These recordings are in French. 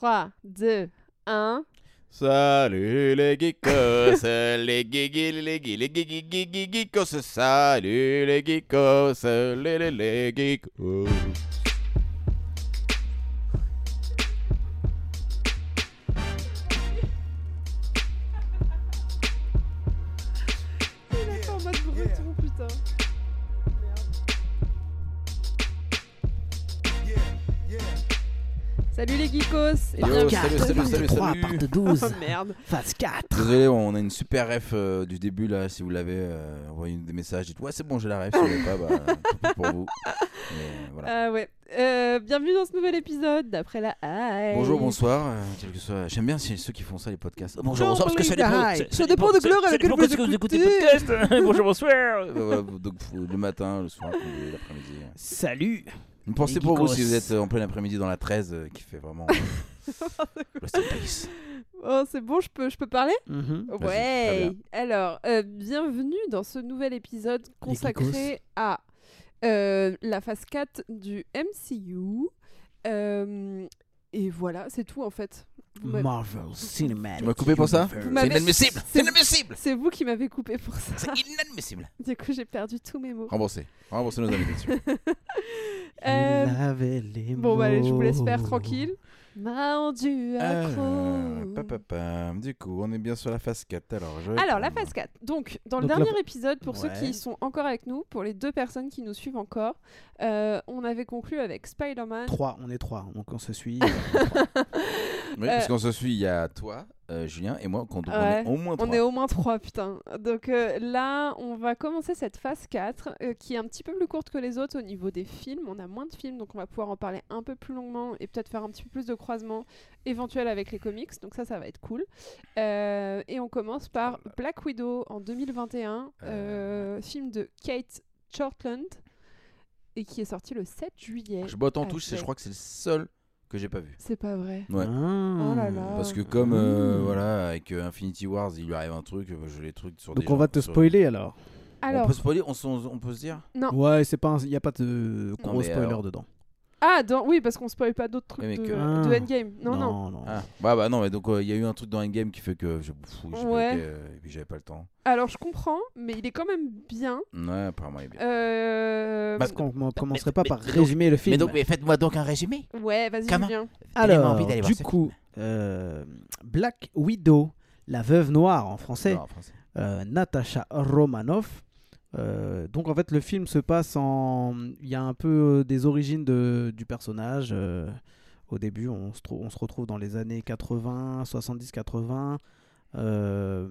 3, 2, 1. Salut les geekos, les gigi, les geekos, salut les geekos, les, les, les geekos. Geekos et Yo, salut, salut, salut, salut. part 12, Oh merde. phase 4. Désolé, on a une super ref euh, du début là. Si vous l'avez, euh, envoyez des messages. Dites ouais, c'est bon, j'ai la ref. Si vous l'avez pas, bah, pis pour vous. Mais voilà. Ah ouais. Euh, bienvenue dans ce nouvel épisode d'après la hype. Bonjour, bonsoir. euh, quel que soit. J'aime bien c'est ceux qui font ça les podcasts. Oh, bonjour, bonsoir, parce que ça dépend. gars, ça- Ça dépend de l'heure laquelle parce vous écoutez. le podcast. bonjour, bonsoir. Euh, voilà, donc faut- le matin, le soir, l'après-midi. Salut. Une pensée pour vous si vous êtes euh, en plein après-midi dans la 13 euh, qui fait vraiment. Rest in peace. Oh, c'est bon, je peux, je peux parler? Mhm. Vas-y, Ouais. bien. Alors, euh, bienvenue dans ce nouvel épisode consacré à euh, la phase 4 du MCU. Euh, et voilà, c'est tout en fait. Marvel Cinematic. Tu m'as coupé pour ça C'est inadmissible C'est- inadmissible C'est vous qui m'avez coupé pour ça. C'est inadmissible Du coup, j'ai perdu tous mes mots. Remboursé. Remboursé nos amis dessus. Euh, Bon, bah, allez, je vous laisse faire tranquille. Rendu accro. Alors, papapam. Du coup, on est bien sur la phase 4. Alors, je Alors, la phase 4. Donc, dans le Donc, dernier épisode, pour ceux qui sont encore avec nous, pour les deux personnes qui nous suivent encore, euh, on avait conclu avec Spider-Man. 3, on est 3, donc on se suit. Oui, Euh, parce qu'on se suit, il y a toi, euh, Julien et moi, qu'on Ouais, on est au moins 3. On est au moins 3, putain. Donc euh, là, on va commencer cette phase 4, euh, qui est un petit peu plus courte que les autres au niveau des films. On a moins de films, donc on va pouvoir en parler un peu plus longuement et peut-être faire un petit peu plus de croisements éventuels avec les comics. Donc ça, ça va être cool. Et on commence par Black Widow en 2021, euh, film de Kate Shortland, et qui est sorti le 7 juillet. Je botte en touche, je crois que c'est le seul que j'ai pas vu. C'est pas vrai. Ouais. Ah. Oh là là. Parce que comme euh, Mmh. voilà avec euh, Infinity Wars il lui arrive un truc, euh, je les trucs sur des Donc on gens- va te sur- spoiler alors. Alors, On peut spoiler, on, s'en- on peut se dire? Non. Ouais, c'est pas, il y a pas de gros mais spoiler alors- dedans. Ah, dans... oui, parce qu'on spoil pas d'autres trucs mais de, que- Ah. de Endgame. Non, non. non. Ah, bah bah non, mais donc euh, il y a eu un truc dans Endgame qui fait que je fou, j'ai Ouais. bloqué, euh, et puis j'avais pas le temps. Alors, je comprends, mais il est quand même bien. Ouais, apparemment il est bien. Euh... Parce qu'on ne commencerait pas mais- par mais donc- résumer le film. Mais donc mais faites-moi donc un résumé. Ouais, vas-y, Julien. Alors, envie d'aller voir du coup, euh, Black Widow, la veuve noire en français, Non, en français. euh, Natasha Romanoff. Euh, donc en fait le film se passe en... Il y a un peu euh, des origines de, du personnage. euh, au début on se, on se retrouve dans les années 80, 70-80. euh,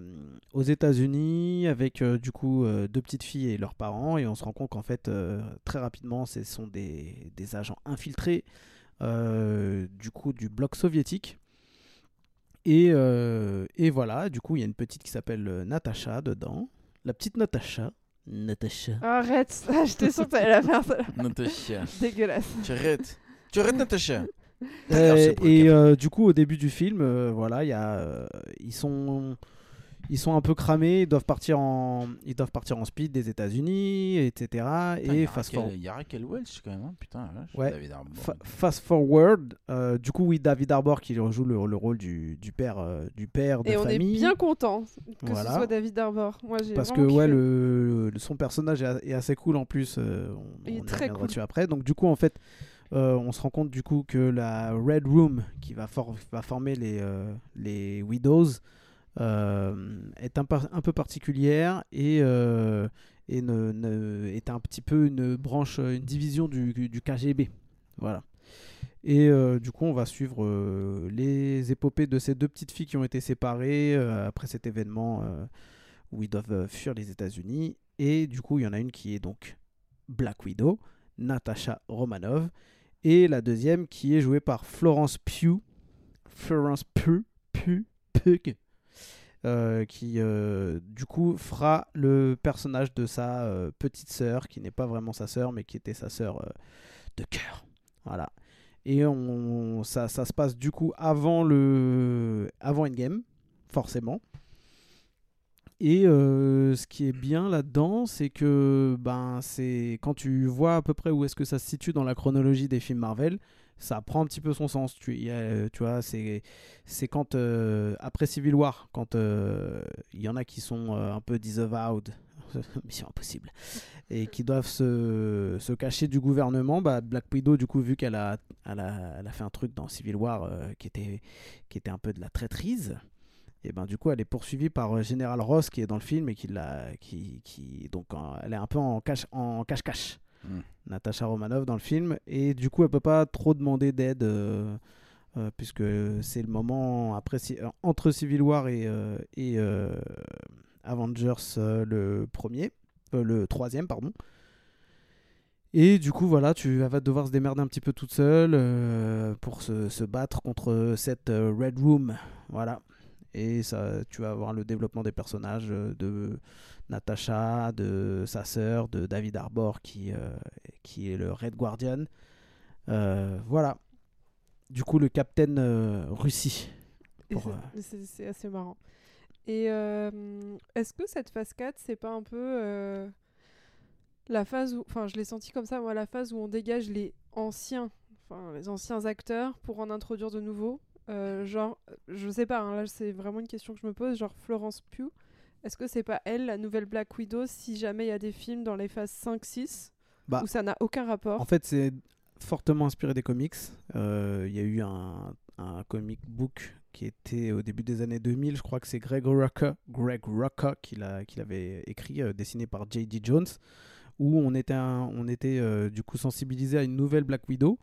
aux États-Unis avec du coup deux petites filles et leurs parents et on se rend compte qu'en fait très rapidement ce sont des, des agents infiltrés du coup du bloc soviétique et, et voilà du coup il y a une petite qui s'appelle Natasha dedans la petite Natasha Natasha Arrête, Ah, j'étais sûre que t'allais la faire, ça. Natacha. Dégueulasse. Tu arrêtes. Tu arrêtes Natacha. Euh, et euh, du coup, au début du film, euh, voilà, il y a, euh, ils sont, ils sont un peu cramés. Ils doivent partir en, ils doivent partir en speed des États-Unis, etc. et fast forward. Il y a Raquel Welch quand même, hein, putain. Ouais. David. Fa- fast forward, euh, du coup, oui, David Arbor qui rejoue le, le rôle du, du père, euh, du père de Et on famille. est bien content que Voilà. ce soit David Arbor. Moi, parce que ouais, le, le- son personnage est, a- est assez cool en plus. euh, on, Il est on très cool. dessus après. Donc du coup, en fait, euh, on se rend compte du coup que la Red Room qui va, for- va former les, euh, les Widows euh, est un, peu particulière et, euh, est un petit peu une branche, une division du, KGB. Voilà. Et euh, du coup, on va suivre euh, les épopées de ces deux petites filles qui ont été séparées euh, après cet événement euh, où ils doivent euh, fuir les États-Unis. Et du coup, il y en a une qui est donc Black Widow, Natasha Romanov, et la deuxième qui est jouée par Florence Pugh, Florence Pugh, Pugh, Pugh, euh, qui euh, du coup fera le personnage de sa euh, petite sœur, qui n'est pas vraiment sa sœur, mais qui était sa sœur de cœur. Voilà. Et on, ça, ça se passe du coup avant le avant Endgame, forcément. Et ce qui est bien là-dedans, c'est que ben c'est quand tu vois à peu près où est-ce que ça se situe dans la chronologie des films Marvel, ça prend un petit peu son sens. Tu, euh, tu vois, c'est c'est quand euh, après Civil War, quand euh, il y en a qui sont un peu disavowed, mission impossible, et qui doivent se, se cacher du gouvernement, bah, Black Widow, du coup, vu qu'elle a, elle a, elle a fait un truc dans Civil War qui, était, qui était un peu de la traîtrise, et ben du coup, elle est poursuivie par Général Ross qui est dans le film et qui l'a, qui, qui donc elle est un peu en cache, en cache-cache. Mm. Natasha Romanoff dans le film et du coup, elle peut pas trop demander d'aide. euh, euh, puisque c'est le moment après euh, entre Civil War et, Avengers le premier, le troisième pardon. Et du coup voilà, tu elle va devoir se démerder un petit peu toute seule pour se, battre contre cette Red Room, voilà. Et ça, tu vas avoir le développement des personnages de Natasha, de sa sœur, de David Arbor qui, euh, qui est le Red Guardian. Euh, voilà. Du coup, le Captain euh, Russie. C'est- assez marrant. Et est-ce que cette phase 4, c'est pas un peu la phase où. Enfin, je l'ai senti comme ça, moi, la phase où on dégage les anciens, enfin, les anciens acteurs pour en introduire de nouveaux? Genre, je sais pas, hein, là, c'est vraiment une question que je me pose. Genre, Florence Pugh, est-ce que c'est pas elle, la nouvelle Black Widow, si jamais il y a des films dans les phases 5-6 Bah, où ça n'a aucun rapport En fait, c'est fortement inspiré des comics. Euh, Il y a eu un, un comic book qui était au début des années 2000. Je crois que c'est Greg Rucka, Greg Rucka qui l'a- qui l'avait écrit, euh, dessiné par J.D. Jones, où on était, un- on était euh, du coup sensibilisé à une nouvelle Black Widow.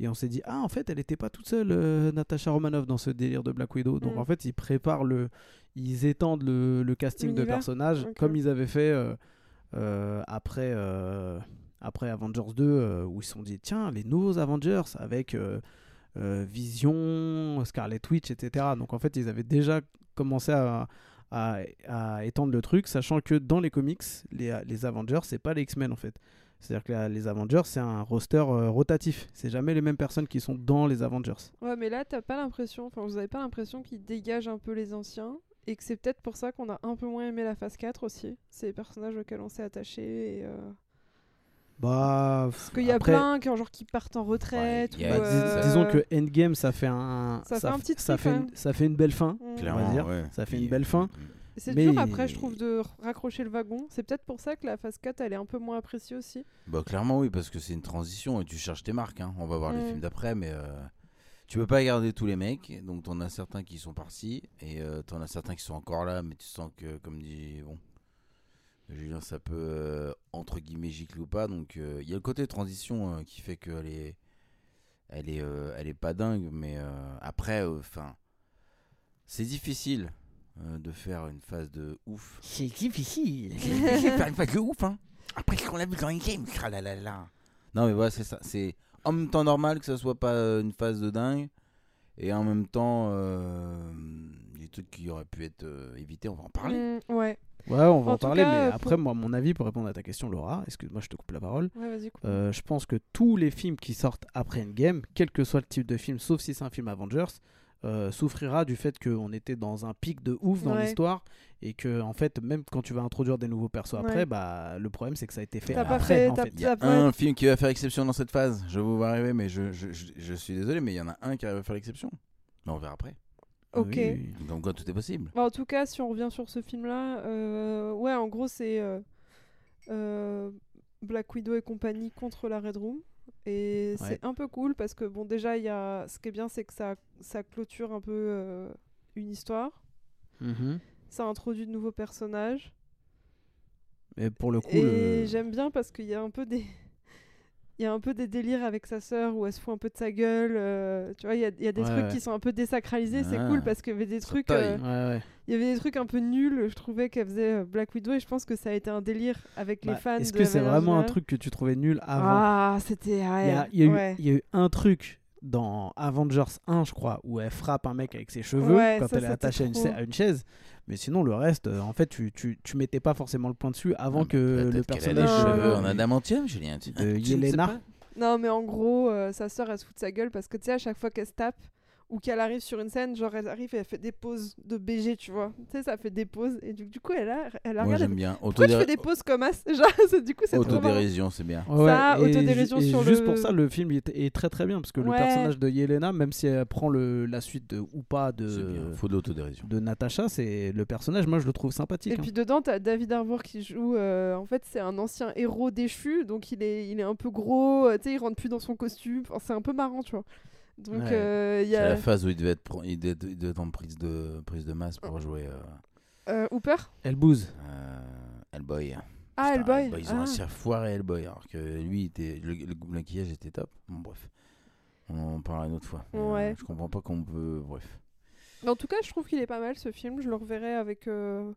Et on s'est dit, ah, en fait, elle n'était pas toute seule, euh, Natasha Romanoff, dans ce délire de Black Widow. Donc, Mm. en fait, ils préparent le. Ils étendent le, le casting de personnages comme ils avaient fait euh, euh, après, euh, après Avengers 2, euh, où ils se sont dit, tiens, les nouveaux Avengers avec Vision, Scarlet Witch, etc. Donc, en fait, ils avaient déjà commencé à. À, à étendre le truc, sachant que dans les comics, les, les Avengers, c'est pas les X-Men en fait. C'est-à-dire que les Avengers, c'est un roster euh, rotatif. C'est jamais les mêmes personnes qui sont dans les Avengers. Ouais, mais là, t'as pas l'impression, enfin, vous avez pas l'impression qu'ils dégagent un peu les anciens et que c'est peut-être pour ça qu'on a un peu moins aimé la phase 4 aussi. C'est les personnages auxquels on s'est attaché. Et, euh, Bah, Parce qu'il y a après, plein qui, genre, qui partent en retraite. Ouais, ou, bah, dis- euh, disons que Endgame, ça fait un, Ça fait un petit ça truc, fait, une, même. ça fait une belle fin. Clairement, dire, ouais. ça fait Et- une belle fin. C'est mais- dur après, je trouve, de raccrocher le wagon. C'est peut-être pour ça que la phase 4, elle est un peu moins appréciée aussi. Bah clairement oui parce que c'est une transition et tu cherches tes marques. hein. On va voir les Mm. films d'après mais euh, tu peux pas garder tous les mecs. Donc t'en as certains qui sont partis et euh, t'en as certains qui sont encore là mais tu sens que comme dit bon Julien ça peut euh, entre guillemets gicler ou pas. Donc euh, il y a le côté transition euh, qui fait qu'elle est elle est euh, elle est pas dingue mais euh, après enfin c'est difficile euh, de faire une phase de ouf. C'est difficile. C'est difficile de faire une phase de ouf, hein. Après ce qu'on a vu dans games, là. Non, mais voilà, c'est ça. C'est en même temps normal que ça soit pas euh, une phase de dingue. Et en même temps, euh, des trucs qui auraient pu être euh, évités, on va en parler. Mm, ouais. Ouais, on va En parler, cas, mais après, moi, mon avis, pour répondre à ta question, Laura, excuse-moi, je te coupe la parole? Ouais, vas-y, coupe. Euh, je pense que tous les films qui sortent après Endgame, quel que soit le type de film, sauf si c'est un film Avengers, euh, souffrira du fait qu'on était dans un pic de ouf dans Ouais. l'histoire et que en fait même quand tu vas introduire des nouveaux persos Ouais. après bah le problème c'est que ça a été fait T'as pas après fait- en fait. Il y a Ah, un film qui va faire exception dans cette phase. Je vous vois arriver, mais je, je, je, je suis désolé, mais il y en a un qui arrive à faire l'exception. Mais on verra après. Ok. Oui. Donc quoi, tout est possible. Bah, en tout cas, si on revient sur ce film-là, euh, ouais, en gros, c'est euh, euh, Black Widow et compagnie contre la Red Room. Et Ouais. c'est un peu cool parce que, bon, déjà, y a... ce qui est bien, c'est que ça, ça clôture un peu euh, une histoire. Mhm. Ça introduit de nouveaux personnages. Et pour le coup Et le- j'aime bien parce qu'il y a un peu des. Il y a un peu des délires avec sa sœur où elle se fout un peu de sa gueule. euh, tu vois, il y a, il y a des Ouais, trucs ouais. qui sont un peu désacralisés. C'est Ah. cool parce qu'il y avait des trucs. euh, ouais. Il y avait des trucs un peu nuls, je trouvais, qu'elle faisait euh, Black Widow, et je pense que ça a été un délire avec Bah, les fans. Est-ce que c'est vraiment un truc que tu trouvais nul avant? Ah, c'était. Il y, y y a eu un truc dans Avengers 1, je crois, où elle frappe un mec avec ses cheveux quand ça, elle est attachée une, à une chaise. Mais sinon, le reste, euh, en fait, tu, tu, tu mettais pas forcément le point dessus avant Ah, que bah, le peut-être qu'elle a personnage. les cheveux en adamantium, Julien. Tu, de sais Yelena. Non, mais en gros, euh, sa sœur, elle se fout de sa gueule parce que tu sais, à chaque fois qu'elle se tape, ou qu'elle arrive sur une scène, genre elle arrive et elle fait des pauses de BG, tu vois. Tu sais, ça fait des pauses. Et du, du coup, elle a, elle a Moi j'aime bien. Pourquoi tu fais des pauses comme as Genre, du coup, c'est. Autodérision, c'est bien. Ouais, Ça, autodérision sur juste le- pour ça, le film est, est très très bien parce que le personnage de Yelena, même si elle prend le, la suite de, ou pas de, Faut de l'autodérision. de Natasha, c'est le personnage, moi je le trouve sympathique. Et hein. puis dedans, t'as David Harbour qui joue. euh, en fait, c'est un ancien héros déchu, donc il est, il est un peu gros. euh, tu sais, il rentre plus dans son costume. Enfin, c'est un peu marrant, tu vois. Donc Ouais. euh, il y C'est a la phase où il devait être, pro- il devait, il devait être en prise de, prise de masse pour jouer euh, euh, Hooper. Elle bouse. euh, Hellboy. Ah, Putain, Hellboy. Ils ont Ah. réussi à foirer Hellboy alors que lui, était, le, le maquillage était top. Bon, bref. On en parlera une autre fois. Euh, Ouais. je comprends pas qu'on peut. Bref. Mais en tout cas, je trouve qu'il est pas mal ce film. Je le reverrai avec. euh,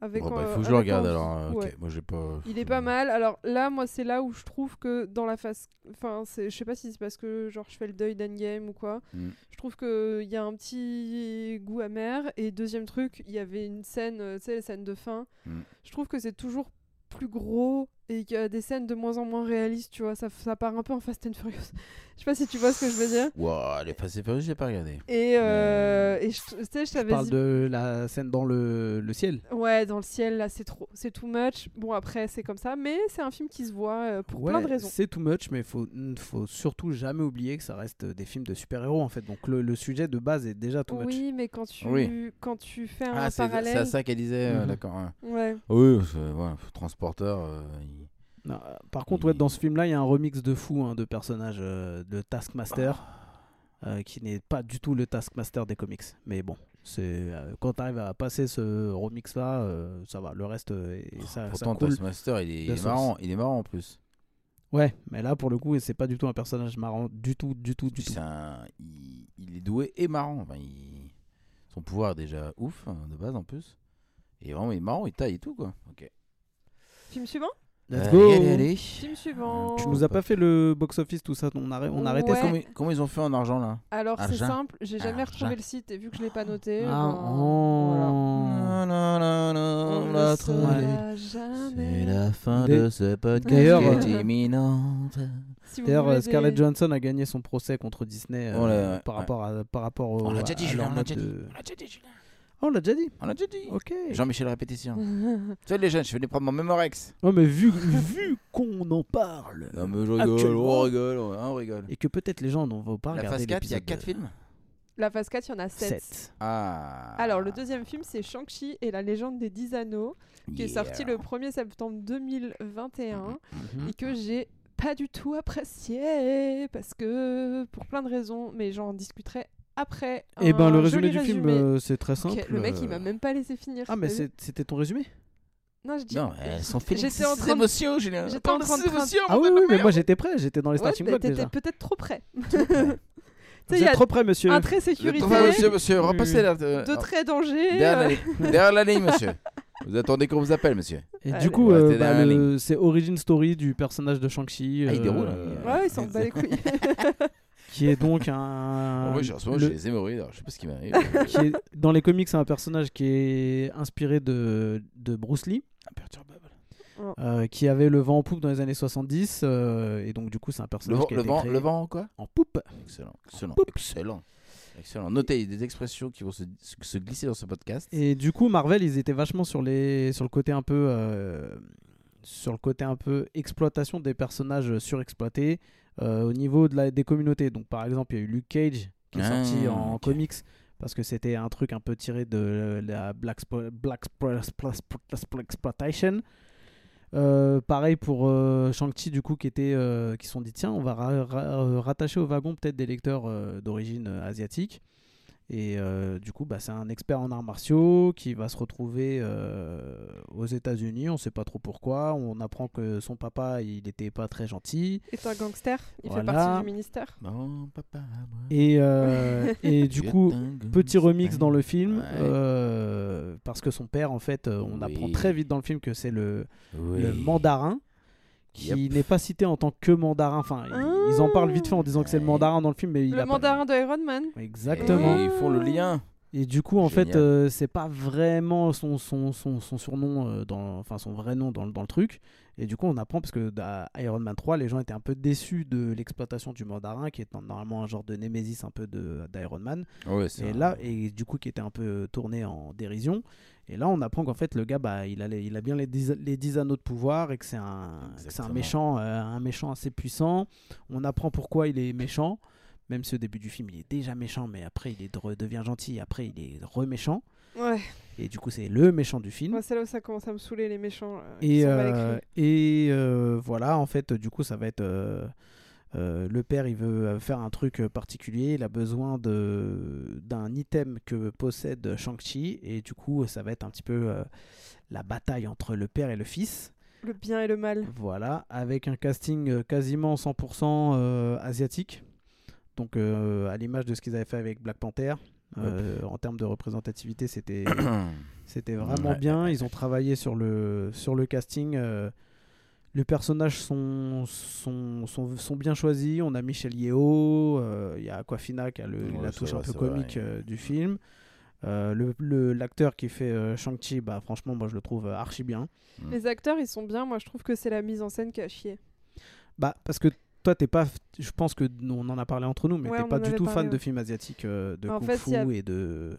avec Bon, bah, il faut que je le regarde alors. moi j'ai pas. Il est pas mal. Alors là, moi, c'est là où je trouve que dans la phase. Enfin, je sais pas si c'est parce que genre je fais le deuil d'Endgame ou quoi. Mm. Je trouve qu'il y a un petit goût amer. Et deuxième truc, il y avait une scène, euh, tu sais, les scènes de fin. Mm. Je trouve que c'est toujours plus gros et qu'il y a des scènes de moins en moins réalistes, tu vois. Ça, ça part un peu en Fast and Furious. Je sais pas si tu vois ce que je veux dire. Wow, les Fast and Furious, j'ai pas regardé. Et, euh, et je- tu sais, je Je t'avais parle dit- de la scène dans le, le ciel. Ouais, dans le ciel, là, c'est trop, c'est too much. Bon, après, c'est comme ça, mais c'est un film qui se voit euh, pour Ouais, plein de raisons. C'est too much, mais il faut, faut surtout jamais oublier que ça reste des films de super-héros en fait. Donc le, le sujet de base est déjà too much. Oui, mais quand tu, Oui. quand tu fais un Ah, c'est c'est parallèle. à ça qu'elle disait, euh, Mhm. d'accord. ouais. Ouais. Oui, c'est- ouais, transporteur. euh, il- Non, euh, par contre, ouais, dans ce film-là, il y a un remix de fou hein, de personnages euh, de Taskmaster euh, qui n'est pas du tout le Taskmaster des comics. Mais bon, c'est euh, quand tu arrives à passer ce remix-là, euh, ça va. Le reste, euh, et ça, ça Pourtant, coule. Taskmaster, il est, marrant. Il est marrant en plus. Ouais, mais là, pour le coup, c'est pas du tout un personnage marrant du tout, du tout, du tout. Un- il, il est doué et marrant. Enfin, il- Son pouvoir est déjà ouf, hein, de base en plus. Et vraiment, il est marrant, il taille et tout, quoi. Ok. Film suivant? Let's Euh, go allez, allez. Film suivant. Tu nous as pas fait le box-office, tout ça, on, arrête, on a arrêté Ouais. ça Comment, comment ils ont fait en argent là? Alors, c'est simple, j'ai jamais Argent. retrouvé le site et vu que je l'ai pas noté. Ah, ben, oh. voilà. Non, non, non, non, On l'a C'est la fin Des- de ce podcast D'ailleurs, qui est euh, imminente. Si D'ailleurs, euh, Scarlett des- Johansson a gagné son procès contre Disney euh, Oh là, ouais, par, ouais. rapport à, par rapport au. On l'a déjà dit, Julien, on l'a déjà dit. de- On l'a déjà dit, Julien. Oh, on l'a déjà dit On l'a déjà dit. Ok. Jean-Michel Répétition. tu sais, les jeunes, je venais prendre mon Memorex. Oh, mais vu, vu qu'on en parle. Non, mais je rigole, on rigole, ouais, on rigole. Et que peut-être les gens n'en vont pas La regarder. phase 4, il y a l'épisode 4 films? La phase 4, il y en a 7. 7. Ah. Alors, le deuxième film, c'est Shang-Chi et la légende des 10 anneaux, qui est sorti le 1er septembre 2021 Mhm. et que j'ai pas du tout apprécié parce que pour plein de raisons, mais j'en discuterai après. Et ben, Un le résumé du film, résumé. euh, c'est très simple. le mec, il euh, m'a même pas laissé finir. Ah, mais c'était ton résumé? Non, je dis. Non, elles sont J'étais en train de- émotions, Julien. j'étais en train de- Ah oui, oui, mais moi j'étais prêt, j'étais dans les Ouais, starting mais blocks t'étais déjà. peut-être trop près. Vous sais, il y êtes a trop près, monsieur. Un trait sécurité, temps, monsieur, monsieur, Oui, repassez là. euh, deux traits danger. Derrière la euh, ligne, monsieur. Vous attendez qu'on vous appelle, monsieur. Et Allez. du coup, Ouais, euh, bah, c'est origin story du personnage de Shang-Chi. Ah, il euh, déroule, hein. Ouais, il s'en bat les couilles. Qui est donc un. Moi, j'ai en ce moment, le- j'ai les hémorroïdes, alors je sais pas ce qui m'arrive. qui est- dans les comics, c'est un personnage qui est inspiré de, de Bruce Lee, Imperturbable. euh, qui avait le vent en poupe dans les années 70. euh, et donc, du coup, c'est un Le personnage vent, qui a le été vent, créé le vent, quoi? en poupe. Excellent, excellent, excellent. Excellent. Notez des expressions qui vont se, se glisser dans ce podcast. Et du coup, Marvel, ils étaient vachement sur, les, sur le côté un peu. euh, sur le côté un peu exploitation des personnages surexploités euh, au niveau de la, des communautés. Donc, par exemple, il y a eu Luke Cage qui est Ah, sorti en comics parce que c'était un truc un peu tiré de la Black, Black Exploitation. Euh, pareil pour euh, Shang-Chi du coup qui était euh, qui se sont dit tiens on va ra- ra- euh, rattacher au wagon peut-être des lecteurs euh, d'origine euh, asiatique et euh, du coup bah, c'est un expert en arts martiaux qui va se retrouver euh, aux États-Unis on sait pas trop pourquoi on apprend que son papa il était pas très gentil est un gangster. Il fait partie du ministère? Bon, papa, moi. et, euh, et du coup Petit remix dans le film, Ouais. euh, parce que son père, en fait, on Oui. apprend très vite dans le film que c'est le, Oui. le mandarin, qui Yep. n'est pas cité en tant que mandarin. Enfin, ils en parlent vite fait en disant que c'est le mandarin dans le film, mais il Le a pas- mandarin de Iron Man. Exactement. Et ils font le lien. Et du coup, en fait, euh, c'est pas vraiment son, son, son, son surnom, euh, dans, enfin son vrai nom dans, le- dans le truc. Et du coup, on apprend parce que dans Iron Man 3, les gens étaient un peu déçus de l'exploitation du mandarin, qui est normalement un genre de némésis un peu de- d'Iron Man. Ouais, c'est Et là, et du coup, qui était un peu tourné en dérision. Et là, on apprend qu'en fait, le gars, bah, il a, les- il a bien les 10, les 10 anneaux de pouvoir et que c'est un, c'est un méchant, euh, un méchant assez puissant. On apprend pourquoi il est méchant, même si au début du film, il est déjà méchant, mais après, il est, redevient gentil, et après, il est re-méchant. Ouais, Et du coup, c'est le méchant du film. c'est là où ça commence à me saouler les méchants. euh, Et, euh, et euh, voilà, en fait, du coup, ça va être. Euh, le père, il veut euh, faire un truc euh, particulier. Il a besoin de d'un item que possède Shang-Chi. Et du coup, ça va être un petit peu euh, la bataille entre le père et le fils. Le bien et le mal. Voilà, avec un casting quasiment 100% euh, asiatique. Donc, euh, à l'image de ce qu'ils avaient fait avec Black Panther. Euh, en termes de représentativité, c'était c'était vraiment Ouais. bien. Ils ont travaillé sur le, sur le casting. euh, les personnages sont, sont, sont, sont bien choisis. On a Michel Yeo, euh, il y a Aquafina qui a le, Ouais, la touche va, un peu comique euh, du film. Euh, le- le- L'acteur qui fait euh, Shang-Chi, bah, franchement, moi je le trouve euh, archi bien. Mm. Les acteurs ils sont bien, moi je trouve que c'est la mise en scène qui a chié. Bah, parce que toi, t'es pas. Je pense que nous, on en a parlé entre nous, mais Ouais, t'es pas du tout parlé, fan de films asiatiques euh, de En kung fait, fu il y a- et de,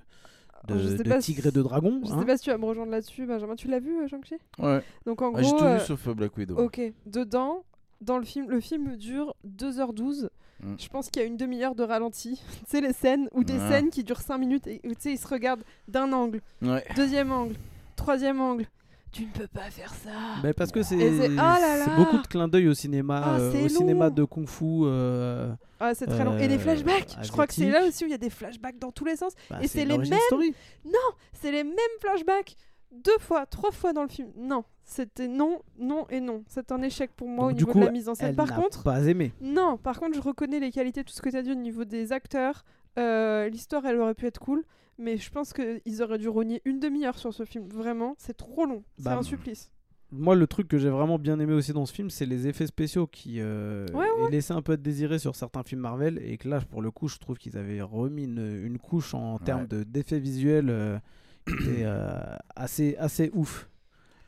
de, je sais de pas tigres si- et de dragons. Je hein. sais pas si tu vas me rejoindre là-dessus, Benjamin. Tu l'as vu, euh, Shang-Chi? Ouais. Donc en Ah, J'ai gros, tout euh, vu sauf euh, Black Widow. ok, dedans, dans le film, le film dure 2h12. Mm. Je pense qu'il y a une demi-heure de ralenti. tu sais, les scènes, ou des Ouais. scènes qui durent 5 minutes et où, tu sais, ils se regardent d'un angle, Ouais. deuxième angle, troisième angle. Tu ne peux pas faire ça. Mais parce que c'est oh beaucoup de clins d'œil au cinéma, Ah, euh, c'est au cinéma de kung-fu. euh, Ah, c'est très long. Et les euh, flashbacks Je crois que c'est là aussi où il y a des flashbacks dans tous les sens. bah, Et c'est les mêmes story. C'est les mêmes flashbacks deux fois, trois fois dans le film. Non, c'était non, non et non. C'est un échec pour moi Donc, au niveau coup, de la mise en scène. Elle Par contre, pas aimé. non, par contre, je reconnais les qualités, tout ce que tu as dit au niveau des acteurs. Euh, L'histoire, elle aurait pu être cool, mais je pense qu'ils auraient dû rogner une demi-heure sur ce film. Vraiment, c'est trop long. C'est Bah, un supplice. Moi, le truc que j'ai vraiment bien aimé aussi dans ce film, c'est les effets spéciaux qui euh, Ouais, ouais. laissaient un peu de désirer sur certains films Marvel. Et que là, pour le coup, je trouve qu'ils avaient remis une, une couche en termes de- d'effets visuels euh, qui était euh, assez, assez ouf.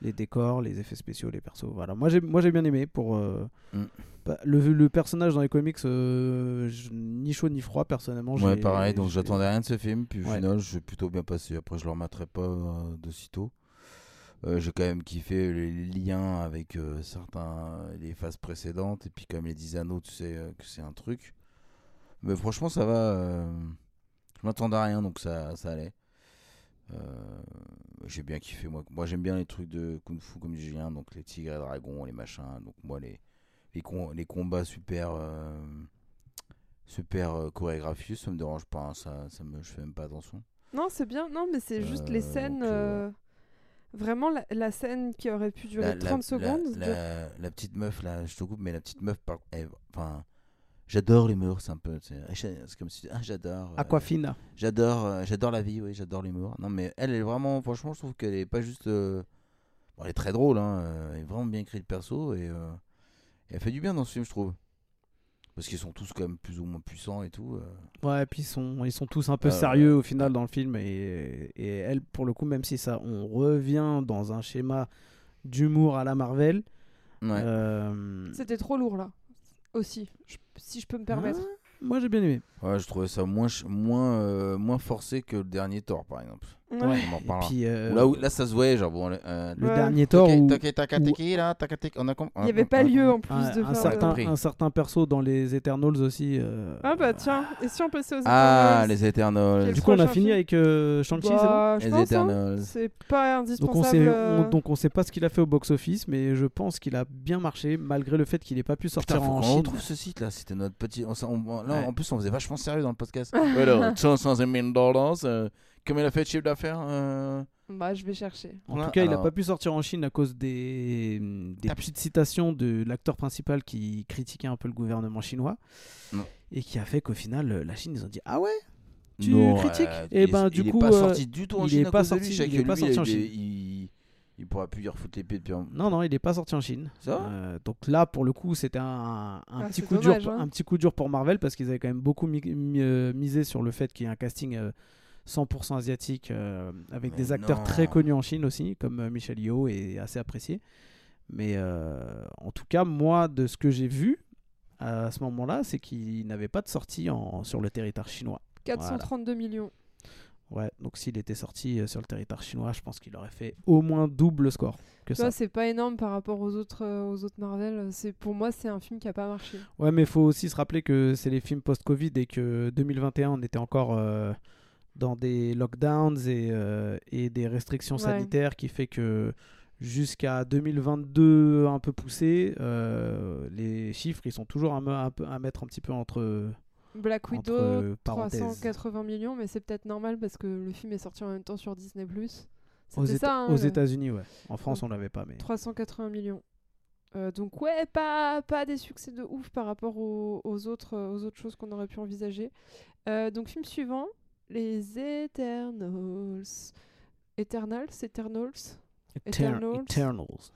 Les décors, les effets spéciaux, les persos. Voilà. Moi, j'ai moi, j'ai bien aimé. Pour, euh, Mm. bah, le, le personnage dans les comics, euh, je- ni chaud ni froid, personnellement. Ouais, pareil, donc j'attendais rien de ce film, puis au Ouais. final, j'ai plutôt bien passé. Après, je le remettrai pas euh, de sitôt. Euh, j'ai quand même kiffé les liens avec certains, les phases précédentes, et puis comme les 10 anneaux, tu sais que c'est un truc. Mais franchement, ça va. je m'attendais à rien, donc ça, ça allait. Euh, j'ai bien kiffé, moi. Moi, j'aime bien les trucs de Kung Fu, comme Julien, donc les tigres et dragons, les machins. Donc, moi, les, les, com- les combats super. euh, super euh, chorégraphiés, ça me dérange pas, hein, ça, ça me, je fais même pas attention. Non, c'est bien. Non, mais c'est juste les scènes. donc, Vraiment, la, la scène qui aurait pu durer 30 secondes. La, la- la petite meuf, là, je te coupe, mais la petite meuf, par- elle- enfin, j'adore l'humour, c'est un peu, c'est c'est comme si, ah, j'adore. euh, Aquafina. J'adore, euh, j'adore la vie, oui, j'adore l'humour. Non, mais elle est vraiment, franchement, je trouve qu'elle est pas juste. euh, bon, elle est très drôle, hein, euh, elle est vraiment bien écrit le perso et, euh, et elle fait du bien dans ce film, je trouve. Parce qu'ils sont tous quand même plus ou moins puissants et tout. euh. Ouais, et puis ils sont, ils sont tous un peu Euh, sérieux au final dans le film. Et, et elle, pour le coup, même si ça, on revient dans un schéma d'humour à la Marvel. Ouais. euh, C'était trop lourd là. Aussi, je- si je peux me permettre. moi, j'ai bien aimé. Ouais, je trouvais ça moins, ch- moins, euh, moins forcé que le dernier Thor, par exemple. Ouais. On en Et parlera. puis, euh, Là, où- là, ça se voyait, genre, bon, euh, le Ouais. dernier Thor où Taki- Takateki, là, Takateki, on a com- Il n'y avait pas lieu en plus un, de un faire. certain, compris. un certain perso dans les Eternals aussi. euh, Ah bah tiens, et si on passait aux Ah, Eternals les Eternals. Du coup, on a prochain fini film avec euh, Shang-Chi, c'est bon Bah, je Les pense, hein. Eternals. C'est pas donc on, indispensable. sait, euh, on, donc on sait pas ce qu'il a fait au box-office, mais je pense qu'il a bien marché malgré le fait qu'il ait pas pu sortir Putain, faut en qu'on Chine. retrouve ce site là, c'était notre petit. on s'en- on- là, Ouais. en plus, on faisait vachement sérieux dans le podcast. Alors, 500 000 dollars, euh, combien il a fait de chiffre d'affaires euh, Bah, je vais chercher. En Ouais, tout cas, il n'a alors- pas pu sortir en Chine à cause des, des petites citations de l'acteur principal qui critiquait un peu le gouvernement chinois. Non. Et qui a fait qu'au final, euh, la Chine, ils ont dit Ah ouais Tu non, critiques euh, Eh il ben, du il coup, est pas euh, sorti du tout en il Chine est à pas cause de sorti- lui. il que est pas lui, sorti en il, Chine. il, il pourra plus y refoutre l'épée depuis un. Non, non, il n'est pas sorti en Chine. Ça Euh, donc là, pour le coup, c'était un, un Ah, petit coup dommage, dur, hein. un petit coup dur pour Marvel parce qu'ils avaient quand même beaucoup mi- mi- euh, misé sur le fait qu'il y ait un casting euh, 100% asiatique euh, avec Mais des acteurs très connus en Chine aussi, comme euh, Michel Yeoh est assez apprécié. Mais euh, en tout cas, moi, de ce que j'ai vu à ce moment-là, c'est qu'il n'avait pas de sortie en, sur le territoire chinois. 432 millions. Ouais, donc s'il était sorti sur le territoire chinois, je pense qu'il aurait fait au moins double score que Tu ça. c'est pas énorme par rapport aux autres, aux autres Marvel. C'est pour moi, c'est un film qui a pas marché. Ouais, mais il faut aussi se rappeler que c'est les films post-Covid et que 2021, on était encore euh, dans des lockdowns et, euh, et des restrictions Ouais. sanitaires qui fait que jusqu'à 2022, un peu poussé, euh, les chiffres, ils sont toujours me- peu, à mettre un petit peu entre, Black Widow, parenthèses. 380 millions, mais c'est peut-être normal parce que le film est sorti en même temps sur Disney+. Aux, C'était Éta- ça, hein, aux le- États-Unis, ouais. En France, on l'avait pas, mais. 380 millions. Euh, donc ouais, pas, pas des succès de ouf par rapport aux, aux autres, euh, aux autres choses qu'on aurait pu envisager. Euh, donc film suivant, les Eternals. Eternals? Eternals? Eternals? Eternals.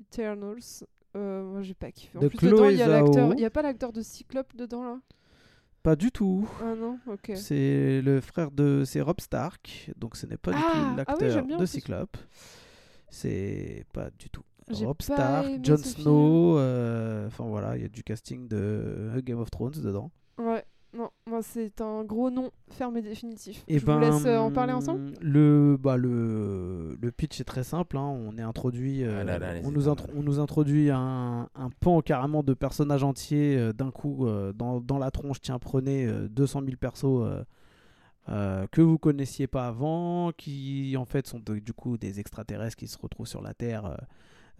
Eternals. Euh, moi j'ai pas kiffé. En plus dedans il y a l'acteur, il y a pas l'acteur de Cyclope dedans là? Pas du tout. Ah non, OK. C'est le frère de. C'est Rob Stark. Donc ce n'est pas du Ah, tout ah oui, l'acteur j'aime bien en de. Cyclope. C'est pas du tout. Rob Stark, Jon. Snow. euh, Enfin voilà, il y a du casting de Game of Thrones dedans. Ouais. Non, moi c'est un gros non ferme et définitif. Et Je ben, vous laisse euh, en parler ensemble. Le, bah, le, le pitch est très simple. hein. On est introduit, euh, Ah là là, les on, nous intro- on nous introduit un, un pan carrément de personnages entiers euh, d'un coup euh, dans, dans la tronche. Tiens, prenez euh, 200 000 persos euh, euh, que vous connaissiez pas avant, qui en fait sont de- du coup des extraterrestres qui se retrouvent sur la Terre. euh,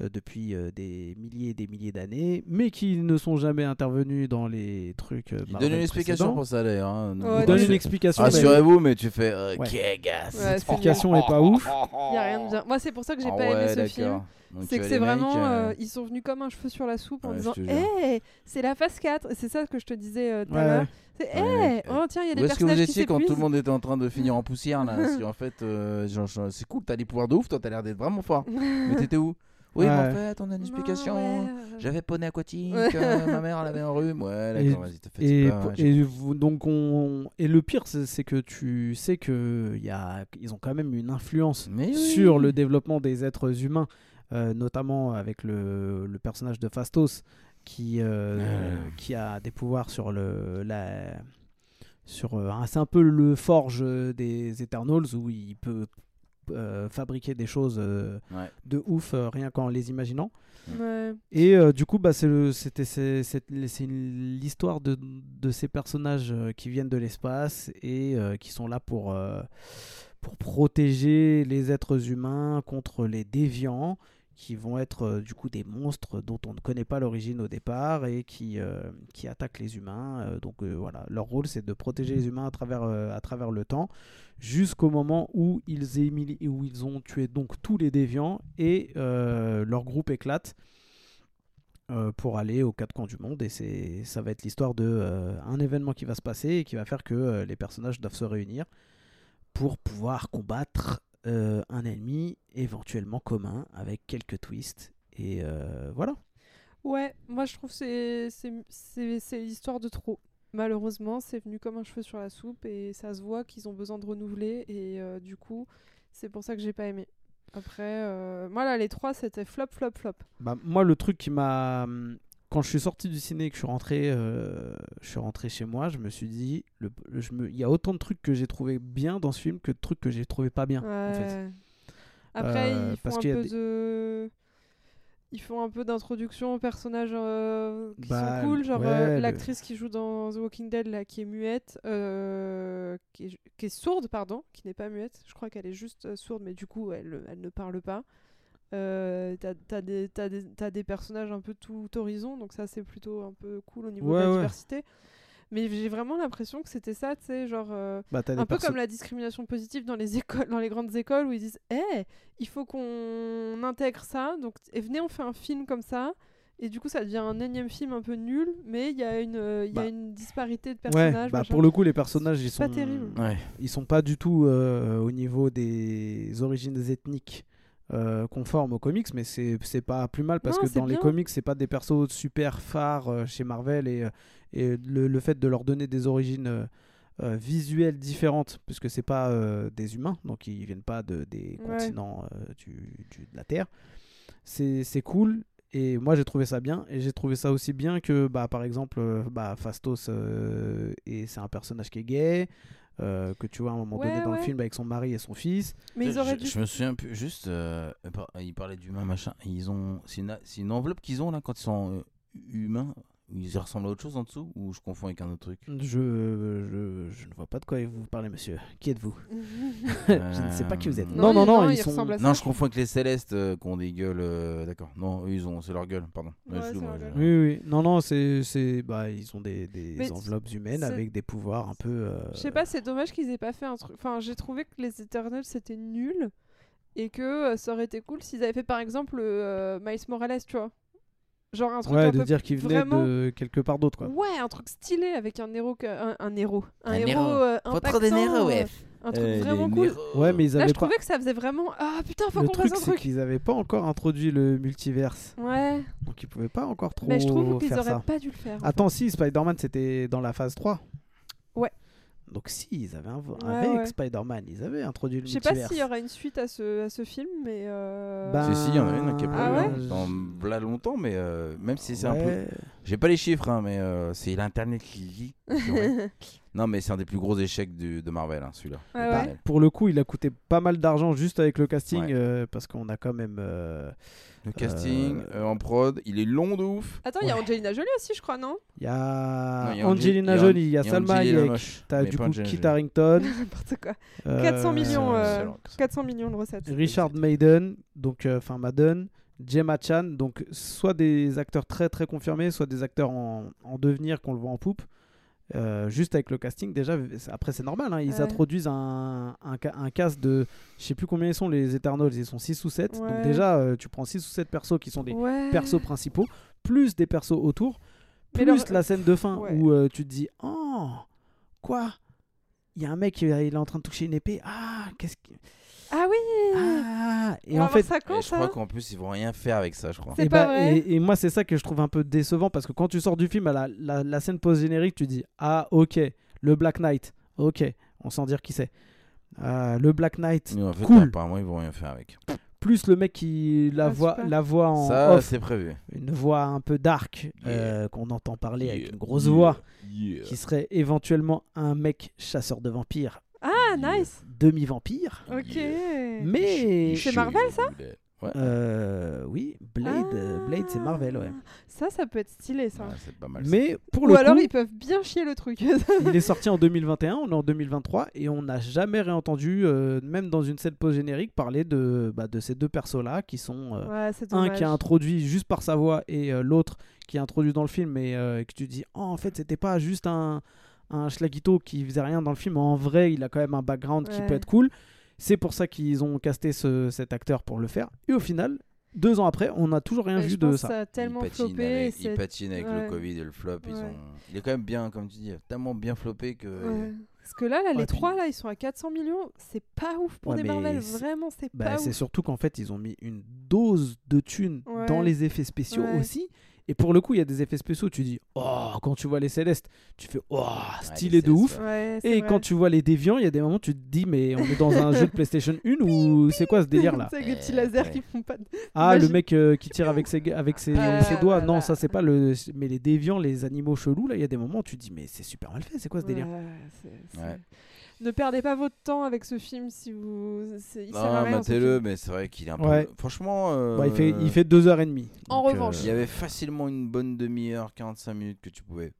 depuis euh, des milliers et des milliers d'années, mais qui ne sont jamais intervenus dans les trucs. euh, Il Marvel donne une explication pour ça d'ailleurs. hein. Ouais, donne donnez- une explication. Rassurez-vous, mais tu fais euh, Ouais. gars. Ouais, L'explication est pas ouf. Y a rien de bien. Moi c'est pour ça que j'ai Ah pas aimé ce film. C'est que c'est vraiment. euh, euh, ils sont venus comme un cheveu sur la soupe en disant. Hé, c'est la phase 4. Et C'est ça que je te disais euh, tout à l'heure. C'est Hé, oh tiens, il y a des Où est-ce que vous personnages qui étiez quand tout le monde était en train de finir en poussière là Si en fait, euh, c'est cool, t'as des pouvoirs de ouf, toi t'as l'air d'être vraiment fort. mais t'étais où? Oui, mais en fait, on a une explication. ouais. J'avais poney aquatique, Ouais. euh, ma mère elle avait un rhume. Ouais, Et- d'accord, vas-y, t'as fait Et, pas, j'ai et vous- donc on et le pire c'est que tu sais que il y a ils ont quand même une influence Mais oui. sur le développement des êtres humains euh, notamment avec le, le personnage de Fastos qui euh, Euh. qui a des pouvoirs sur le la sur euh, c'est un peu le forge des Eternals où il peut euh, fabriquer des choses euh, Ouais. de ouf euh, rien qu'en les imaginant Ouais. et euh, du coup, bah, c'est l'histoire de, de ces personnages euh, qui viennent de l'espace et euh, qui sont là pour euh, pour protéger les êtres humains contre les déviants qui vont être euh, du coup des monstres dont on ne connaît pas l'origine au départ et qui euh, qui attaquent les humains. Euh, donc voilà, leur rôle c'est de protéger les humains à travers à travers le temps jusqu'au moment où ils où ils ont tué donc tous les déviants et leur groupe éclate pour aller aux quatre coins du monde et c'est ça va être l'histoire de euh, un événement qui va se passer et qui va faire que les personnages doivent se réunir pour pouvoir combattre euh, un ennemi éventuellement commun avec quelques twists et euh, voilà Ouais, moi je trouve que c'est c'est- l'histoire de trop. Malheureusement, c'est venu comme un cheveu sur la soupe et ça se voit qu'ils ont besoin de renouveler et euh, du coup, c'est pour ça que j'ai pas aimé. Après, euh, moi là, les trois c'était flop, flop, flop. Bah, moi, le truc qui m'a. Quand je suis sorti du ciné et que je suis rentré, euh, je suis rentré chez moi, je me suis dit, le, le- je me, il y a autant de trucs que j'ai trouvé bien dans ce film que de trucs que j'ai trouvé pas bien. en fait. Ouais. Après, Euh, ils font parce un peu des- de. Ils font un peu d'introduction aux personnages euh, qui Bah, sont cool, genre ouais, le- l'actrice qui joue dans The Walking Dead là, qui est muette, qui, est, qui est sourde, pardon, qui n'est pas muette. Je crois qu'elle est juste sourde, mais du coup elle, elle ne parle pas. Euh, t'as, t'as des, t'as des, t'as des personnages un peu tout horizon, donc ça c'est plutôt un peu cool au niveau Ouais, de la ouais. diversité. Mais j'ai vraiment l'impression que c'était ça, tu sais, genre. euh, Bah, un peu comme la discrimination positive dans les écoles, dans les grandes écoles où ils disent Eh, il faut qu'on intègre ça, donc et venez on fait un film comme ça. Et du coup, ça devient un énième film un peu nul, mais il y a une, euh, il y a Bah. une disparité de Ouais, personnages. bah, pour le coup, les personnages, ils C'est pas sont, terrible. Ouais. ils sont pas du tout euh, au niveau des origines ethniques euh, conformes aux comics, mais c'est pas plus mal parce Non, que dans les comics, c'est pas des persos super phares euh, chez Marvel et, euh, et le, le fait de leur donner des origines euh, visuelles différentes, puisque c'est pas des humains, donc ils viennent pas de, des Ouais. continents du, du- de la Terre. C'est cool. Et moi j'ai trouvé ça bien et j'ai trouvé ça aussi bien que bah, par exemple bah, Fastos et c'est un personnage qui est gay euh, que tu vois à un moment donné Ouais, dans le film avec son mari et son fils Mais ils je, auraient je- dû. je me souviens plus, juste, euh, ils parlaient d'humains, machin. Ils ont, c'est une, c'est une enveloppe qu'ils ont là quand ils sont euh, humains. Ils ressemblent à autre chose en dessous ou je confonds avec un autre truc? Je, je, je ne vois pas de quoi vous parlez monsieur qui êtes-vous? Je ne sais pas qui vous êtes Euh, non non non, non, ils ils sont ressemblent à ça. Non, je confonds avec les célestes euh, qui ont des gueules. euh, D'accord. Non, eux, ils ont, c'est leur gueule, pardon. Ouais, c'est excuse-moi, leur je- gueule. Oui, oui, non, non, c'est, c'est, bah, ils ont des, des Mais enveloppes humaines c'est- avec des pouvoirs un peu. euh, Je sais pas, c'est dommage qu'ils aient pas fait un truc. Enfin, j'ai trouvé que les Eternals c'était nul et que euh, ça aurait été cool s'ils avaient fait par exemple euh, Miles Morales, tu vois. Genre un truc Ouais, un de peu dire qu'ils venaient vraiment- de quelque part d'autre, quoi. Ouais, un truc stylé avec un héros, que- un, un héros, un, Un héros, héros. euh, Pas trop de impactant, Nero, euh, ouais. un truc Euh, vraiment cool. Ouais, mais ils Là, avaient je pas. trouvais que ça faisait vraiment ah putain, faut Le qu'on truc, fasse un c'est truc. qu'ils avaient pas encore introduit le multiverse, Ouais, donc ils pouvaient pas encore trop mais je trouve qu'ils auraient ça. pas dû le faire. en Attends, si Spider-Man c'était dans la phase 3. Ouais. Donc si ils avaient un... Ouais, avec ouais. Spider-Man, ils avaient introduit le fait. Je sais pas multiverse. s'il y aura une suite à ce, à ce film, mais. euh, Ben, Si, si, il y en a une qui est Ah prévue ouais hein, dans là longtemps, mais euh, même si c'est un peu. J'ai pas les chiffres, hein, mais euh, c'est l'internet qui. Ouais. non, mais c'est un des plus gros échecs du- de Marvel, hein, celui-là. Ah ouais. Pour le coup, il a coûté pas mal d'argent juste avec le casting, Ouais. euh, parce qu'on a quand même. euh, Le casting Euh, euh, en prod, il est long de ouf. Attends, il y a. Angelina Jolie aussi, je crois, non Il y a Angelina Ange- Jolie, il y a il y a Salma Hayek, t'as du coup Kit. Harington, N'importe quoi. euh, 400 millions, c'est euh, excellent. 400 millions de recettes. Richard Maiden, donc euh, enfin Madden, Gemma Chan, donc soit des acteurs très très confirmés, soit des acteurs en, en devenir qu'on le voit en poupe. Euh, juste avec le casting, déjà, après c'est normal, hein, ils Ouais. introduisent un, un, ca- un cast de, je sais plus combien ils sont les Eternals, ils sont 6 ou 7, Ouais. donc déjà euh, tu prends 6 ou 7 persos qui sont des Ouais. persos principaux, plus des persos autour, plus leur- la scène de fin où euh, tu te dis, oh, quoi? Il y a un mec, il est en train de toucher une épée, ah, qu'est-ce que... Ah oui Ah Et On en fait, ça Et quand, je crois qu'en plus, ils vont rien faire avec ça, je crois. C'est et, pas bah, vrai et, et moi, c'est ça que je trouve un peu décevant parce que quand tu sors du film à la, la, la scène post-générique, tu dis Ah, ok, le Black Knight, ok, on sent dire qui c'est. Euh, le Black Knight, Mais en fait, Cool. apparemment, ils vont rien faire avec. plus le mec qui la Ah, voix, super. la voix en Ça, c'est prévu. une voix un peu dark Yeah. euh, qu'on entend parler avec une grosse yeah, voix, yeah. qui serait éventuellement un mec chasseur de vampires. Nice demi-vampire. Ok. Mais C'est Marvel, ça. Ouais. euh, oui, Blade, euh, Blade, c'est Marvel, ouais. Ah, Ça, ça peut être stylé, ça. Ouais, c'est pas mal. ça. Mais pour Ou le alors coup, ils peuvent bien chier le truc. il est sorti en 2021, on est en 2023 et on n'a jamais réentendu, euh, même dans une scène post-générique, parler de, bah, de ces deux persos-là qui sont euh, ouais, c'est un qui est introduit juste par sa voix et euh, l'autre qui est introduit dans le film et euh, que tu dis oh, en fait c'était pas juste un, un schlaguito qui faisait rien dans le film, en vrai il a quand même un background qui peut être cool. C'est pour ça qu'ils ont casté ce- cet acteur pour le faire. Et au final, deux ans après, on n'a toujours rien Ouais, je vu pense de que ça. ça a tellement il patine flopé. avec, c'est- il patine avec ouais. le Covid et le flop. Ils Ouais. ont... Il est quand même bien, comme tu dis, tellement bien floppé que. Ouais. Parce que là, là Ouais, les trois, là, ils sont à 400 millions. C'est pas ouf pour Ouais, des Marvel. c'est- Vraiment, c'est Bah, pas c'est ouf. surtout qu'en fait, ils ont mis une dose de thunes Ouais. dans les effets spéciaux Ouais. aussi. Et pour le coup, il y a des effets spéciaux, tu dis, oh, quand tu vois les célestes, tu fais, oh, stylé de ouf. ouais. Et vrai. quand tu vois les déviants, il y a des moments, tu te dis, mais on est dans un jeu de PlayStation 1 ou c'est quoi ce délire là C'est avec des petits lasers ouais. qui font pas de... Ah, le mec euh, qui tire avec ses, avec ses, Ah ses doigts. Non, ça c'est pas le. Mais les déviants, les animaux chelous, là, il y a des moments où tu te dis, mais c'est super mal fait, c'est quoi ce délire Ouais, c'est- c'est- Ouais. Ne perdez pas votre temps avec ce film si vous. c'est- Il Non, matez-le, mais c'est vrai qu'il est un peu. Ouais. Franchement. euh, Bah, il, fait, il fait deux heures et demie. En Donc, revanche. Il y avait facilement une bonne demi-heure, 45 minutes que tu pouvais.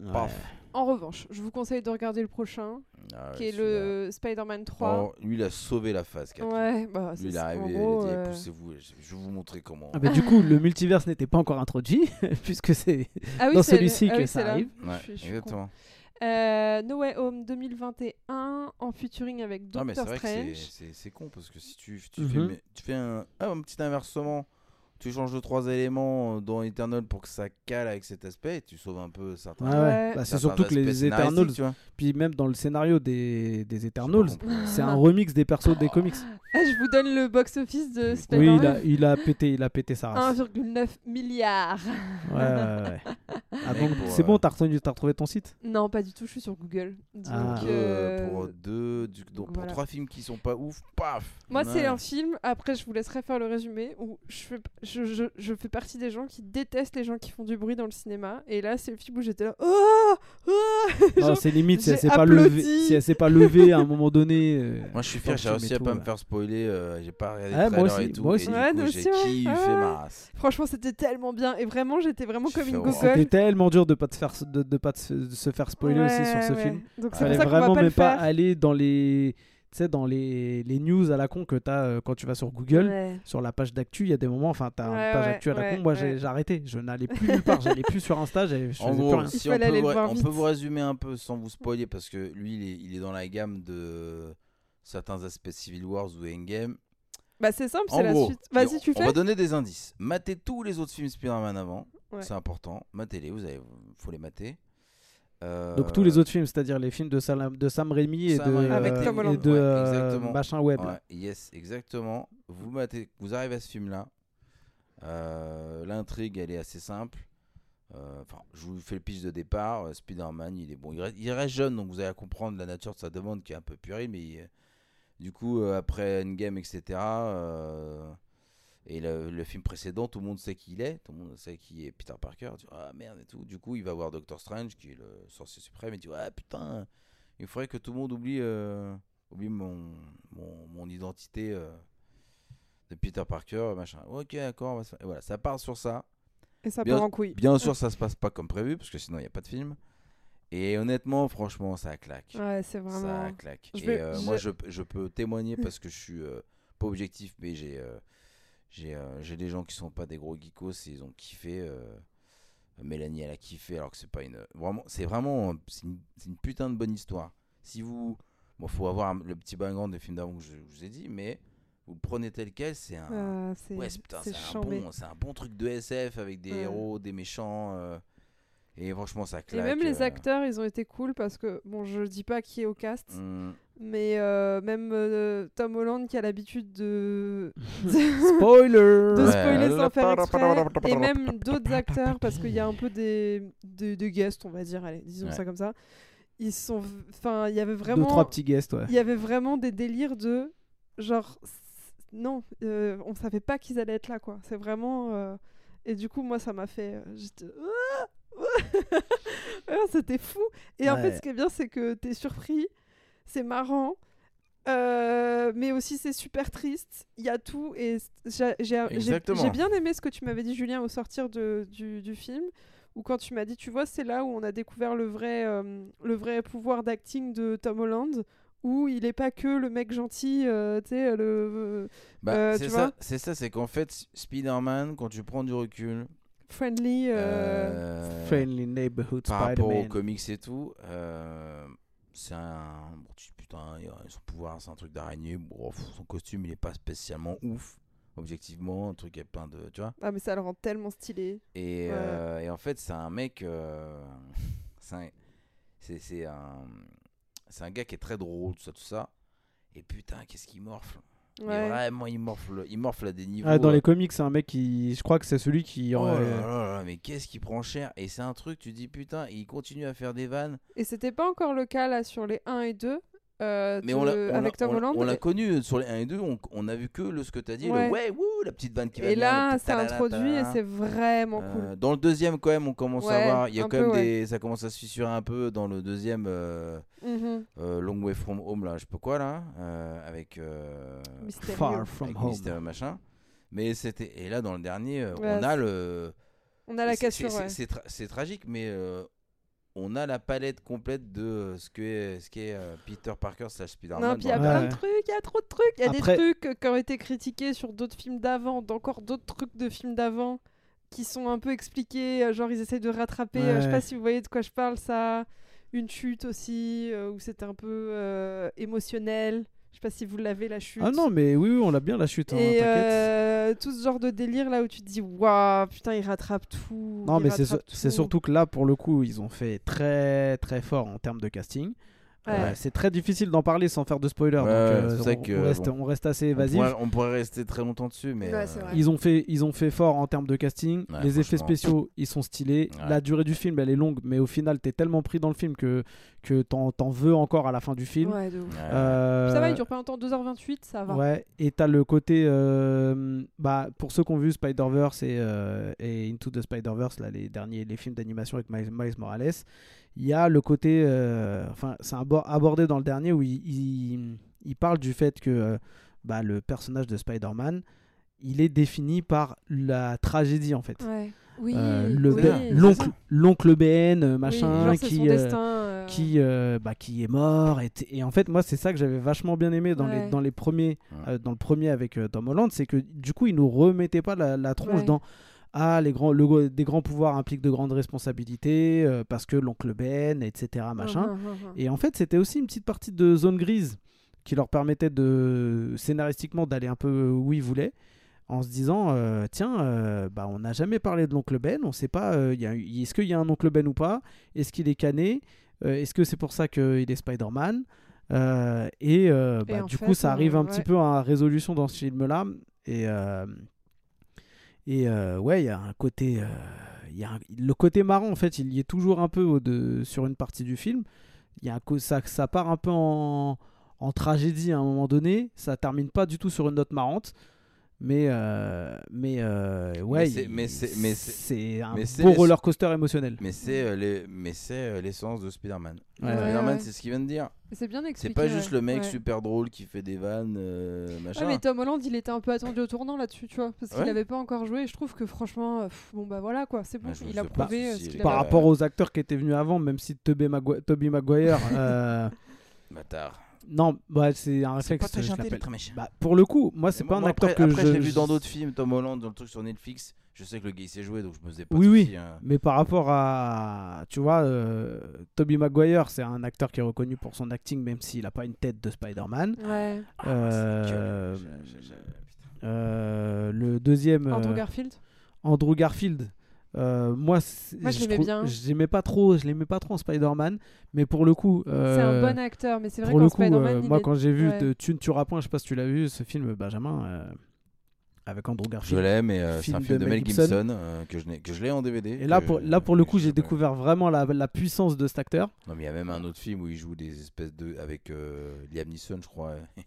ouais. Paf. En revanche, je vous conseille de regarder le prochain, Ah ouais, qui est le Spider-Man 3. Oh, lui, il a sauvé la phase 4. ouais, bah, Lui, il est arrivé, gros, il a dit euh, poussez-vous, je vais vous montrer comment. Ah bah, du coup, le multiverse n'était pas encore introduit, puisque c'est Ah oui, dans c'est- celui-ci ah que oui, ça arrive. Je suis- je suis con. Euh, no Way Home 2021 en featuring avec Non, mais c'est Doctor vrai que c'est- Strange. c'est c'est con parce que si tu, tu, Mhm. fais, mais- tu fais un, ah, un petit inversement, tu changes de trois éléments dans Eternal pour que ça cale avec cet aspect et tu sauves un peu certains. Ah ouais. Bah, c'est certains surtout que les Eternals, tu vois. Puis même dans le scénario des, des Eternals, c'est un remix des persos des comics. Ah, je vous donne le box-office de Oui, Spider-Man. il a, il a pété, il a pété sa race. 1,9 milliard. Ouais, ouais, ouais. Ah, Mec, donc, pour, c'est euh, bon, t'as retrouvé, t'as retrouvé ton site? Non, pas du tout, je suis sur Google. Donc, Ah. Euh, pour deux, du- donc pour trois films qui sont pas ouf, paf. Moi, c'est un film, après je vous laisserai faire le résumé, où je fais, je, je, je fais partie des gens qui détestent les gens qui font du bruit dans le cinéma. Et là, c'est le film où j'étais là. Oh, oh Non, Genre, c'est limite si elle s'est pas levée, si elle s'est pas levée à un moment donné. euh, Moi je suis fier, j'ai réussi à pas me faire spoiler, euh, j'ai pas regardé Ouais, le moi trailer aussi, et tout. moi aussi. du Ouais, coup, nous j'ai aussi, ouais. kiffé Ouais. ma race. Franchement, c'était tellement bien. Et vraiment, j'étais vraiment comme une gogole. C'était tellement dur de pas te faire de, de pas te de se faire spoiler aussi sur ce ouais. film. Donc c'est Fallait pour ça qu'on va vraiment pas le même pas aller dans les tu sais dans les, les news à la con que t'as euh, quand tu vas sur Google Ouais. sur la page d'actu il y a des moments enfin t'as Ouais, une page ouais, actu à la con moi j'ai ouais. j'ai arrêté je n'allais plus nulle part j'allais plus sur Insta je En plus gros, rien Il si on, peut, on peut vous résumer un peu sans vous spoiler parce que lui il est, il est dans la gamme de certains aspects Civil Wars ou Endgame. Bah, c'est simple, En c'est la gros, suite. Vas-y, tu on fais. va donner des indices. Matez tous les autres films Spider-Man avant, Ouais. c'est important. Matez-les, vous avez, faut les mater. Euh, donc tous les autres films c'est-à-dire les films de Sam, de Sam Raimi et de. Avec euh, Tom et Holland. de Ouais, euh, machin web. Ouais, yes, exactement. Vous, matez, vous arrivez à ce film-là. L'intrigue, elle est assez simple. Enfin, je vous fais le pitch de départ. Spider-Man, il est bon. Il reste, il reste jeune, donc vous allez comprendre la nature de sa demande qui est un peu puérile. Mais il- du coup, après Endgame, etc. et le, le film précédent, tout le monde sait qui il est. Tout le monde sait qui est Peter Parker. Vois, ah merde et tout. Du coup, il va voir Doctor Strange, qui est le sorcier suprême. Et vois, ah putain, il faudrait que tout le monde oublie, euh, oublie mon, mon, mon identité euh, de Peter Parker, machin. Ok, d'accord, se voilà, ça part sur ça. Et ça Bien- part en couille. Bien sûr, ça se passe pas comme prévu, parce que sinon, il n'y a pas de film. Et honnêtement, franchement, ça claque. Ouais, c'est vraiment. Ça claque. Je Et vais- euh, je- moi, je, je peux témoigner parce que je suis pas objectif, mais j'ai j'ai euh, des gens qui sont pas des gros geekos et ils ont kiffé. euh, Mélanie, elle a kiffé, alors que c'est pas une. Vraiment, c'est vraiment. C'est une, putain de bonne histoire. Si vous. Bon, faut avoir le petit background des films d'avant que je, je vous ai dit, mais vous le prenez tel quel, c'est un. Euh, c'est Ouais, c'est putain, c'est c'est un, bon, c'est un bon truc de SF avec des Ouais. héros, des méchants. euh, et franchement, ça Et claque. même les euh, acteurs, ils ont été cool parce que, bon, je dis pas qui est au cast, hum, mais euh, même euh, Tom Holland qui a l'habitude de, spoiler de Ouais. spoiler sans faire exprès, et même d'autres acteurs, parce qu'il y a un peu des, des, des guests, on va dire, allez, disons Ouais. ça comme ça. Ils sont, enfin, il y avait deux vraiment, trois petits guests ouais il y avait vraiment des délires de, genre, non, euh, on savait pas qu'ils allaient être là, quoi. C'est vraiment, euh, et du coup, moi, ça m'a fait, j'étais, Ouais, c'était fou. Et en fait, Ouais. ce qui est bien, c'est que t'es surpris, c'est marrant. euh, mais aussi c'est super triste, il y a tout et j'ai bien aimé ce que tu m'avais dit Julien au sortir de, du, du film ou quand tu m'as dit tu vois c'est là où on a découvert le vrai euh, le vrai pouvoir d'acting de Tom Holland où il est pas que le mec gentil euh, tu sais le Bah, Euh, c'est ça, c'est ça, c'est qu'en fait, Spider-Man, quand tu prends du recul friendly euh, euh, friendly neighborhood par rapport aux comics et tout, euh, c'est un. Bon, tu dis, putain, son pouvoir, c'est un truc d'araignée. Bon, son costume, il est pas spécialement ouf, objectivement. Un truc avec plein de. Tu vois ah mais ça le rend tellement stylé et, Ouais. euh, et en fait, c'est un mec. euh, c'est un- c'est c'est un. C'est un gars qui est très drôle, tout ça, tout ça. Et putain, qu'est-ce qu'il morfle Ouais Vraiment, il morfle, il morfle à des niveaux. Ah, dans euh, les comics c'est un mec qui je crois que c'est celui qui Oh là là là, mais qu'est-ce qui prend cher? Et c'est un truc, tu dis putain, il continue à faire des vannes. et c'était pas encore le cas là sur les 1 et 2 euh, Mais de- on l'a, on avec l'a- Tom on l'a- Holland on l'a connu sur les 1 et 2, on, on a vu que le, ce que t'as dit, Ouais. le ouais, wouh, la petite vanne qui va Et bien, là, talala, introduit et c'est vraiment Euh, cool. Dans le deuxième, quand même, on commence à voir, il y a quand peu, même ouais. des, ça commence à se fissurer un peu dans le deuxième euh, Mhm. euh, Long Way From Home, là, je sais pas quoi, là, euh, avec, euh. Far from avec home Mystérieux machin. Mais c'était, et là, dans le dernier, euh, Ouais, on a le. On a la cassure, c'est- tra- tragique, mais euh, on a la palette complète de euh, ce qu'est ce qu'est, euh, Peter Parker slash Spider-Man. Non, puis il y a Ouais. plein de trucs, il y a trop de trucs. Il y a Après- des trucs qui ont été critiqués sur d'autres films d'avant, d'encore d'autres trucs de films d'avant qui sont un peu expliqués. euh, Genre, ils essayent de rattraper. euh, je sais Ouais. pas si vous voyez de quoi je parle, ça. Une chute aussi, euh, où c'était un peu euh, émotionnel. Je sais pas si vous l'avez, la chute. ah non mais oui, oui on l'a bien la chute hein, Et t'inquiète euh, tout ce genre de délire là où tu te dis waouh putain il rattrape tout. Non, mais c'est surtout que là, pour le coup, ils ont fait très très fort en termes de casting. Ouais. C'est très difficile d'en parler sans faire de spoiler. Ouais, donc, euh, on, que, on reste, bon. on reste assez On évasif. pourrait, on pourrait rester très longtemps dessus, mais. Vrai. Ils ont, fait, ils ont fait fort en termes de casting. Ouais, les effets spéciaux, ils sont stylés. Ouais. La durée du film, elle est longue, mais au final, t'es tellement pris dans le film que, que t'en, t'en veux encore à la fin du film. Ouais, de ouf. Ouais. Euh, Ça va, il dure pas longtemps, 2h28, ça va. Ouais, et t'as le côté. euh, bah, pour ceux qui ont vu Spider-Verse et, euh, et Into the Spider-Verse, là, les derniers les films d'animation avec Miles, Miles Morales, il y a le côté. euh, enfin, c'est abo- abordé dans le dernier où il, il, il parle du fait que euh, bah, le personnage de Spider-Man, il est défini par la tragédie en fait. Ouais. Oui. Euh, le oui, l'oncle, l'oncle BN, Oui, machin, qui, euh, destin. euh, qui, euh, bah, qui est mort. Et, et en fait, moi, c'est ça que j'avais vachement bien aimé dans, Ouais. les, dans les premiers, Ouais. euh, dans le premier avec euh, Tom Holland, c'est que du coup, il nous remettait pas la, la tronche Ouais. dans ah les grands, le- des grands pouvoirs impliquent de grandes responsabilités euh, parce que l'oncle Ben, etc. Machin. hum, hum, hum, hum. Et en fait, c'était aussi une petite partie de zone grise qui leur permettait de scénaristiquement d'aller un peu où ils voulaient en se disant euh, tiens euh, bah on n'a jamais parlé de l'oncle Ben on sait pas est-ce qu'il y a un oncle Ben ou pas? Est-ce qu'il est cané? Est-ce que c'est pour ça qu'il est Spider-Man? Et Et bah, du fait, coup ça arrive un petit peu à résolution dans ce film là et et euh, ouais il y a un côté euh, y a le côté marrant en fait il y est toujours un peu sur une partie du film il y a un ça, ça part un peu en, en tragédie à un moment donné. Ça termine pas du tout sur une note marrante. Mais, euh, mais euh, ouais, Mais c'est- il- mais c'est- mais c'est- c'est un beau roller coaster émotionnel. Mais c'est euh, les- mais c'est euh, l'essence de Spider-Man. Ouais, Ouais, Spider-Man, ouais. c'est ce qu'il vient de dire. C'est bien expliqué. C'est pas juste ouais. le mec Ouais. super drôle qui fait des vannes, euh, Ouais, machin. mais Tom Holland, il était un peu attendu au tournant là-dessus, tu vois, parce qu'il Ouais. avait pas encore joué. Et je trouve que franchement, pff, bon bah voilà quoi, c'est bon, Ouais, trouve il a prouvé ce Par avait. rapport aux acteurs qui étaient venus avant, même si Tobey Magu- Tobey Maguire. euh, Bâtard. Non, bah, c'est un C'est réflexe. pas très je gentil, très méchant. Bah, pour le coup, moi, c'est pas moi- un acteur après, que après, je. l'ai vu dans d'autres films, Tom Holland, dans le truc sur Netflix. Je sais que le gars il s'est joué, donc je me faisais pas Oui, de oui. soucis, hein. Mais par rapport à, tu vois, euh, Tobey Maguire, c'est un acteur qui est reconnu pour son acting, même s'il n'a pas une tête de Spider-Man. Ouais. Ah, Euh. Euh, le deuxième, Andrew Garfield? Andrew Garfield. Euh, moi, Moi, je l'aimais bien. Je l'aimais pas trop. Je l'aimais pas trop en Spider-Man, mais pour le coup, C'est un euh, bon acteur, mais c'est vrai pour qu'en le coup, Spider-Man, euh, moi, est- quand j'ai vu ouais. de Tu ne tueras point, je sais pas si tu l'as vu, ce film Benjamin euh, avec Andrew Je Garfield. l'ai, mais euh, c'est un film de de Mel Gibson. Gibson euh, que je n'ai- que je l'ai en DVD. Et là, pour, là, pour le coup, je j'ai découvert vraiment la, la puissance de cet acteur. Non, mais il y a même un autre film où il joue des espèces de. avec euh, Liam Neeson, je crois.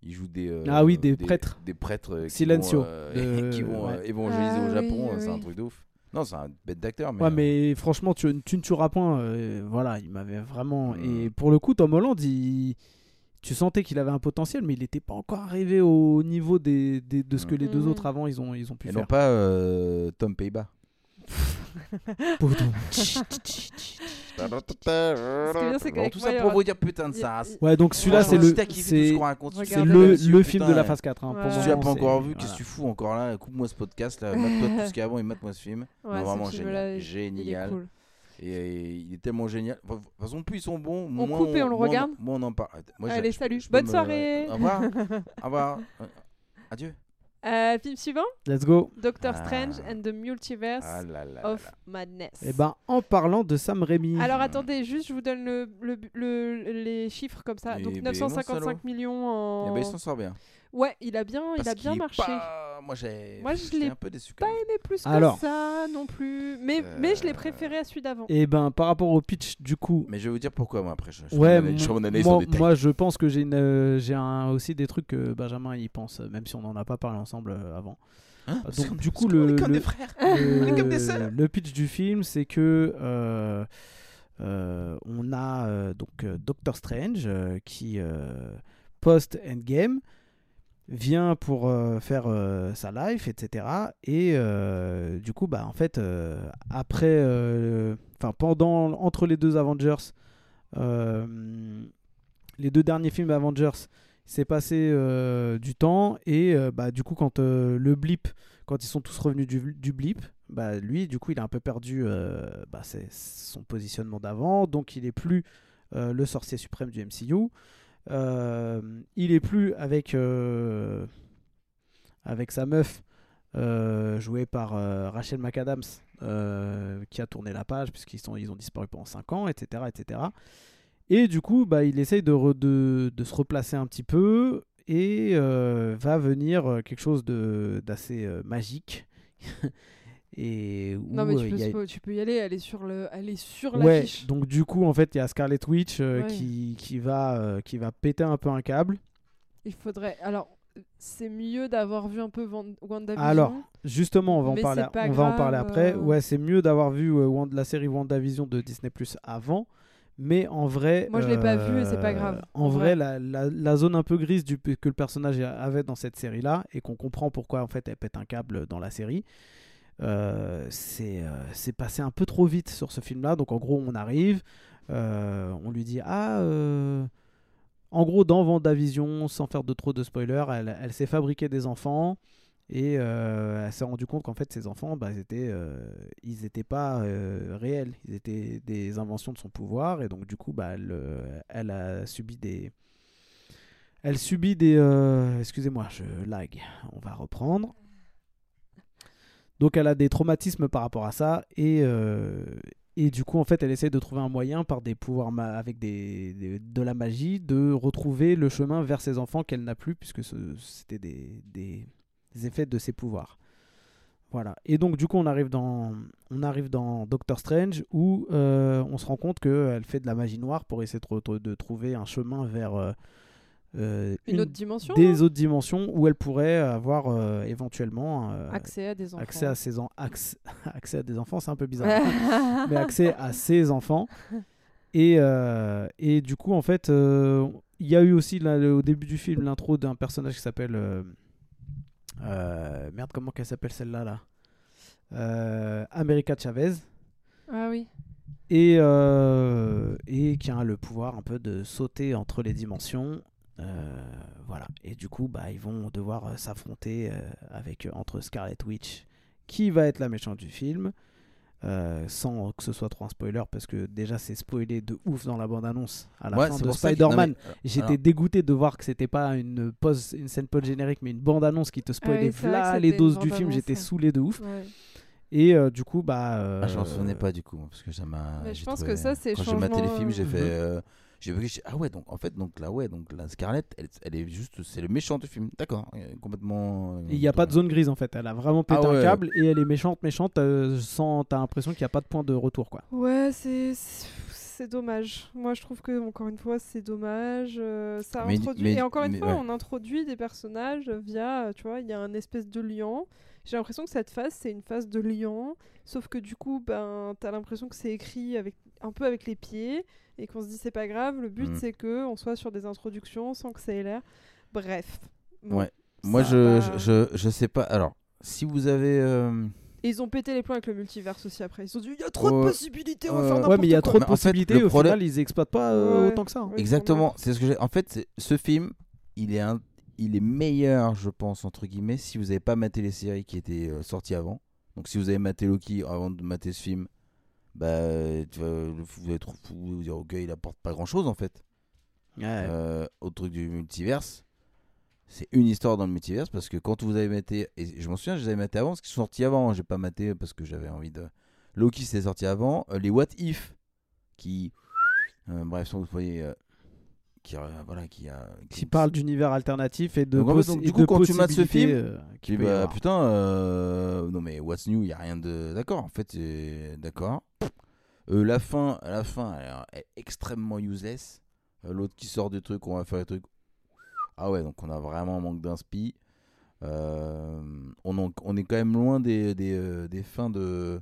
Il joue des. euh, Ah oui, des prêtres. Des prêtres. euh, qui Silencio, vont, euh, de- qui vont euh, ouais. évangéliser Ah au oui, Japon. oui, C'est un truc de ouf. Non, c'est un bête d'acteur. Mais, Ouais, euh, mais franchement, tu, tu ne tueras point. euh, voilà, il m'avait vraiment. Et pour le coup, Tom Holland, il- tu sentais qu'il avait un potentiel, mais il n'était pas encore arrivé au niveau des, des- de ce que les deux Mm. autres avant ils ont, ils ont pu Et faire. non pas euh, Tom Payba. tout ça pour vous dire putain de il y a- sa race. Ouais, donc celui-là, c'est le, c'est le, film de la phase 4. hein, Si tu moment, pas encore vu, qu'est-ce que tu fous encore là? Coupe-moi ce podcast là, mate-toi tout ce qu'il y a avant et mate-moi ce film. Vraiment génial. Et, il est tellement génial. De toute façon, plus ils sont bons, On moins coupe et on le regarde Moi, on en parle. Moi, Allez, salut. Bonne me- soirée. Au revoir. Au revoir. Euh, Adieu. Euh, film suivant Let's go. Doctor Ah. Strange and the Multiverse Ah là là là of là. Madness. Et ben, en parlant de Sam Raimi. Alors attendez, juste je vous donne le, le- le- les chiffres comme ça. Eh Donc ben, 955 mon salaud. millions en. Eh ben, il s'en sort bien. Ouais, il a bien, il a bien est marché. pas- Moi, j'ai. Moi, je l'ai un peu déçu. même. Mais plus que Alors. ça non plus. Mais, Euh, mais je l'ai préféré à celui d'avant. Et ben, par rapport au pitch, du coup. Mais je vais vous dire pourquoi, moi, après. Je, je Ouais, mon je mon analyse moi, moi, je pense que j'ai euh, j'ai aussi des trucs que Benjamin y pense, euh, même si on n'en a pas parlé ensemble euh, avant. Hein donc, Parce que- du coup, le- est comme le- des frères. le, On est comme des sœurs. le pitch du film, c'est que euh, euh, on a euh, donc euh, Doctor Strange euh, qui euh, post Endgame vient pour euh, faire euh, sa life, etc. Et euh, du coup, bah en fait, après, enfin pendant, entre les deux Avengers, les deux derniers films Avengers, s'est passé du temps et bah du coup quand le blip quand ils sont tous revenus du, du blip, bah, lui, du coup, il a un peu perdu bah, son positionnement d'avant, donc il est plus le sorcier suprême du MCU. Euh, il est plus avec, euh, avec sa meuf, euh, jouée par euh, Rachel McAdams, qui a tourné la page, puisqu'ils sont, ils ont disparu pendant 5 ans, etc. etc. Et du coup, bah, il essaye de, de, de se replacer un petit peu et va venir quelque chose d'assez magique. et Non, mais euh, tu peux, y a- spo- tu peux y aller, elle est sur le, elle est sur Ouais, l'affiche. donc du coup, en fait, il y a Scarlet Witch euh, Ouais. qui, qui, va, euh, qui va péter un peu un câble. Il faudrait. Alors, c'est mieux d'avoir vu un peu WandaVision. Alors, Justement, on va en parler, on va en parler après. euh. Ouais, c'est mieux d'avoir vu la série WandaVision de Disney Plus avant. Mais en vrai. Moi, je l'ai pas vu et c'est pas grave. En, En vrai, vrai. La, la- la zone un peu grise du, que le personnage avait dans cette série-là, et qu'on comprend pourquoi en fait elle pète un câble dans la série, euh, c'est euh, c'est passé un peu trop vite sur ce film-là. Donc en gros, on arrive, euh, on lui dit Ah. euh, en gros, dans Vendavision, sans faire de trop de spoilers, elle, s'est fabriqué des enfants et elle s'est rendu compte qu'en fait, ces enfants, bah, ils étaient, ils étaient pas réels, ils étaient des inventions de son pouvoir et donc du coup, bah, elle, elle a subi des, elle subit des, excusez-moi, je lag, on va reprendre. Donc elle a des traumatismes par rapport à ça et euh, et du coup en fait elle essaie de trouver un moyen par des pouvoirs avec des, de la magie de retrouver le chemin vers ses enfants qu'elle n'a plus puisque c'était des, des, effets de ses pouvoirs. Voilà. Et donc du coup on arrive dans on arrive dans Doctor Strange où euh, on se rend compte qu'elle fait de la magie noire pour essayer de, de trouver un chemin vers euh, Une, autre dimension des autres dimensions où elle pourrait avoir euh, éventuellement euh, Accès à des enfants. accès à ses en- accès, accès à des enfants, c'est un peu bizarre. mais accès à ses enfants. Et, et du coup, en fait, il y a eu aussi là, au début du film l'intro d'un personnage qui s'appelle. merde, comment qu'elle s'appelle celle-là là? Euh, America Chavez. Ah oui. Et, euh, et qui a le pouvoir un peu de sauter entre les dimensions. Euh, voilà. Et du coup, bah, ils vont devoir euh, s'affronter euh, avec entre Scarlet Witch, qui va être la méchante du film, euh, sans que ce soit trop un spoiler, parce que déjà c'est spoilé de ouf dans la bande-annonce à la Ouais, fin c'est de que- Spider-Man. mais, J'étais alors, dégoûté de voir que c'était pas une pause, une scène post générique, mais une bande-annonce qui te spoilait Ah voilà c'était les doses du film. J'étais saoulé de ouf. Ouais. Et euh, du coup, bah. euh, Ah, je m'en souvenais pas du coup, parce que ça m'a. Je j'ai pense trouvé- que ça, c'est Quand j'ai maté les films, j'ai fait. J'ai vu que j'ai- ah ouais donc en fait donc là ouais donc la Scarlett elle, elle est juste c'est le méchant du film d'accord complètement euh, Il n'y a pas de zone grise en fait. Elle a vraiment pété Ah un câble et elle est méchante, méchante. euh, sans, t'as l'impression qu'il n'y a pas de point de retour quoi. Ouais, c'est c'est dommage. Moi, je trouve que encore une fois, c'est dommage. euh, ça Mais- introduit mais- et encore une mais fois, ouais. on introduit des personnages via, tu vois, il y a un espèce de lien. J'ai l'impression que cette phase, c'est une phase de lien, sauf que du coup, ben, t'as l'impression que c'est écrit avec un peu avec les pieds et qu'on se dit c'est pas grave. Le but, Mm. c'est que on soit sur des introductions sans que ça ait l'air. Bref. Bon, ouais moi je, je, je je sais pas alors si vous avez euh, Et ils ont pété les plombs avec le multiverse aussi après. Ils se sont dit il y a trop de possibilités, on va Ouais. faire Ouais, n'importe Ouais, mais il y a quoi. trop de Mais en fait, possibilités. le au problème- final, ils exploitent pas euh, Ouais. autant que ça. hein. Exactement c'est ce que j'ai en fait ce film il est un il est meilleur je pense entre guillemets si vous avez pas maté les séries qui étaient euh, sorties avant donc si vous avez maté Loki avant de mater ce film bah tu vas, vous allez trop vous vous dire ok il apporte pas grand chose en fait Ouais. euh, au truc du multiverse. C'est une histoire dans le multiverse parce que quand vous avez maté, et je m'en souviens, je les avais maté avant parce qu'ils sont sortis avant. hein, J'ai pas maté parce que j'avais envie de. Loki c'était sorti avant. Euh, les What If qui. euh, bref, sont vous voyez. Qui, euh, voilà, qui a. Qui parle d'univers alternatif et de, Donc, en fait, donc, du coup, de quand tu mates ce film, euh, Qui bah putain, euh, non mais What's New, il y a rien de. D'accord, en fait, d'accord. Euh, la fin, la fin, elle est extrêmement useless. L'autre qui sort du truc, on va faire les trucs. Ah ouais, donc on a vraiment un manque d'inspi. On, en- on est quand même loin des, des, des fins de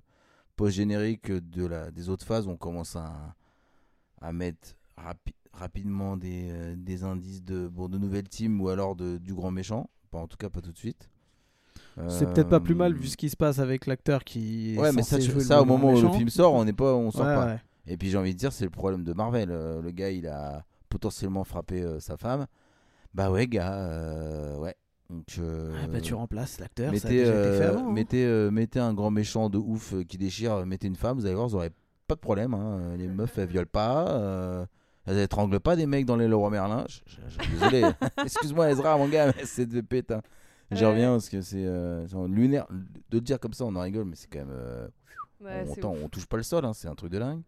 post-générique de la, des autres phases. On commence à, à mettre rapi- rapidement des, euh, des indices de, bon, de nouvelles teams ou alors de, du grand méchant. Pas, en tout cas, pas tout de suite. C'est peut-être pas plus mal Euh, vu ce qui se passe avec l'acteur qui. est Ouais, mais ça, jouer le ça au moment où le film sort, on n'est pas, on sort Ouais, pas. ouais. Et puis j'ai envie de dire, c'est le problème de Marvel. Euh, le gars, il a potentiellement frappé euh, sa femme. Bah ouais, gars, euh, ouais. Donc, euh, Ah bah, tu remplaces l'acteur, mettez, hein. mettez, mettez un grand méchant de ouf qui déchire, mettez une femme, vous allez voir, vous aurez pas de problème. hein. Les meufs, elles violent pas. Elles étranglent pas des mecs dans les Leroy Merlin. Je- je- je- Désolé. Excuse-moi, Ezra, mon gars, mais c'est de pète. hein. J'y Ouais. reviens parce que c'est euh, lunaire. De le dire comme ça, on en rigole, mais c'est quand même. euh, Ouais, on, on touche pas le sol, hein, c'est un truc de dingue.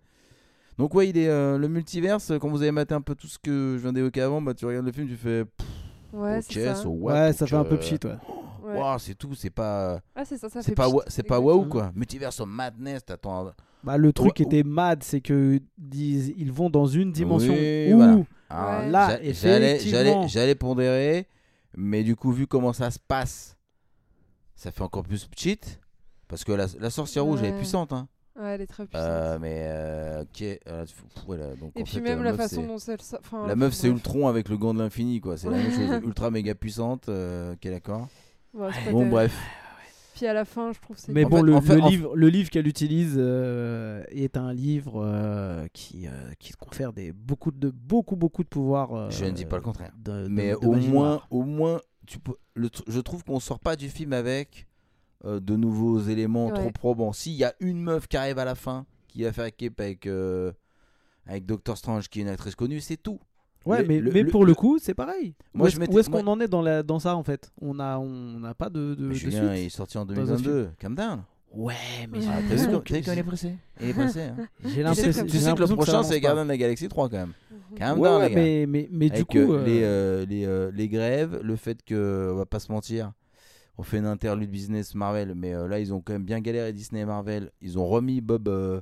Donc ouais, il est euh, le multiverse. Quand vous avez maté un peu tout ce que je viens d'évoquer avant, bah tu regardes le film, tu fais. pff, Ouais, ok, c'est ça. so what, Ouais, ça fait un peu euh, pchit, ouais. Ouais. Waouh, c'est tout, c'est pas, Ah, c'est ça, ça c'est fait pas, c'est pas waouh quoi. Multiverse of Madness, t'attends. un- Bah, le truc qui Ouais, était mad, c'est que ils vont dans une dimension Oui, où voilà. Ah, Ouais. là, j'a- j'allais, j'allais, j'allais pondérer, mais du coup, vu comment ça se passe, ça fait encore plus cheat. Parce que la, la sorcière rouge, elle est puissante, hein. Ouais, elle est très puissante. Euh, mais euh, ok. euh, pff, voilà, donc, Et en puis fait, même la meuf, façon dont elle. enfin, La meuf, c'est. Ultron avec le gant de l'infini, quoi. C'est la même chose, ultra méga puissante. euh, ok, d'accord. Ouais, c'est pas Bon, bref. Puis à la fin, je trouve que c'est. Mais En bon, fait- le, en fait- le en- livre, le livre qu'elle utilise euh, est un livre euh, qui, euh, qui confère des, beaucoup, de, beaucoup, beaucoup de pouvoirs. euh, Je ne dis pas le contraire. de- de- Mais de au moins, au moins, tu peux. Le, je trouve qu'on sort pas du film avec euh, de nouveaux éléments trop probants. S'il y a une meuf qui arrive à la fin, qui va faire équipe avec euh, avec Doctor Strange, qui est une actrice connue, c'est tout. Ouais, le- mais, le- mais le- pour le le- coup, c'est pareil. Moi, où je est-ce où est-ce moi- qu'on en est dans, la, dans ça en fait? On a, on n'a pas de, de, de Julien suite. est sorti en Dans un 2022. Calm down. Ouais, mais. Ah, T'as vu il est pressé Il est pressé. hein. j'ai Tu sais, l'impression que- tu sais que le prochain, c'est. Gardien de la Galaxie 3 quand même. Mhm. Calm Ouais, down, ouais, les gars. mais, mais, mais du Avec coup, euh, euh, les, euh, les, euh, les grèves, le fait que, on va pas se mentir, on fait une interlude business Marvel, mais euh, là ils ont quand même bien galéré Disney et Marvel. Ils ont remis Bob, euh,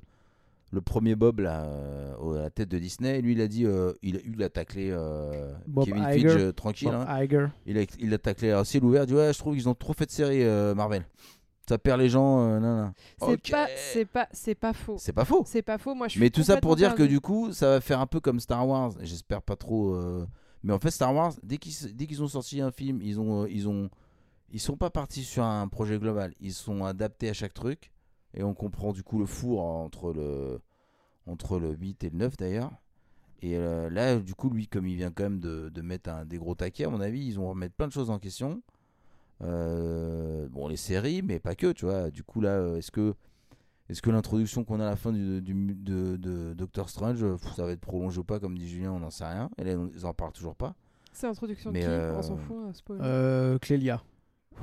le premier Bob là, euh, à la tête de Disney. Lui il a dit, euh, il, a- il a taclé euh, Kevin Iger. Feige euh, tranquille. Bob hein. Iger. Il, a, il a taclé à ciel ouvert. Il dit ouais, je trouve qu'ils ont trop fait de séries euh, Marvel. Ça perd les gens. euh, non, non. C'est pas, c'est pas, c'est pas faux. C'est pas faux. C'est pas faux. Moi, je suis Mais tout ça pour dire que du coup, ça va faire un peu comme Star Wars. J'espère pas trop. euh, Mais en fait, Star Wars, dès qu'ils dès qu'ils ont sorti un film, ils ont euh, ils ont ils sont pas partis sur un projet global. Ils sont adaptés à chaque truc et on comprend du coup le four entre le entre le 8 et le 9 d'ailleurs. Et euh, là, du coup, lui, comme il vient quand même de, de mettre un, des gros taquets, à mon avis, ils vont remettre plein de choses en question. Euh, bon, les séries, mais pas que, tu vois. Du coup, là, euh, est-ce que est-ce que l'introduction qu'on a à la fin du, du- de, de Doctor Strange, ça va être prolongé ou pas, comme dit Julien, on n'en sait rien. Et là, ils en parlent toujours pas. C'est l'introduction de Mais, qui? Euh, On s'en fout. spoil. Euh, Clélia.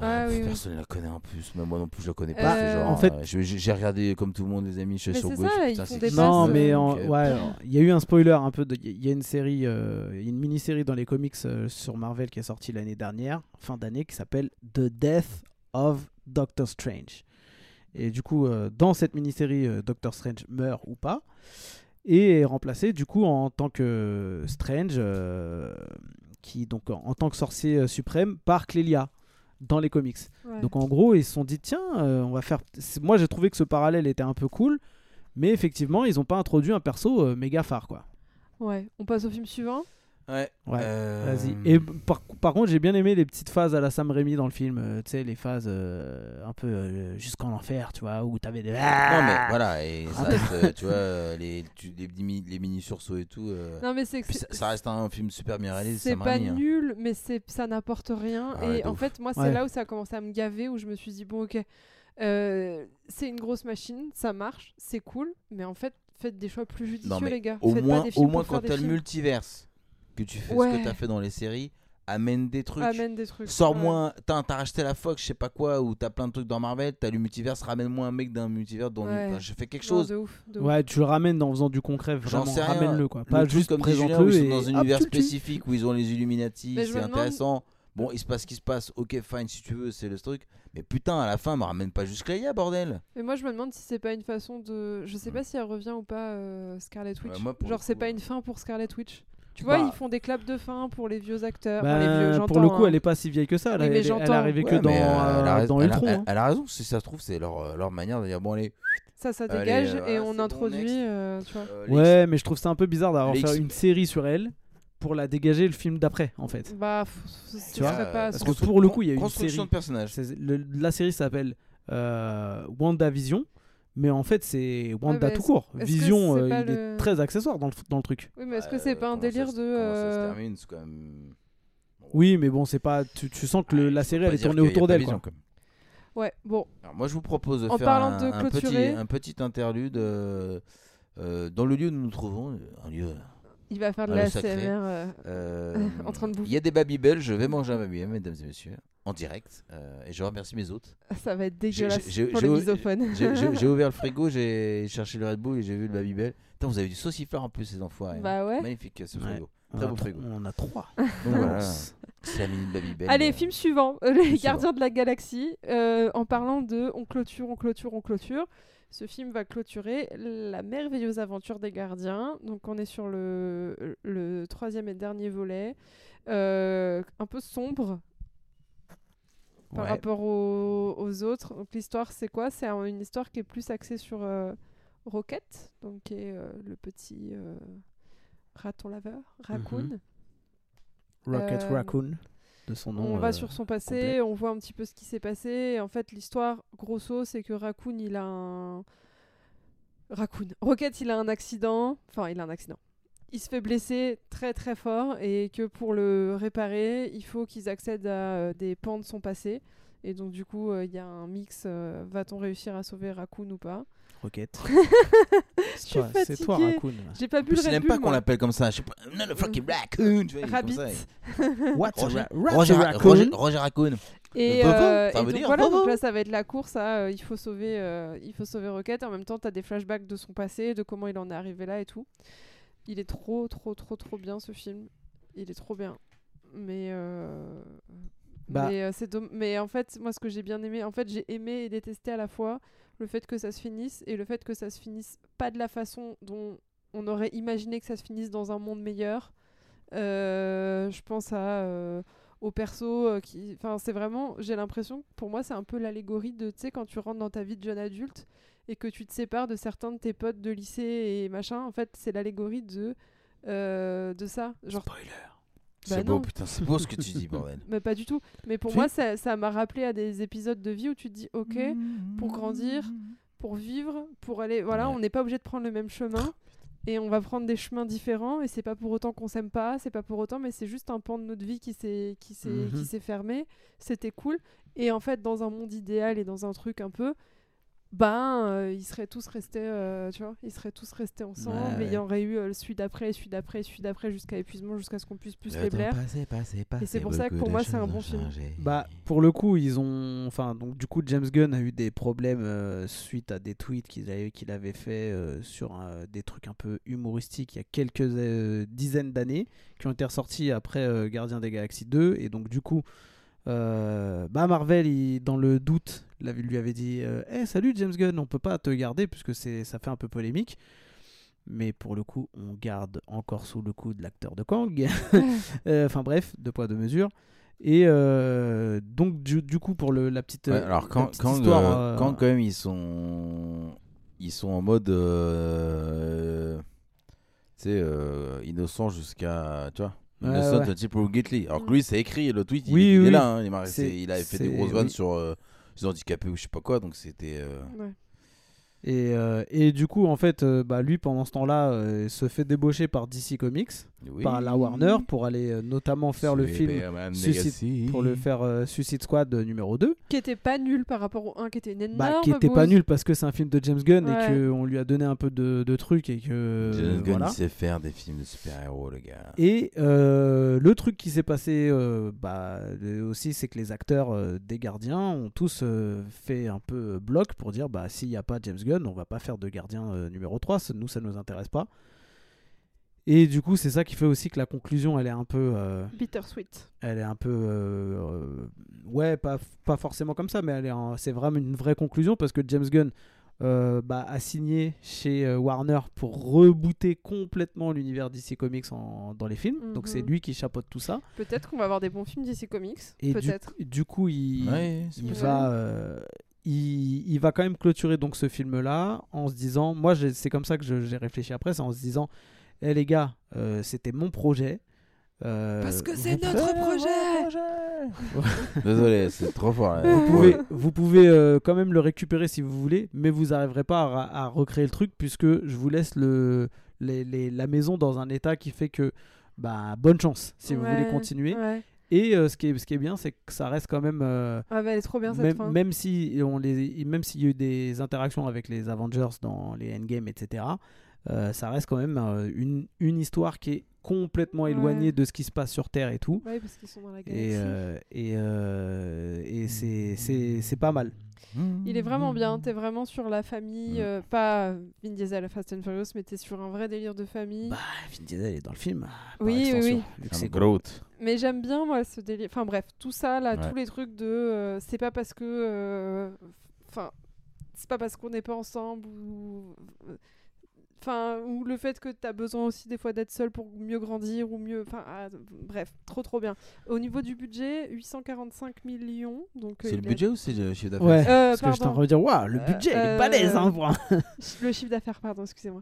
Ah, Ouais, oui, oui. personne ne la connaît en plus, mais moi non plus je la connais pas. genre, en fait- euh, j'ai regardé comme tout le monde les amis, je suis sur gauche. ça, putain, des Non, euh, mais en- euh, ouais, il y a eu un spoiler un peu. de- Il y a une série, euh, une mini-série dans les comics euh, sur Marvel qui est sortie l'année dernière, fin d'année, qui s'appelle The Death of Doctor Strange. Et du coup, euh, dans cette mini-série, euh, Doctor Strange meurt ou pas, et est remplacé du coup en tant que Strange, euh, qui donc en, tant que sorcier euh, suprême par Clélia dans les comics. ouais. Donc en gros, ils se sont dit tiens, euh, on va faire. Moi, j'ai trouvé que ce parallèle était un peu cool, mais effectivement, ils n'ont pas introduit un perso euh, méga phare quoi. Ouais. On passe au film suivant. Ouais. Ouais. euh, Vas-y. Et par, par contre, j'ai bien aimé les petites phases à la Sam Raimi dans le film. euh, tu sais, les phases euh, un peu euh, jusqu'en enfer, tu vois, où t'avais des. Non mais voilà, et Ah. ça reste, tu vois, les, tu- les, mini- les mini sursauts et tout. euh, Non, mais c'est ça, ça reste un film super bien réalisé. C'est pas Raimi, hein. nul, mais c'est ça n'apporte rien. Ah et en ouf. fait, moi, c'est Ouais. là où ça a commencé à me gaver, où je me suis dit bon, ok, euh, c'est une grosse machine, ça marche, c'est cool, mais en fait, faites des choix plus judicieux, Non, mais les gars. Au Faites pas moins, des au films moins pour faire quand t'as le multiverse, que tu fais ce que t'as fait dans les séries, amène des trucs. Amène des trucs. Sors-moi, t'as t'as racheté la Fox, je sais pas quoi, ou t'as plein de trucs dans Marvel, t'as le multiverse, ramène-moi un mec d'un multivers dans Ouais. je fais quelque chose. Non, de ouf, de ouf. Ouais, tu le ramènes en faisant du concret, J'en vraiment. sais rien. Ramène-le quoi. Le Pas juste comme présente-le ils sont dans un univers spécifique où ils ont les Illuminati, c'est demande- intéressant. Bon, il se passe ce qui se passe, ok, fine, si tu veux, c'est le truc. Mais putain, à la fin, me ramène pas juste Clélia, bordel. Mais moi, je me demande si c'est pas une façon de. Je sais Mm. pas si elle revient ou pas, euh, Scarlet Witch. moi, pour Genre, c'est pas une fin pour Scarlet Witch. Tu vois, Bah. ils font des claps de fin pour les vieux acteurs. Ben, Enfin, les vieux, pour le coup, hein. elle est pas si vieille que ça. Elle, Oui, elle mais est- elle est j'entends. arrivée que Ouais, dans, euh, elle, a euh, raison, dans elle a- Ultron. elle- hein. elle a raison, si ça se trouve, c'est leur, euh, leur manière de dire bon, allez. Ça, ça dégage et on introduit, euh, tu vois. euh, Ouais, mais je trouve ça un peu bizarre d'avoir fait une série sur elle pour la dégager le film d'après, en fait. Bah, Tu vois, serait pas. parce que pour le coup, il y a une construction série. de personnages. C'est- le- la série s'appelle euh, WandaVision, mais en fait, c'est Wanda tout court. Vision, euh, il le- est très accessoire dans le, dans le truc. Oui, mais est-ce que c'est pas un ça délire de. ça se euh, termine, c'est quand même- Oui, mais bon, c'est pas. Tu, tu sens que le- la série, elle est tournée autour d'elle. Ouais, bon. Alors, moi, je vous propose de En faire parlant un, de un petit, un petit interlude euh, euh, dans le lieu où nous nous trouvons, un lieu. Il va faire de Ah, la. ASMR. euh, euh, En train de bouffer. Il y a des babybel, je vais manger un babybel, mesdames et messieurs, en direct. euh, et je remercie mes hôtes. Ça va être dégueulasse j'ai- pour j'ai- les misophones. J'ai ouvert le frigo, j'ai cherché le Red Bull et j'ai vu le babybel. Putain, vous avez du saucifleur en plus, ces enfoirés. Bah ouais. Magnifique ce frigo. On Très a beau frigo. On a trois. Donc voilà, Mince. c'est la mini Babybel. Allez, euh, film suivant, Les film Gardiens de la Galaxie. Euh, en parlant de on clôture, on clôture, on clôture. Ce film va clôturer la merveilleuse aventure des gardiens. Donc on est sur le, le troisième et dernier volet. Euh, un peu sombre par Ouais. rapport aux, aux autres. Donc l'histoire c'est quoi? C'est un- une histoire qui est plus axée sur euh, Rocket, donc qui est euh, le petit euh, raton laveur, raccoon. Rocket Euh, Raccoon, de son nom. On va euh, sur son passé, complet. on voit un petit peu ce qui s'est passé. Et en fait, l'histoire, grosso, c'est que Raccoon, il a un. Raccoon. Rocket, il a un accident. Enfin, il a un accident. Il se fait blesser très très fort et que pour le réparer, il faut qu'ils accèdent à euh, des pans de son passé. Et donc, du coup, euh, il y a un mix. euh, Va-t-on réussir à sauver Raccoon ou pas? Rocket. Je suis Toi, C'est toi, fatiguée. Raccoon. J'ai pas En bu plus, le il Red aime Bull, pas qu'on l'appelle comme ça. Je sais pas. Non, le fucking raccoon. tu vois, il est comme Rabbit. Roger, Roger, raccoon Roger, Roger Raccoon. Et, euh, ça et veut donc dire voilà, vovo. donc là ça va être la course à euh, il faut sauver euh, il faut sauver Rocket. En même temps, tu as des flashbacks de son passé, de comment il en est arrivé là et tout. Il est trop trop trop trop bien ce film. Il est trop bien. Mais euh, Bah. mais, euh, c'est domm- mais en fait, moi ce que j'ai bien aimé, en fait, j'ai aimé et détesté à la fois le fait que ça se finisse et le fait que ça se finisse pas de la façon dont on aurait imaginé que ça se finisse dans un monde meilleur. Euh, je pense à euh, au perso euh, qui enfin vraiment j'ai l'impression pour moi c'est un peu l'allégorie de tu sais quand tu rentres dans ta vie de jeune adulte et que tu te sépares de certains de tes potes de lycée et machin en fait c'est l'allégorie de de ça Spoiler. Bah C'est beau, non. putain, c'est beau ce que tu dis, bordel. mais pas du tout mais pour moi ça ça m'a rappelé à des épisodes de vie où tu te dis ok pour grandir, pour vivre pour aller voilà Ouais. on n'est pas obligé de prendre le même chemin et on va prendre des chemins différents et c'est pas pour autant qu'on s'aime pas c'est pas pour autant mais c'est juste un pan de notre vie qui s'est qui s'est Mhm. qui s'est fermé c'était cool et en fait dans un monde idéal et dans un truc un peu ben euh, ils seraient tous restés euh, tu vois ils seraient tous restés ensemble Ouais, et il y aurait eu euh, celui d'après celui d'après celui d'après jusqu'à épuisement jusqu'à ce qu'on puisse plus Le les blaire passé, passé, passé, Et c'est pour ça que pour moi, c'est un bon film. Bah, pour le coup, ils ont. Enfin, donc, du coup, James Gunn a eu des problèmes euh, suite à des tweets qu'il avait, qu'il avait fait euh, sur des trucs un peu humoristiques il y a quelques euh, dizaines d'années, qui ont été ressortis après euh, Gardien des Galaxies 2. Et donc, du coup, euh, bah, Marvel, il- dans le doute, lui avait dit euh, Eh, Salut James Gunn, on peut pas te garder puisque c'est, ça fait un peu polémique. Mais pour le coup, on garde encore sous le coup de l'acteur de Kang. Euh, Enfin bref, deux poids, deux mesures. Et euh, donc, du, du coup, pour le, la petite, Ouais, alors quand, petite quand, histoire, euh, euh, quand quand même ils sont ils sont en mode euh, tu sais euh, innocent jusqu'à tu vois Ouais, ouais. until proven guilty alors que lui c'est écrit le tweet il, Oui, il est là hein, il, est il avait fait des grosses vannes oui. sur euh, les handicapés ou je sais pas quoi donc c'était euh, Ouais. Et, euh, et du coup, en fait, euh, bah, lui, pendant ce temps-là, euh, se fait débaucher par DC Comics, oui. par la Warner, pour aller euh, notamment faire le film, Suicide- pour le faire euh, Suicide Squad euh, numéro 2. qui était pas nul par rapport au 1 qui était une énorme Bah, qui était pas nul parce que c'est un film de James Gunn Ouais. et qu'on lui a donné un peu de, de trucs et que. James Gunn voilà. sait faire des films de super-héros le gars Et euh, le truc qui s'est passé euh, bah, aussi, c'est que les acteurs euh, des gardiens ont tous euh, fait un peu bloc pour dire bah, s'il n'y a pas James Gunn, on va pas faire de gardien euh, numéro 3, ça- nous ça nous intéresse pas. Et du coup, c'est ça qui fait aussi que la conclusion, elle est un peu. euh, Bittersweet. elle est un peu. euh, ouais, pas, pas forcément comme ça, mais elle est en- c'est vraiment une vraie conclusion parce que James Gunn euh, bah, a signé chez euh, Warner pour rebooter complètement l'univers DC Comics en- dans les films. Donc Mhm. c'est lui qui chapeaute tout ça. Peut-être qu'on va avoir des bons films d'ici Comics. Et du, Peut-être. du coup, il, Ouais, c'est il va. il, il va quand même clôturer donc ce film là en se disant moi c'est comme ça que j'ai réfléchi après c'est en se disant eh les gars euh, c'était mon projet euh, Parce que c'est notre projet. désolé c'est trop fort là. Vous pouvez, vous pouvez euh, quand même le récupérer si vous voulez, mais vous n'arriverez pas à, recréer le truc puisque je vous laisse le, les- les- la maison dans un état qui fait que bah, bonne chance si vous voulez continuer. Ouais. Et euh, ce, qui est, ce qui est bien, c'est que ça reste quand même, euh, Ah bah elle est trop bien cette même, fin. même si on les, même s'il y a eu des interactions avec les Avengers dans les Endgame, etc. euh, ça reste quand même euh, une, une histoire qui est complètement Ouais. éloignée de ce qui se passe sur Terre et tout. Ouais, parce qu'ils sont dans la galaxie. Et, euh, et, euh, et c'est- c'est c'est pas mal. Il est vraiment bien. T'es vraiment sur la famille, euh, pas Vin Diesel, Fast and Furious, mais t'es sur un vrai délire de famille. Bah, Vin Diesel est dans le film. par Oui, oui, extension, oui. vu que C'est Groot. Mais j'aime bien moi ce délire. Enfin bref, tout ça là, Ouais. tous les trucs de, euh, c'est pas parce que, euh, enfin, c'est pas parce qu'on n'est pas ensemble ou, enfin, ou le fait que t'as besoin aussi des fois d'être seul pour mieux grandir ou mieux, enfin, ah, bref, trop trop bien. Au niveau du budget, 845 millions, donc. euh, C'est le est- budget ou c'est le chiffre d'affaires Ouais, Euh, parce que pardon. train de dire, waouh, le Euh, budget, il est balèze, hein, pour un- Le chiffre d'affaires, pardon, excusez-moi.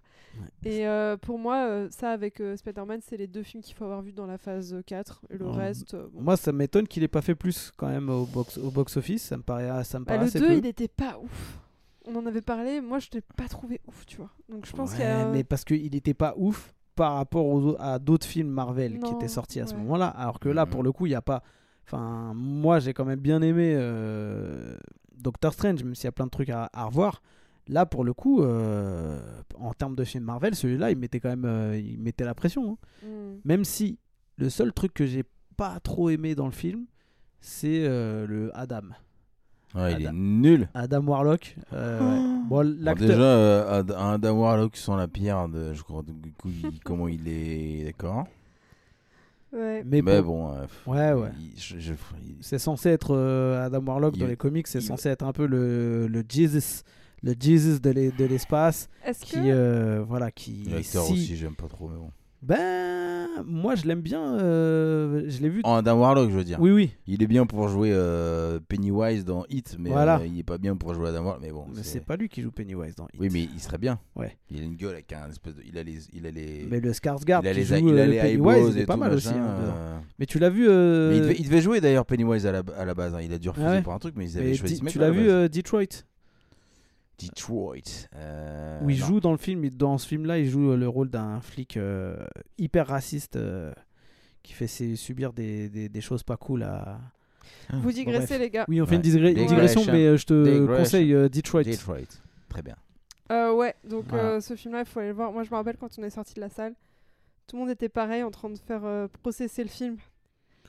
Et euh, pour moi, ça avec euh, Spider-Man, c'est les deux films qu'il faut avoir vus dans la phase 4. Et le Ouais. reste, euh, bon. Moi, ça m'étonne qu'il ait pas fait plus quand même au box, au box office. Ça me paraît, ça me Bah, paraît le assez 2, peu. il était pas ouf. On en avait parlé, moi je l'ai pas trouvé ouf, tu vois. Donc je pense qu'il y a. Ouais, mais parce qu'il était pas ouf par rapport aux- à d'autres films Marvel qui étaient sortis à ce moment-là. Alors que là, Mhm. pour le coup, il y a pas. Enfin, moi, j'ai quand même bien aimé euh, Doctor Strange, même s'il y a plein de trucs à, à revoir. Là, pour le coup, euh, en termes de film Marvel, celui-là, il mettait quand même, euh, il mettait la pression. hein. Hmm. Même si le seul truc que j'ai pas trop aimé dans le film, c'est euh, le Adam. Ouais, il est Adam. nul. Adam Warlock. euh, ouais. Bon, Bon, l'acteur. déjà, euh, Ad- Adam Warlock sans la pierre, de, je crois, du coup, il- comment il est. D'accord? Ouais. mais Mais bon, bon, euh, Ouais, ouais. il- je- je- il- C'est censé être euh, Adam Warlock dans les comics, c'est il- censé être un peu le, le Jesus, le Jesus de l'e- de l'espace, Est-ce qui que. euh, voilà, qui L'acteur si- aussi, j'aime pas trop, mais bon. Ben, moi je l'aime bien, euh, je l'ai vu. Oh, Adam Warlock, je veux dire. Oui, oui, Il est bien pour jouer euh, Pennywise dans Hit, mais Voilà. euh, il est pas bien pour jouer Adam Warlock. Mais bon, mais c'est- c'est pas lui qui joue Pennywise dans It. Oui, mais il serait bien. Ouais. Il a une gueule avec un espèce de. Il a les. Il a les. Mais le Skarsgård il a qui les, joue il a euh, les Pennywise, eyebrows il et est pas tout, mal aussi. machin, hein, dedans. euh. Mais tu l'as vu euh, Mais il, devait, il devait jouer d'ailleurs Pennywise à la, à la base. hein. Il a dû refuser Ah ouais pour un truc, mais ils avaient mais choisi Di- ce mec Tu l'as vu euh, Detroit? Detroit. euh, Où il non. joue dans le film, il- dans ce film-là, il joue euh, le rôle d'un flic euh, hyper raciste euh, qui fait subir des, des, des choses pas cool à. Vous digressez, bref. les gars. Oui, on fait une digré- Digression. mais euh, je te Digression. conseille euh, Detroit. Detroit. Très bien. Euh, ouais, donc Voilà. euh, ce film-là, il faut aller le voir. Moi, je me rappelle quand on est sorti de la salle, tout le monde était pareil en train de faire euh, processer le film.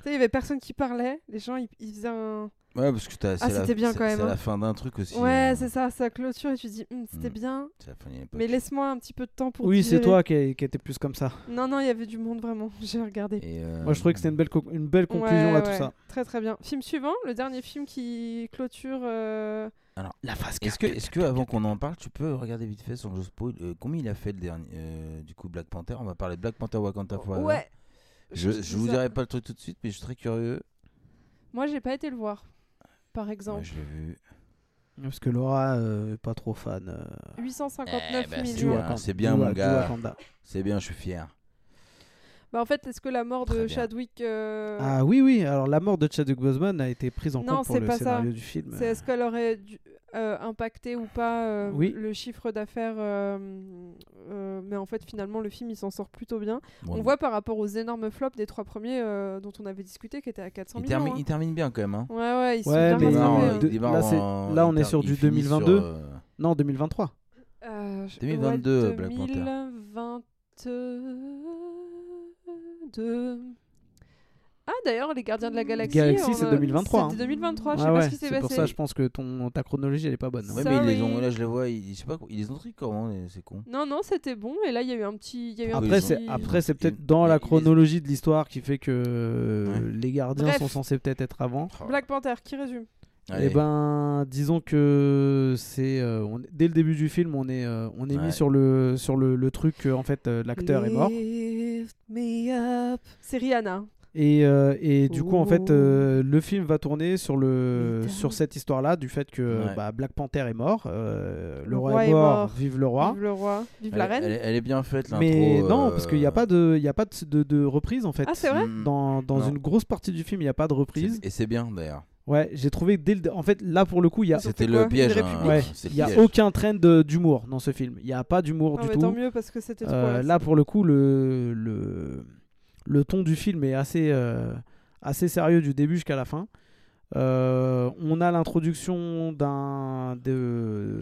Tu sais, il y avait personne qui parlait. Les gens, ils, ils faisaient un. Ouais, parce que la- c'était bien quand même, C'est hein. la fin d'un truc aussi. Ouais, hein. c'est ça, ça clôture et tu te dis, Hum, c'était Mm. bien, la fin mais laisse-moi un petit peu de temps pour. Oui, c'est toi qui, qui étais plus comme ça. Non, non, il y avait du monde vraiment. J'ai regardé. Et, euh, Moi, je trouvais que c'était une belle, co- une belle conclusion Ouais, à tout ça. Très très bien. Film suivant, le dernier film qui clôture. euh, Alors, La phase est-ce que, est-ce que avant qu'on en parle, tu peux regarder vite fait sans que je spoil euh, combien il a fait le dernier euh, du coup Black Panther? On va parler de Black Panther Wakanda Forever. Ouais. Je, Je vous dirai pas le truc tout de suite, mais je suis très curieux. Moi, j'ai pas été le voir, par Ouais, exemple. je l'ai vu. Parce que Laura, euh, pas trop fan. euh, 859 Eh ben, c'est millions. bien. Wakanda- c'est bien, du mon du gars. Wakanda. C'est bien, je suis fier. Bah, en fait, est-ce que la mort Très de bien. Chadwick. euh, Ah oui, oui. Alors, la mort de Chadwick Boseman a été prise en Non, compte pour c'est le pas ça. scénario du film. C'est est-ce qu'elle aurait dû, euh, impacté ou pas euh, Oui. le chiffre d'affaires euh, euh, Mais en fait, finalement, le film il s'en sort plutôt bien. Bon, On voit par rapport aux énormes flops des trois premiers euh, dont on avait discuté, qui étaient à 400 il, millions. termine, hein. il termine bien quand même. Hein. Ouais, ouais, ils sont Ouais, bien de- il démarre là, en- on est sur du finit 2022. sur, euh, Non, 2023. Euh, je- 2022, ouais, Black Panther. 2022. Ah, d'ailleurs, les Gardiens de la Galaxie. Galaxy, on c'est a- 2023, C'était hein. 2023, je sais Ouais, pas ce qui s'est c'est pour ça, je pense que ton, ta chronologie, elle est pas bonne. Ouais, mais ils les ont, là je les vois, ils, je sais pas, ils les ont triés comment, c'est con. Non, non, c'était bon. Et là, il y a eu un petit. il y a eu un oui, Après, c'est petit- peut-être dans la chronologie de l'histoire qui fait que euh, Ouais. les gardiens Bref. sont censés peut-être être avant. Black Panther, qui résume Allez. Et ben, disons que c'est euh, dès le début du film, on est euh, on est Ouais. mis sur le sur le, le truc que en fait euh, l'acteur est mort. C'est Rihanna. Et, euh, et du coup en fait euh, le film va tourner sur le sur cette histoire là du fait que Ouais. bah, Black Panther est mort, euh, le, Le roi, roi est est mort, vive le roi. Vive le roi. Vive elle, la reine. elle est- elle est bien faite l'intro. Mais non, parce qu'il n'y a pas de il y a pas de, de, de reprise en fait. Ah, c'est vrai hmm, Dans, dans une grosse partie du film, il n'y a pas de reprise. Et c'est bien d'ailleurs. Ouais, j'ai trouvé dès le... En fait, là pour le coup, il y a, C'était le piège. Hein, ouais, il y a piège. aucun trend de- d'humour dans ce film. Il n'y a pas d'humour Ah, du mais tout. tant mieux parce que c'était trop. Euh, là, là pour le coup, le, le, le ton du film est assez, euh, assez sérieux du début jusqu'à la fin. Euh, on a l'introduction d'un de-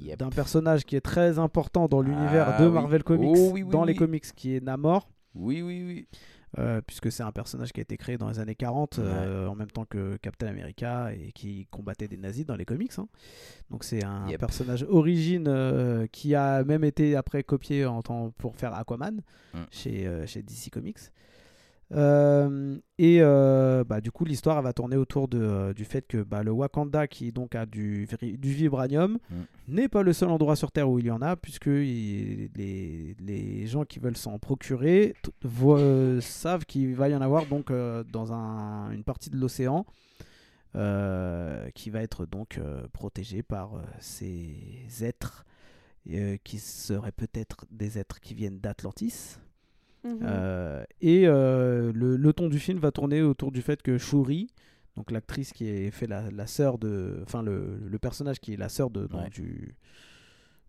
Yep. d'un personnage qui est très important dans l'univers Ah de oui. Marvel Comics, Oh oui, oui, dans les comics, qui est Namor. Oui, oui, oui. Euh, puisque c'est un personnage qui a été créé dans les années 40 euh, en même temps que Captain America et qui combattait des nazis dans les comics. hein. Donc c'est un Yep. personnage origine euh, qui a même été après copié en temps pour faire Aquaman Mm. chez, chez DC Comics. Euh, et euh, bah, du coup, l'histoire elle va tourner autour de, euh, du fait que bah, le Wakanda, qui donc a du, du vibranium, Mm. n'est pas le seul endroit sur Terre où il y en a, puisque il- les, les gens qui veulent s'en procurer savent qu'il va y en avoir donc dans un- une partie de l'océan. qui va être donc protégée par ces êtres qui seraient peut-être des êtres qui viennent d'Atlantis. Mhm. Euh, et euh, le, le ton du film va tourner autour du fait que Shuri, donc l'actrice qui est fait la, la sœur de, enfin le, le personnage qui est la sœur de donc, Ouais. du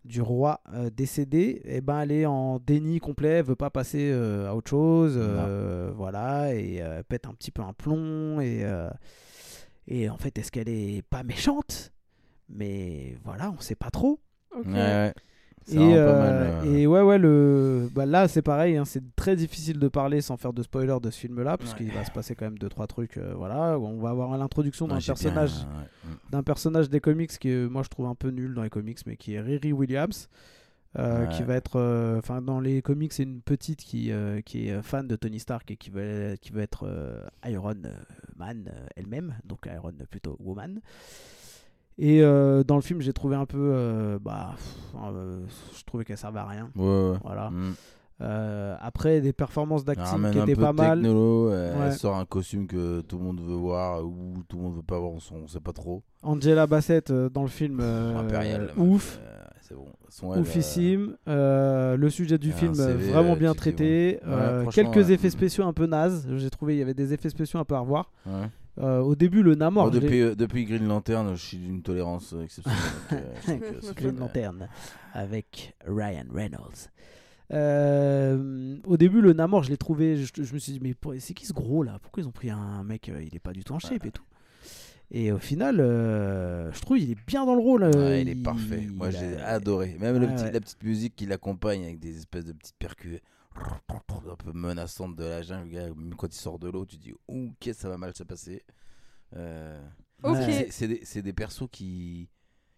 du roi euh, décédé, et ben elle est en déni complet, elle veut pas passer euh, à autre chose, euh, voilà, et euh, pète un petit peu un plomb et euh, et en fait est-ce qu'elle est pas méchante, mais voilà, on sait pas trop. Ok. Ouais, Et, euh, mal. euh, et ouais, ouais, le... bah, là c'est pareil, hein, c'est très difficile de parler sans faire de spoiler de ce film-là, parce Ouais. qu'il va se passer quand même deux trois trucs. euh, voilà, on va avoir l'introduction d'un ouais, personnage, ouais, d'un personnage des comics qui est, moi je trouve un peu nul dans les comics, mais qui est Riri Williams. euh, qui va être euh, enfin dans les comics c'est une petite qui, euh, qui est fan de Tony Stark et qui veut, qui veut être euh, Iron Man euh, elle-même donc Iron plutôt Woman et euh, dans le film j'ai trouvé un peu euh, bah pff, euh, je trouvais qu'elle servait à rien Ouais, ouais. voilà. Mm. Après, des performances d'acting qui étaient pas mal. technolo, elle, Ouais. elle sort un costume que tout le monde veut voir ou tout le monde veut pas voir, on sait- pas trop. Angela Bassett dans le film, Impérial. ouf, c'est bon. Son, euh, oufissime. Euh, le sujet du film, CV, vraiment bien traité. bon. Ouais, Euh, franchement, quelques ouais. effets spéciaux un peu nazes. J'ai trouvé il y avait des effets spéciaux un peu à revoir. ouais. Euh, au début, le Namor, depuis, euh, depuis Green Lantern, je suis d'une tolérance euh, exceptionnelle. euh, Green Lantern avec Ryan Reynolds. Au début, le Namor, je l'ai trouvé. Je, je me suis dit, mais c'est qui ce gros là? Pourquoi ils ont pris un mec Il est pas du tout en shape Ouais. et tout? Et au final, je trouve il est bien dans le rôle. Ouais, il est parfait. Moi, j'ai adoré. Même le Ouais, petit- ouais. la petite musique qui l'accompagne avec des espèces de petites percus un peu menaçantes de la jungle. Même quand il sort de l'eau, tu dis, ok, ça va mal se passer. Euh, Ok. Ouais. c'est- des, des persos qui.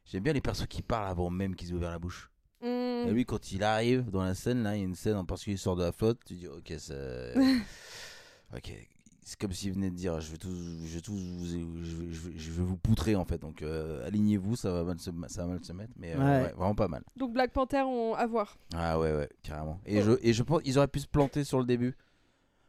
J'aime bien les persos qui parlent avant même qu'ils aient ouvert la bouche. Mm. Et lui, quand il arrive dans la scène, là, il y a une scène en particulier, il sort de la flotte, tu dis, ok, ça. ok. C'est comme s'il venait de dire, je vais tous, je vais tous vous, je vais, je vais- je vais vous poutrer en fait. Donc euh, alignez-vous, ça va mal se, ça va mal se mettre, mais euh, Ouais. ouais, vraiment pas mal. Donc Black Panther, on... à voir. Ah ouais, ouais, carrément. Et Oh. je, et je pense qu'ils auraient pu se planter sur le début,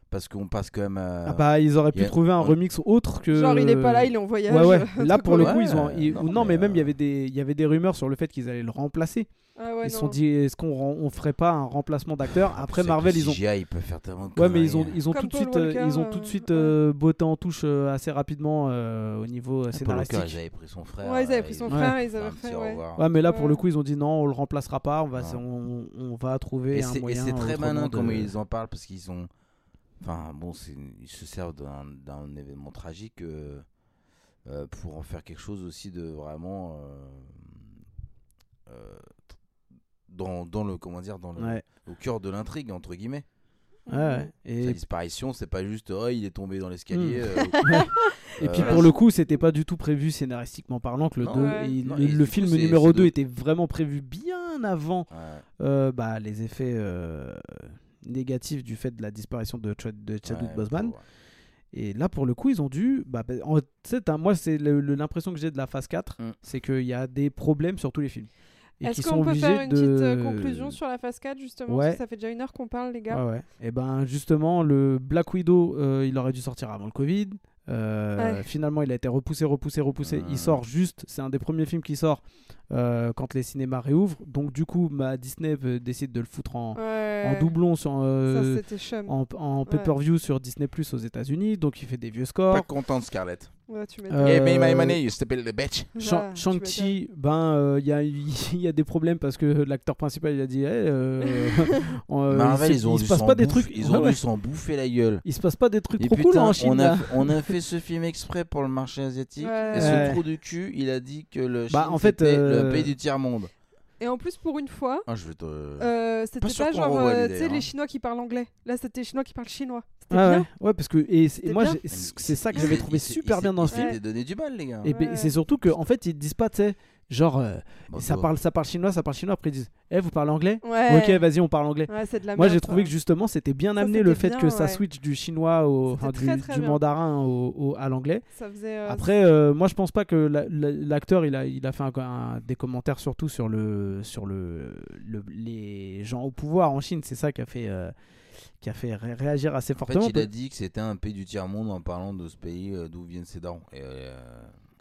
parce qu'on passe quand même. à- Ah bah, ils auraient pu a- trouver un on- remix autre que. Genre, il est pas là, il est en voyage. Ouais, ouais. un Là, pour le coup, ils ont. Ouais, ils- non, Non, mais mais, même, il y euh, avait des, il y avait des rumeurs sur le fait qu'ils allaient le remplacer. Ah ouais, ils se sont dit, est-ce qu'on on ferait pas un remplacement d'acteur Ah, Après c'est Marvel, ils ont. CGI, il peut faire tellement de Ouais, mais ils ont, ils ont Comme tout de suite, euh, Walker, ils ont tout de euh, suite euh, botté en touche euh, assez rapidement euh, au niveau euh, Ah, Paul Walker, scénaristique. ils avaient pris son frère. Ouais, ils avaient pris son frère, ils avaient fait, ouais. mais là, pour le coup, ils ont dit non, on le remplacera pas. On va, on, on va trouver Et un c'est- et moyen. c'est très malin de- comment ils en parlent parce qu'ils ont. Enfin, bon, c'est- ils se servent d'un d'un événement tragique euh, pour en faire quelque chose aussi de vraiment. Euh, euh, dans, dans le. Comment dire dans le, Ouais, Au cœur de l'intrigue, entre guillemets. ouais, ouais. Sa Et, disparition, c'est pas juste. Oh, il est tombé dans l'escalier. Mm. euh, et puis Euh, pour le coup, c'était pas du tout prévu scénaristiquement parlant que le, Non, deux- ouais. il- Non, le, et le du coup, film numéro c'est 2 de- était vraiment prévu bien avant euh, bah, les effets euh, négatifs du fait de la disparition de, Chad- de Chadwick Boseman. Et là, pour le coup, ils ont dû. Bah, bah, en- t'as- moi, c'est l'impression que j'ai de la phase 4, Mm. c'est qu'il y a des problèmes sur tous les films. Est-ce qu'on sont peut obligés faire une de... petite euh, conclusion sur la phase 4 justement Ouais. parce que Ça fait déjà une heure qu'on parle, les gars. Ouais, ouais. Et ben justement, le Black Widow, euh, il aurait dû sortir avant le Covid. Euh, Ouais. Finalement, il a été repoussé, repoussé, repoussé. Ah. Il sort juste, c'est un des premiers films qui sort euh, quand les cinémas réouvrent. Donc du coup, ma Disney décide de le foutre en, Ouais. en doublon sur, Ça, euh, en, en pay-per-view sur Disney Plus aux États-Unis. Donc il fait des vieux scores. Pas content de Scarlett. Ouais, tu Euh, m'étonnes. Give me my money, you stupid bitch. Ah, Shang-Chi, ben euh, il y, a, il y a des problèmes parce que l'acteur principal il a dit eh, euh, euh, Marvel, il, ils ont il dû se passe s'en pas des bouffer- trucs Ils ont dû s'en bouffer la gueule. il se passe pas des trucs Et trop cool putain, en Chine on, a, là. on a fait ce film exprès pour le marché asiatique. Ouais. Et Ouais. ce trou du cul, il a dit que le Chine, Bah, en fait, c'était euh, le pays du tiers-monde. Et en plus, pour une fois, Ah, je vais te. euh, c'était pas qu'on genre euh, tu sais, d'ailleurs, les hein. Chinois qui parlent anglais. Là, c'était les Chinois qui parlent chinois. C'était Ah bien. ouais, ouais, parce que et, moi c'est ça que j'avais trouvé super il bien dans le il film. s'était donné du mal, les gars. Et ben, c'est surtout qu'en en fait ils disent pas, tu sais, genre euh, Bon, ça bon. parle, ça parle chinois, ça parle chinois. Après ils disent, eh vous parlez anglais Ouais. Ok, vas-y, on parle anglais. Ouais, c'est de la Moi j'ai trouvé que justement c'était bien Ça, amené le fait bien, que ça switch du chinois au, enfin, très, du, très du bien. mandarin au, au- à l'anglais. Euh, Après, euh, moi, je pense pas que la- la- l'acteur, il a, il a fait un- un- des commentaires surtout sur le, sur le, le- les gens au pouvoir en Chine. C'est ça qui a fait, euh, qui a fait ré- réagir assez En fait, fortement. il a dit que c'était un pays du tiers-monde en parlant de ce pays euh, d'où viennent ses darons. Et, euh,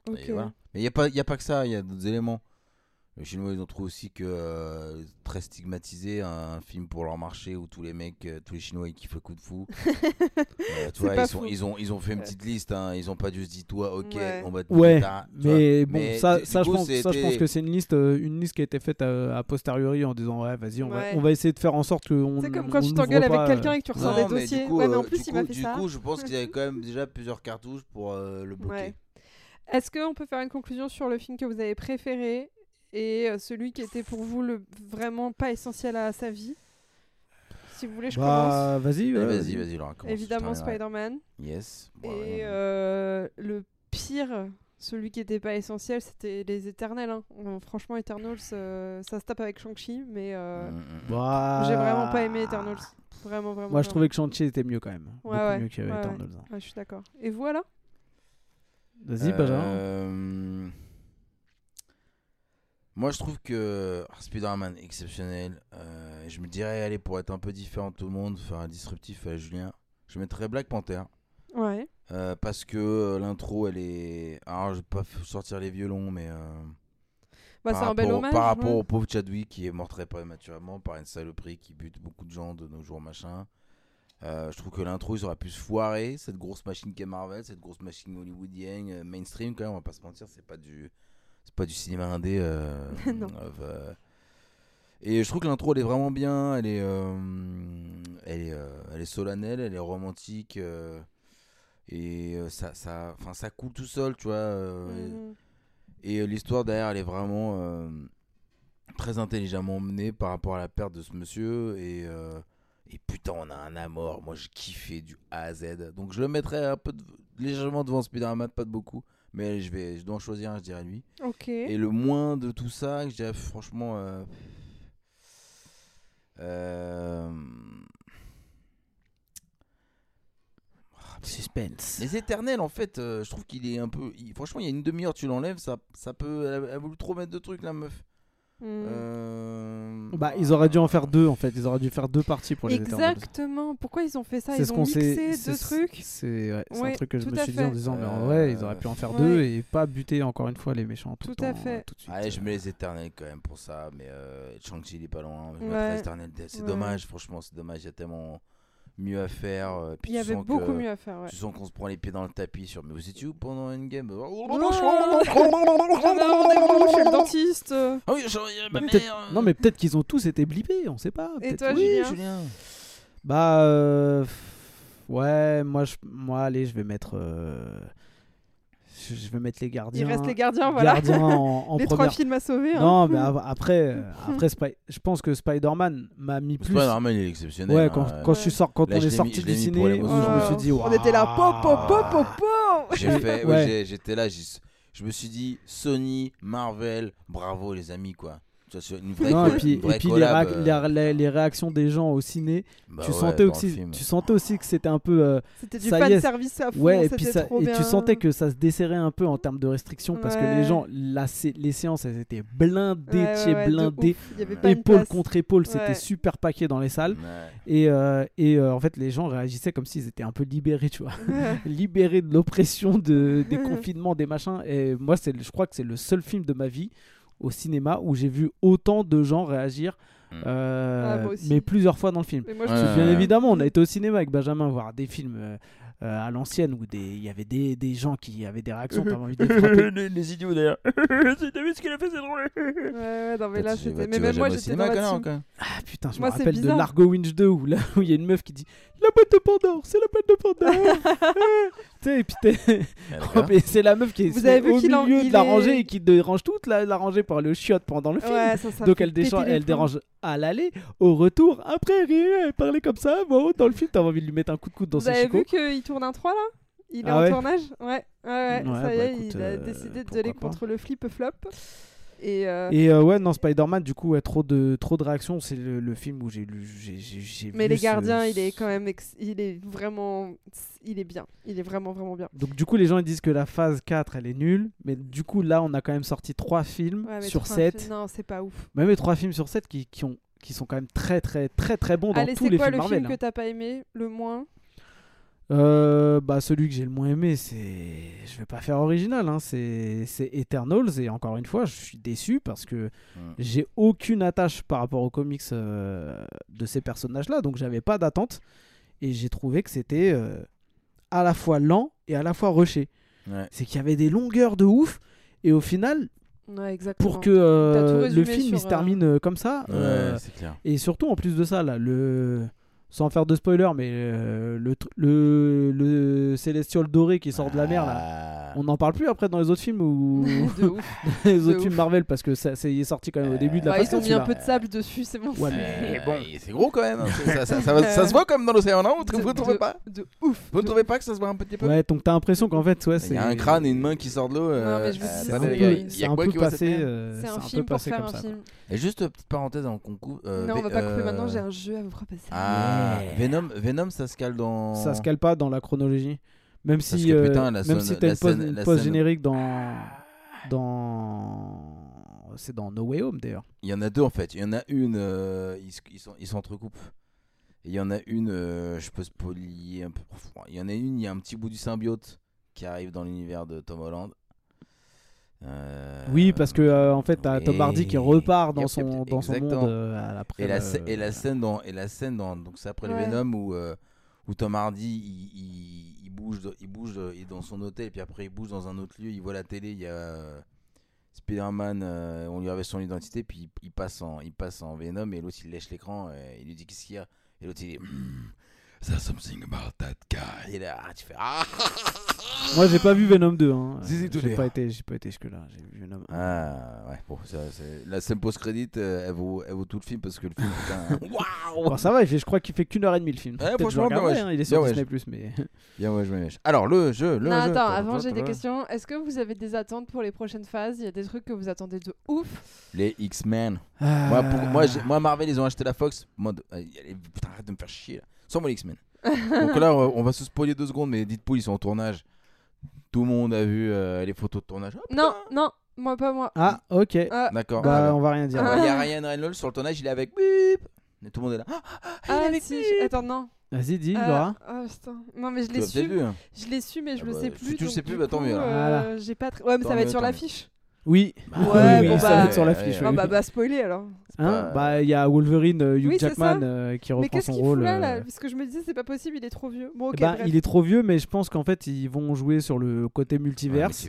Ok. et voilà. Mais il n'y a, pas- y a pas que ça, il y a d'autres éléments. Les Chinois, ils ont trouvé aussi que euh, très stigmatisé un film pour leur marché où tous les mecs, euh, tous les Chinois, ils kiffent le coup de fou. Euh, tu vois, ils, sont- fou. ils ont, ils ont fait une petite liste, hein. ils ont pas juste dit toi, ok, Ouais. on va te Ouais, ta- mais bon, Mais ça, je pense, ça, je c'était- pense que c'est une liste, euh, une liste qui a été faite à, a posteriori en disant ouais, vas-y, on, Ouais. va, on va essayer de faire en sorte qu'on. C'est comme on quand tu t'engueules avec pas, quelqu'un et que tu ressors Non, des mais dossiers. Du coup, ouais, mais en plus, du il m'a coup- fait du ça. coup, je pense qu'il y avait quand même déjà plusieurs cartouches pour le bloquer. Est-ce qu'on peut faire une conclusion sur le film que vous avez préféré et euh, celui qui était pour vous le vraiment pas essentiel à sa vie? Si vous voulez, je Bah, vas-y, Allez, ouais, Vas-y, vas-y, Laura, commence. commence, Évidemment. Spider-Man. Yes. Bon, Et euh, le pire, celui qui était pas essentiel, c'était les Éternels. hein. Franchement, Eternals, euh, ça se tape avec Shang-Chi, mais euh, Mm, mm, mm. Bah, j'ai vraiment pas aimé Eternals. Vraiment, vraiment. Moi, je vraiment. trouvais que Shang-Chi était mieux quand même. Ouais, Beaucoup ouais, mieux que ouais, ouais. Eternals. hein. Ouais, je suis d'accord. Et voilà. Vas-y, Benjamin. Euh, Moi, je trouve que ah, Spider-Man exceptionnel. Euh, je me dirais, allez, pour être un peu différent de tout le monde, faire un disruptif à Julien, je mettrais Black Panther. Ouais. Euh, parce que euh, l'intro, elle est. Alors, je vais pas sortir les violons, mais. euh, Bah, c'est un bel rapport- hommage. Par rapport ouais. au pauvre Chadwick qui est mort très prématurément par une saloperie qui bute beaucoup de gens de nos jours, machin. Euh, je trouve que l'intro, ils auraient pu se foirer. Cette grosse machine qu'est Marvel, cette grosse machine hollywoodienne, euh, mainstream, quand même, on va pas se mentir, c'est pas du, c'est pas du cinéma indé. euh, Non. et je trouve que l'intro, elle est vraiment bien. Elle est, elle est, elle est solennelle, elle est romantique. et ça, ça, enfin, ça coule tout seul, tu vois. et euh, l'histoire derrière, elle est vraiment très intelligemment menée par rapport à la perte de ce monsieur. Et, et putain, on a un amour. Moi, j'ai kiffé du A à Z. Donc, je le mettrais un peu de- légèrement devant Spider-Man, pas de beaucoup. Mais je, vais, je dois en choisir un, je dirais lui. Ok. Et le moins de tout ça, je dirais franchement. euh, euh, Suspense. Les éternels, en fait, euh, je trouve qu'il est un peu. il- franchement, il y a une demi-heure, tu l'enlèves, ça, ça peut. Elle a voulu trop mettre de trucs, la meuf. Euh, Bah, ils auraient dû en faire deux en fait. Ils auraient dû faire deux parties pour les. Exactement. Pourquoi ils ont fait ça? C'est Ils ce ont qu'on sait. mixé c'est- deux trucs? C'est ouais, un truc que je me suis dit en fait. disant, mais en Euh, vrai, ils auraient pu en faire ouais. deux et pas buter encore une fois les méchants tout, Tout le à temps, fait. tout de suite. Allez, je mets les éternels quand même pour ça, mais euh, Shang-Chi, il est pas loin. Je mettrais éternels. C'est Ouais. dommage, franchement, c'est dommage. Il y a tellement mieux à faire. euh, puis Il y avait beaucoup que- mieux à faire. Ouais. Tu sens qu'on se prend les pieds dans le tapis sur. Mais vous étiez où pendant Endgame J'avais un rendez-vous chez le dentiste. Ah oui, ma Bah, mère. Non, mais peut-être qu'ils ont tous été blippés, on sait pas. Et peut-être toi, que- Oui, Julien Julien. Bah, euh, ouais, moi, je, moi, allez, je vais mettre. euh, je, vais mettre les gardiens. Il reste les gardiens, voilà. gardiens en, en les première. trois films à sauver. hein. Non, mais av- après, euh, après Spy- je pense que Spider-Man m'a mis plus. Spider-Man, il est exceptionnel. Ouais, hein, quand, quand je suis sorti, quand Là, on je est sorti du ciné, je me suis dit, On était là, pop, pop, pop, pop, pop. J'ai fait, ouais, Ouais. j'ai- j'étais là, je me suis dit Sony, Marvel, bravo les amis quoi. Une vraie, Non, et puis, une vraie et puis les, collab, réac- euh, les ré- les- les réactions des gens au ciné, bah tu, ouais, sentais aussi, tu sentais aussi que c'était un peu. euh, C'était du Ça y fan est, service à fond. ouais, et, puis c'était ça, trop et bien. tu sentais que ça se desserrait un peu en termes de restrictions parce que les gens, la, les séances, elles étaient blindées, Ouais, blindées, épaule contre épaule, c'était Ouais. super paquet dans les salles. Ouais. Et, euh, et euh, en fait, les gens réagissaient comme s'ils étaient un peu libérés, tu vois. libérés de l'oppression de, des confinements, des machins. Et moi, je crois que c'est le seul film de ma vie au cinéma où j'ai vu autant de gens réagir, Mm. euh, Ah, mais plusieurs fois dans le film. Mais moi, je Bien évidemment, on a été au cinéma avec Benjamin voir des films euh, euh, à l'ancienne où des- il y avait des, des gens qui avaient des réactions, envie de les les, les idiots d'ailleurs. T'as vu ce qu'il a fait, c'est drôle. Ouais, ouais, non, mais là, Tu c'était. Mais vas même moi, j'étais dans là-dessus. quoi. Ah putain, je Moi, me rappelle de. Largo Winch 2 où là où il y a une meuf qui dit La boîte de Pandore, c'est la boîte de Pandore. Sais, et puis t'es- Ah, et c'est la meuf qui est Vous avez vu au qu'il en- milieu il de la est- rangée et qui dérange toute la, la rangée pour aller au chiottes pendant le film. Ouais, ça, ça Donc fait elle, péter les elle plombs. dérange à l'aller, au retour, après rien, elle parlait comme ça. Bon, dans le film, t'as envie de lui mettre un coup de coude dans Vous ses avez chicots. vu qu'il tourne un 3 là? Il est Ah en ouais tournage? Ouais, ouais, ouais, Ouais, ça bah y est, écoute, il a euh, décidé pourquoi d'aller pas. contre le flip-flop. Et, euh, Et euh, ouais, non, Spider-Man, du coup, ouais, trop de, trop de réactions. C'est le, le film où j'ai lu. j'ai- j'ai- j'ai Mais Les ce- Gardiens, il est quand même. ex- Il est vraiment. Il est bien. Il est vraiment, vraiment bien. Donc, du coup, les gens ils disent que la phase 4, elle est nulle. Mais du coup, là, on a quand même sorti 3 films Ouais, sur trois 7. films- Non, c'est pas ouf. Même les 3 films sur 7 qui, qui, ont, qui sont quand même très, très, très, très bons dans Allez, tous c'est les quoi films le Marvel. film hein. que t'as pas aimé le moins? Euh, bah celui que j'ai le moins aimé, c'est, je vais pas faire original, hein, c'est, c'est Eternals et encore une fois, je suis déçu parce que j'ai aucune attache par rapport aux comics euh, de ces personnages-là, donc j'avais pas d'attente et j'ai trouvé que c'était euh, à la fois lent et à la fois rushé. Ouais. C'est qu'il y avait des longueurs de ouf et au final, Ouais, pour que euh, le film il se termine euh, comme ça. Ouais, euh, clair. et surtout, en plus de ça, là, le... sans faire de spoiler, mais euh, le, le, le Célestial doré qui sort de la mer, là, Ah. on n'en parle plus après dans les autres films ou les de autres ouf. films Marvel parce que ça, y est sorti quand même au début de la Ouais, phase ils ont mis un peu de sable dessus, c'est bon. Ouais, c'est- mais Euh, bon. C'est gros quand même. Ça, ça- ça se voit quand même dans l'océan, non? Vous de- vous trouvez pas? De ouf. Vous ne de trouvez pas que ça se voit un petit peu? Ouais, donc t'as l'impression qu'en fait, ouais, Il c'est. y a un crâne et une main qui sort de l'eau. Non, mais je vous euh, dis, C'est un c'est- peu, il y c'est a un peu passé. euh, C'est un film pour faire comme un ça. film. Et juste euh, petite parenthèse en concours. euh, Non, on Vé- va pas couper euh, maintenant, j'ai un jeu à vous proposer. Ah. Venom, Venom, ça se cale dans. Ça se cale pas dans la chronologie. Même Parce si, que, euh, putain, la même si t'as une pause, scène- une la pause scène- générique dans. dans... C'est dans No Way Home d'ailleurs. Il y en a deux en fait. Il y en a une, euh, ils, s'entrecoupent. Il y en a une, euh, je peux spolier un peu. Il y en a une, il y a un petit bout du symbiote qui arrive dans l'univers de Tom Holland. Euh, Oui, parce que euh, en fait, t'as Tom. Hardy qui repart dans son, dans son monde euh, à l'après. Et la, le- et la scène dans et la scène dans donc c'est après Ouais. le Venom où euh, où Tom Hardy il, il, il bouge il bouge il est dans son hôtel puis après il bouge dans un autre lieu il voit la télé il y a euh, Spider-Man euh, on lui avait son identité puis il, il passe en il passe en Venom et l'autre il lèche l'écran et il lui dit qu'est-ce qu'il y a? Et l'autre il dit there's something about that guy et là ah, tu fais ah Moi, j'ai pas vu Venom 2. Hein. Si, si, tout j'ai pas été, j'ai pas été jusque là. J'ai vu Venom. 1. ah ouais bon ça, la scène post crédit elle vaut elle vaut tout le film parce que le film putain waouh Bon, ça va, il fait, je crois qu'il fait qu'une heure et demie le film. Ouais, franchement, bien ouais. hein, il est sur Disney Plus, mais bien ouais je me mèche alors le jeu le non, jeu attends, avant j'ai des questions. Est-ce que vous avez des attentes pour les prochaines phases? Il y a des trucs que vous attendez de ouf? Les X-Men. Moi, pour- Euh, moi, moi, Marvel, ils ont acheté la Fox. Mode, euh, putain, arrête de me faire chier. Là. Sans moi, les X-Men. Donc là, on va se spoiler deux secondes, mais Deadpool, ils sont en tournage. Tout le monde a vu euh, les photos de tournage. Ah, Non, non, moi pas moi. Ah, ok. Ah, D'accord. Bah, on va rien dire. Ah. Il y a Ryan Reynolds sur le tournage, il est avec bip. Et tout le monde est là. Ah, ah, il est ah, avec si, bip. je- attends, non. Vas-y, dis, Ah, Laura. ah, putain. Non, mais je Tu l'ai l'as peut-être su. vu. hein. Je l'ai su, mais je Ah le bah, sais si plus. tu le donc sais plus, du bah, tant coup, mieux, alors. euh, Voilà. J'ai pas. tr- Ouais, mais Tant ça va mieux, être sur tant mieux. l'affiche. Oui. Bah, Ouais, oui, bon, ça bah, va être sur l'affiche. Ah oui. bah, bah, spoiler alors. Hein pas- bah, il y a Wolverine, euh, Hugh Oui, Jackman euh, qui Mais reprend qu'est-ce son qu'il fout rôle. là, euh, là Parce que je me disais, c'est pas possible, il est trop vieux. Bon, eh ben, il est trop vieux, mais je pense qu'en fait, ils vont jouer sur le côté Ouais, multiverse.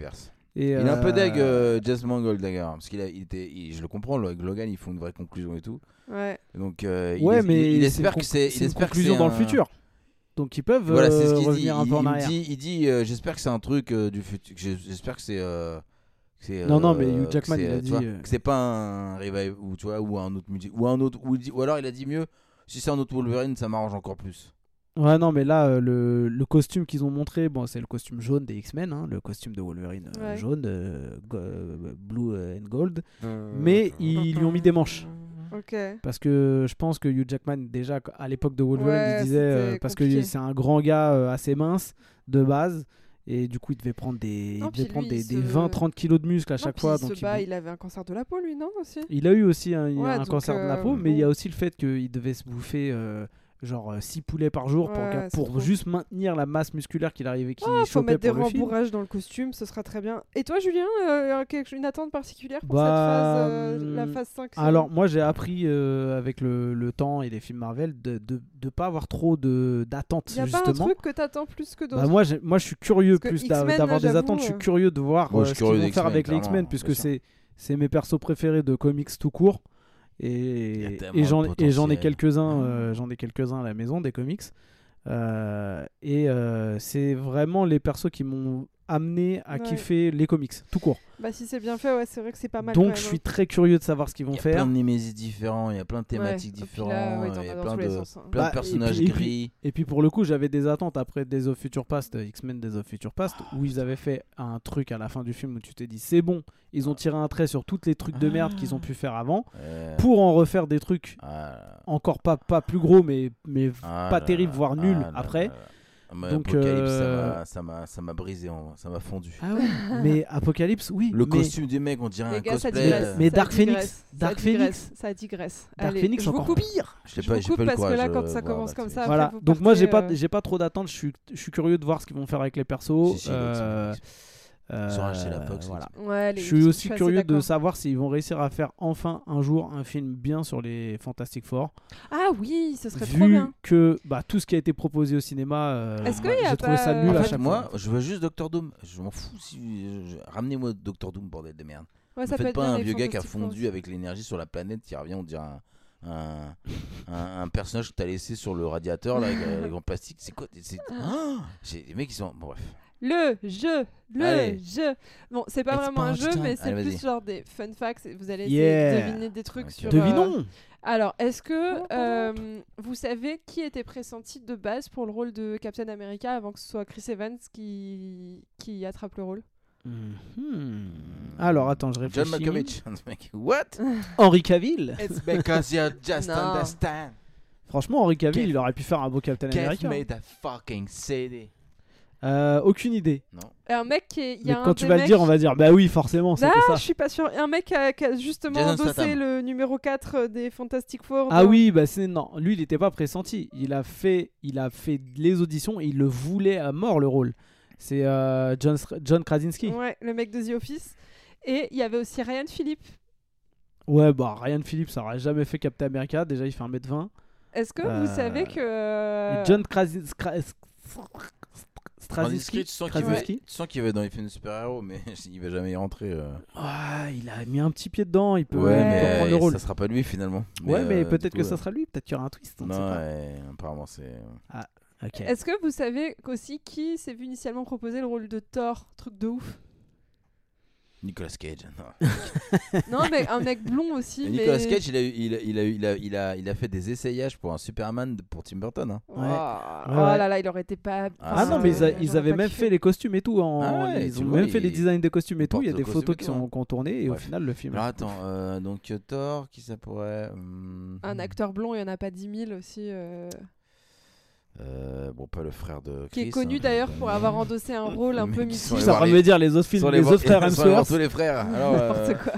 Et, Il est un peu deg, euh, Jess Mangold d'ailleurs. Parce qu'il a, il était, il- je le comprends, avec Logan, ils font une vraie conclusion et tout. Ouais. Donc, euh, il, Ouais, es- il- mais il espère que c'est, une espère que conclusion dans le futur. Donc ils peuvent Voilà, c'est ce qu'il dit. revenir un Il, peu en arrière. dit, il dit euh, j'espère que c'est un truc euh, du futur. J'espère que c'est. Euh, Non, non, euh, mais Hugh que Jackman, il a euh, dit, euh, que c'est pas un revive ou tu vois ou un autre multi ou un autre ou, alors il a dit mieux. Si c'est un autre Wolverine, ça m'arrange encore plus. Ouais, non, mais là, euh, le, le costume qu'ils ont montré, bon, c'est le costume jaune des X-Men, hein, le costume de Wolverine euh, Ouais. jaune, euh, go- euh, blue and gold. Mais ils lui ont mis des manches. Ok. Parce que je pense que Hugh Jackman, déjà à l'époque de Wolverine, Ouais, il disait euh, parce que c'est un grand gars euh, assez mince de base. Et du coup, il devait prendre des, Non, il devait prendre lui, des, il des se- 20-30 kilos de muscles à Non, chaque fois. il se Donc il, bat, bou- il avait un cancer de la peau, lui, non aussi? Il a eu aussi un, Ouais, un cancer de la euh, peau, mais il y a aussi le fait qu'il devait se bouffer euh, genre 6 poulets par jour pour, Ouais, juste maintenir la masse musculaire qu'il arrivait, qu'il Ah, faut mettre des rembourrages dans le costume, ce sera très bien. Et toi, Julien, euh, une attente particulière pour Bah, cette phase, euh, la hum, phase 5 Alors moi j'ai appris euh, avec le, le temps et les films Marvel de de, de pas avoir trop de d'attentes il y a pas un justement. truc que t'attends plus que d'autres Bah moi, je suis curieux Parce plus d'avoir des attentes, je suis euh, curieux de voir Moi, euh, ce qu'ils vont faire avec les X-Men puisque c'est c'est mes persos préférés de comics tout court et et j'en ai quelques-uns euh, j'en ai quelques-uns à la maison des comics. Euh, et euh, c'est vraiment les persos qui m'ont amené à Ouais. kiffer les comics, tout court. Bah, si c'est bien fait, ouais, c'est vrai que c'est pas mal. Donc je même, suis hein. très curieux de savoir ce qu'ils vont Il y a faire. plein de Némésis différents, il y a plein de thématiques Ouais, différentes, là, ouais, t'en il y a dans plein de, sens, hein. plein Bah, de personnages et puis- et puis- gris. Et puis pour le coup, j'avais des attentes après Days of Future Past, X-Men Days of Future Past, où ils avaient fait un truc à la fin du film où tu t'es dit c'est bon, ils ont tiré un trait sur tous les trucs de merde qu'ils ont pu faire avant, Ouais. pour en refaire des trucs Ah, encore pas, pas plus gros, mais, mais ah pas terribles, voire ah nuls là après. là là. Ah, mais Donc, Apocalypse, ça euh, m'a- ça m'a- ça m'a brisé, en- ça m'a fondu. Ah ouais, mais Apocalypse, oui. Le mais costume du mec, on dirait Les un gars, ça cosplay. digresse. euh, Mais ça Dark digresse, Phoenix, ça Dark digresse, Phoenix. Ça digresse. Dark Allez, Phoenix je encore coupe. pire. Je l'ai Je pas, vous coupe pas parce que courage. là, quand ça voir commence comme ça, Voilà, après, vous donc moi j'ai pas, partez, euh, j'ai pas trop d'attentes, je suis, je suis curieux de voir ce qu'ils vont faire avec les persos. Ils ont racheté la euh, Fox, voilà. Ouais, les Je suis aussi curieux de savoir s'ils vont réussir à faire enfin un jour un film bien sur les Fantastic Four. Ah oui, ce serait trop Vu bien. que bah, tout ce qui a été proposé au cinéma, euh, bah, j'ai trouvé pas, ça nul En à fait, chaque moi, fois. je veux juste Doctor Doom. Je m'en fous si. je- je- Ramenez-moi Doctor Doom, bordel de merde. Ouais, ça faites pas un vieux gars qui a fondu aussi. avec l'énergie sur la planète qui revient, on dirait un, un, un- un personnage que t'as laissé sur le radiateur là, avec, euh, avec en plastique. C'est quoi c'est- Ah J'ai- Les mecs, ils sont. Bon, bref. Le jeu, le Allez. jeu. Bon, c'est pas It's vraiment un jeu, time. mais c'est Allez, plus vas-y. genre des fun facts. Vous allez Yeah. de deviner des trucs Ok. sur. euh, Devinons Alors, est-ce que euh, vous savez qui était pressenti de base pour le rôle de Captain America avant que ce soit Chris Evans qui, qui attrape le rôle? Mhm. Alors attends, je réfléchis. John Malkovich. What? Henri Cavill It's because you just understand. Franchement, Henri Cavill, il aurait pu faire un beau Captain America. made a fucking city. Euh, aucune idée. Non. Et Un mec qui est. Mais un quand tu des vas le mecs- dire, on va dire bah oui, forcément, c'était Ah, ça. je suis pas sûr. Un mec qui a, qui a justement Jason endossé Statham. le numéro 4 des Fantastic Four. Ah dans- oui, bah c'est non, lui il n'était pas pressenti. Il a fait, il a fait les auditions et il le voulait à mort le rôle. C'est euh, John, John Krasinski. Ouais, le mec de The Office. Et il y avait aussi Ryan Philippe. Ouais, bah Ryan Phillips ça aurait jamais fait Captain America. Déjà il fait 1m20. Est-ce que vous Euh, savez que. euh, Et John Krasinski. Krasinski, tu sens qu'il va, tu sens qu'il va dans les films de super-héros, mais il va jamais y rentrer. euh. Ah, il a mis un petit pied dedans. Il peut, Ouais, il peut mais prendre le rôle. ça sera pas lui finalement. ouais, mais euh, peut-être du que coup, ça euh, sera lui. Peut-être qu'il y aura un twist. On ne Non, sait pas. ouais, apparemment c'est. Ok. Est-ce que vous savez aussi qui s'est vu initialement proposer le rôle de Thor? Truc de ouf. Nicolas Cage. non. Non, mais un mec blond aussi. Mais... Nicolas Cage, il a, eu- il, a, il, a, il, a, il, a, il a fait des essayages pour un Superman de- pour Tim Burton. Hein. Oh, Ouais. oh Ouais, là là, il aurait été pas. Ah, Ah non, mais ils, a- j'aurais ils avaient même fait les costumes et tout. En... Ah ouais, ils ont vois, même fait les designs des costumes et tout. Il y a des photos qui tout, sont hein. contournées et au final, le film. Alors attends, euh, donc euh, Thor, qui ça pourrait hum, Un acteur blond, il y en a pas 10 000 aussi. euh, euh, Bon, pas le frère de Qui est connu hein. d'ailleurs pour avoir endossé un rôle un Mais peu mythique. Ça va les- me dire les autres films, les, autres frères Hemsworth. tous les frères. Alors, euh, N'importe quoi.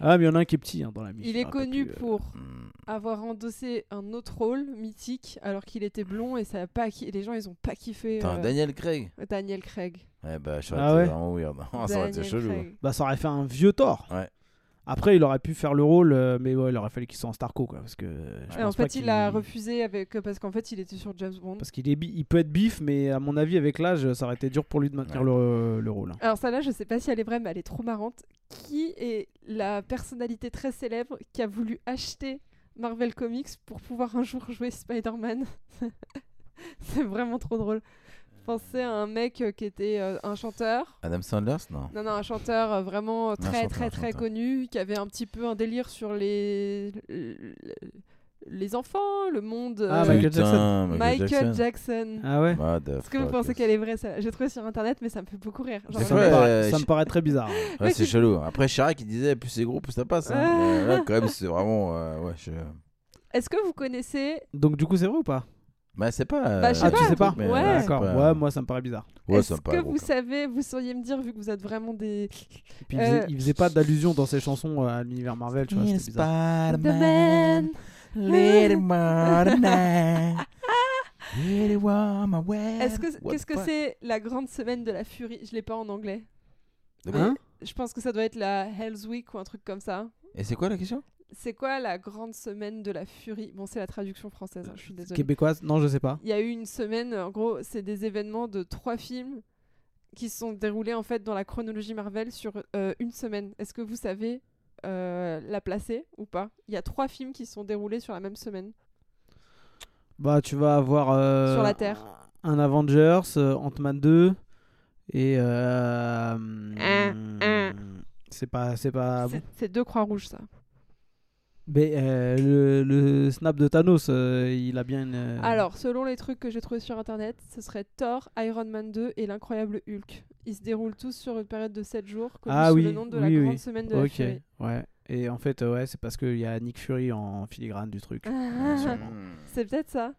Ah, mais il y en a un qui est petit hein, dans la mission. Il est connu pour hum, avoir endossé un autre rôle mythique alors qu'il était blond et ça a pas les gens ils ont pas kiffé euh, Daniel Craig. Daniel Craig. Ouais, bah, ça aurait Ah été ouais vraiment weird. ça aurait été chelou. Craig. Bah, ça aurait fait un vieux Thor. Ouais. Après, il aurait pu faire le rôle, euh, mais ouais, il aurait fallu qu'il soit en Starco, quoi. Parce que. je Ouais, en fait, il a refusé avec parce qu'en fait, il était sur James Bond. Parce qu'il est il peut être bif, mais à mon avis, avec l'âge, ça aurait été dur pour lui de maintenir Ouais. le, le rôle. Alors ça là, je sais pas si elle est vraie, mais elle est trop marrante. Qui est la personnalité très célèbre qui a voulu acheter Marvel Comics pour pouvoir un jour jouer Spider-Man? C'est vraiment trop drôle. Pensez à un mec euh, qui était euh, un chanteur. Adam Sanders Non. Non, non, un chanteur euh, vraiment très, chanteur, très, très connu, qui avait un petit peu un délire sur les, les enfants, le monde. Ah, Michael Jackson. Michael Jackson. Ah ouais Est-ce que vous pensez is- qu'elle est vraie ça J'ai trouvé sur internet, mais ça me fait beaucoup rire. Genre, ça, fois, me paraît, ça me paraît très bizarre. Ouais, c'est chelou. Après, Chirac, il disait plus c'est gros, plus ça passe. hein. Ah. Là, quand même, c'est vraiment. euh, ouais, je... Est-ce que vous connaissez Donc, du coup, c'est vrai ou pas? Bah, c'est pas. Bah, je sais Ah, tu sais pas mais, Ouais. euh, c'est D'accord. pas- Ouais, moi, ça me paraît bizarre. Ouais, Est-ce ça me paraît que vous savez, vous sauriez me dire, vu que vous êtes vraiment des. Et puis, il, Euh, faisait, il faisait pas d'allusion dans ses chansons euh, à l'univers Marvel, tu vois, même. c'était bizarre. The man. Little warm my. Est-ce que What qu'est-ce the que fuck? c'est la grande semaine de la furie? Je l'ai pas en anglais. Hein Je pense que ça doit être la Hell's Week ou un truc comme ça. Et c'est quoi la question? C'est quoi la grande semaine de la furie? Bon, c'est la traduction française, hein, je suis désolée. Québécoise? Non, je sais pas. Il y a eu une semaine, en gros, c'est des événements de trois films qui sont déroulés en fait dans la chronologie Marvel sur euh, une semaine. Est-ce que vous savez euh, la placer ou pas? Il y a trois films qui sont déroulés sur la même semaine. Bah, tu vas avoir. euh, Sur la Terre. Un Avengers, Ant-Man 2. Et. euh, un. C'est pas. C'est pas. C'est- C'est deux croix rouges, ça. Mais euh, le, le snap de Thanos, euh, il a bien une. euh, Alors, selon les trucs que j'ai trouvés sur internet, ce serait Thor, Iron Man 2 et l'incroyable Hulk. Ils se déroulent tous sur une période de 7 jours, connue Ah sous oui, le nom de oui, la oui. grande semaine de la Ok, furie. ouais. Et en fait, ouais, c'est parce qu'il y a Nick Fury en filigrane du truc. sûrement. C'est peut-être ça.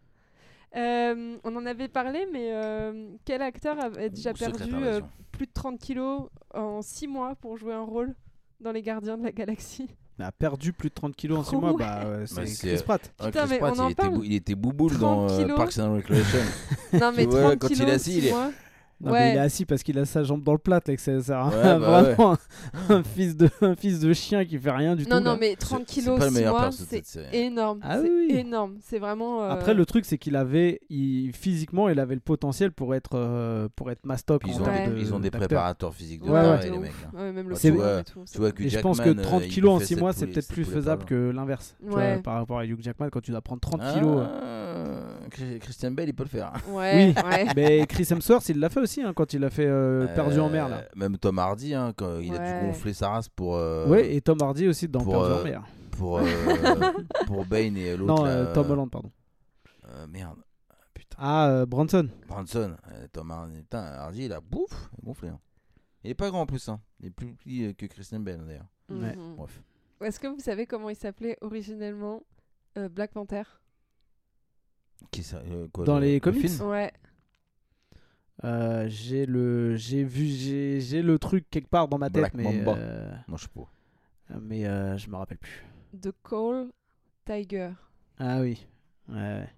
Euh, on en avait parlé, mais euh, quel acteur avait déjà perdu euh, plus de 30 kilos en 6 mois pour jouer un rôle dans Les Gardiens de la Galaxie? Il a perdu plus de 30 kilos en 6 mois, bah euh, c'est Bah, c'est- Chris Pratt. Ouais, Putain, Chris mais Pratt, on en il, était parle. bou- il était bouboule 30 dans euh, kilos. Parks and Recreation. Non, mais Tu vois, 30 quand il est en assis, six il est- mois. Non, Ouais. mais il est assis parce qu'il a sa jambe dans le plat, là, que c'est Ouais, bah vraiment un, un fils de, un fils de chien qui fait rien du Non, tout. non, là. mais C'est- 30 c'est kilos, pas le 6 meilleur mois, perso de c'est énorme. Ah c'est oui, énorme. C'est vraiment. euh, Après, le truc, c'est qu'il avait, il, physiquement, il avait le potentiel pour être, euh, pour être mastoc. Ils, ont de- ils ont des préparateurs physiques de les mecs. hein. Ouais, même le tout, Tu vois que Et je pense que Jackman, 30 euh, il kilos en fait 6 sept mois, c'est peut-être plus faisable que l'inverse. tu. Par rapport à Hugh Jackman, quand tu dois prendre 30 Ah, kilos. Christian Bale, il peut le faire. Ouais, Oui. Mais Chris Hemsworth, il l'a fait aussi hein, quand il a fait euh, Perdu en mer. Là. Euh, Même Tom Hardy, hein, quand il a Ouais. dû gonfler sa race pour. euh, Ouais, et Tom Hardy aussi dans pour, Perdu en euh, mer. Pour, euh, pour Bane et l'autre. Non, là, euh, Tom Holland, pardon. euh, merde. Putain. Ah, euh, Branson. Branson. euh, Tom Hardy, putain, Hardy, il a bouf, gonflé. hein. Il est pas grand en plus. Hein. Il est plus petit euh, que Christian Bale d'ailleurs. Ouais. Mhm. Bref. Est-ce que vous savez comment il s'appelait originellement euh, Black Panther? Qui ça, euh, quoi, Dans le- les le comics? film? Ouais. Euh, j'ai le, j'ai vu, j'ai, j'ai le truc quelque part dans ma tête, Black mais Mamba. euh, Non, je sais pas. mais euh, je me rappelle plus. The Cole Tiger. Ah oui. Ouais, ouais.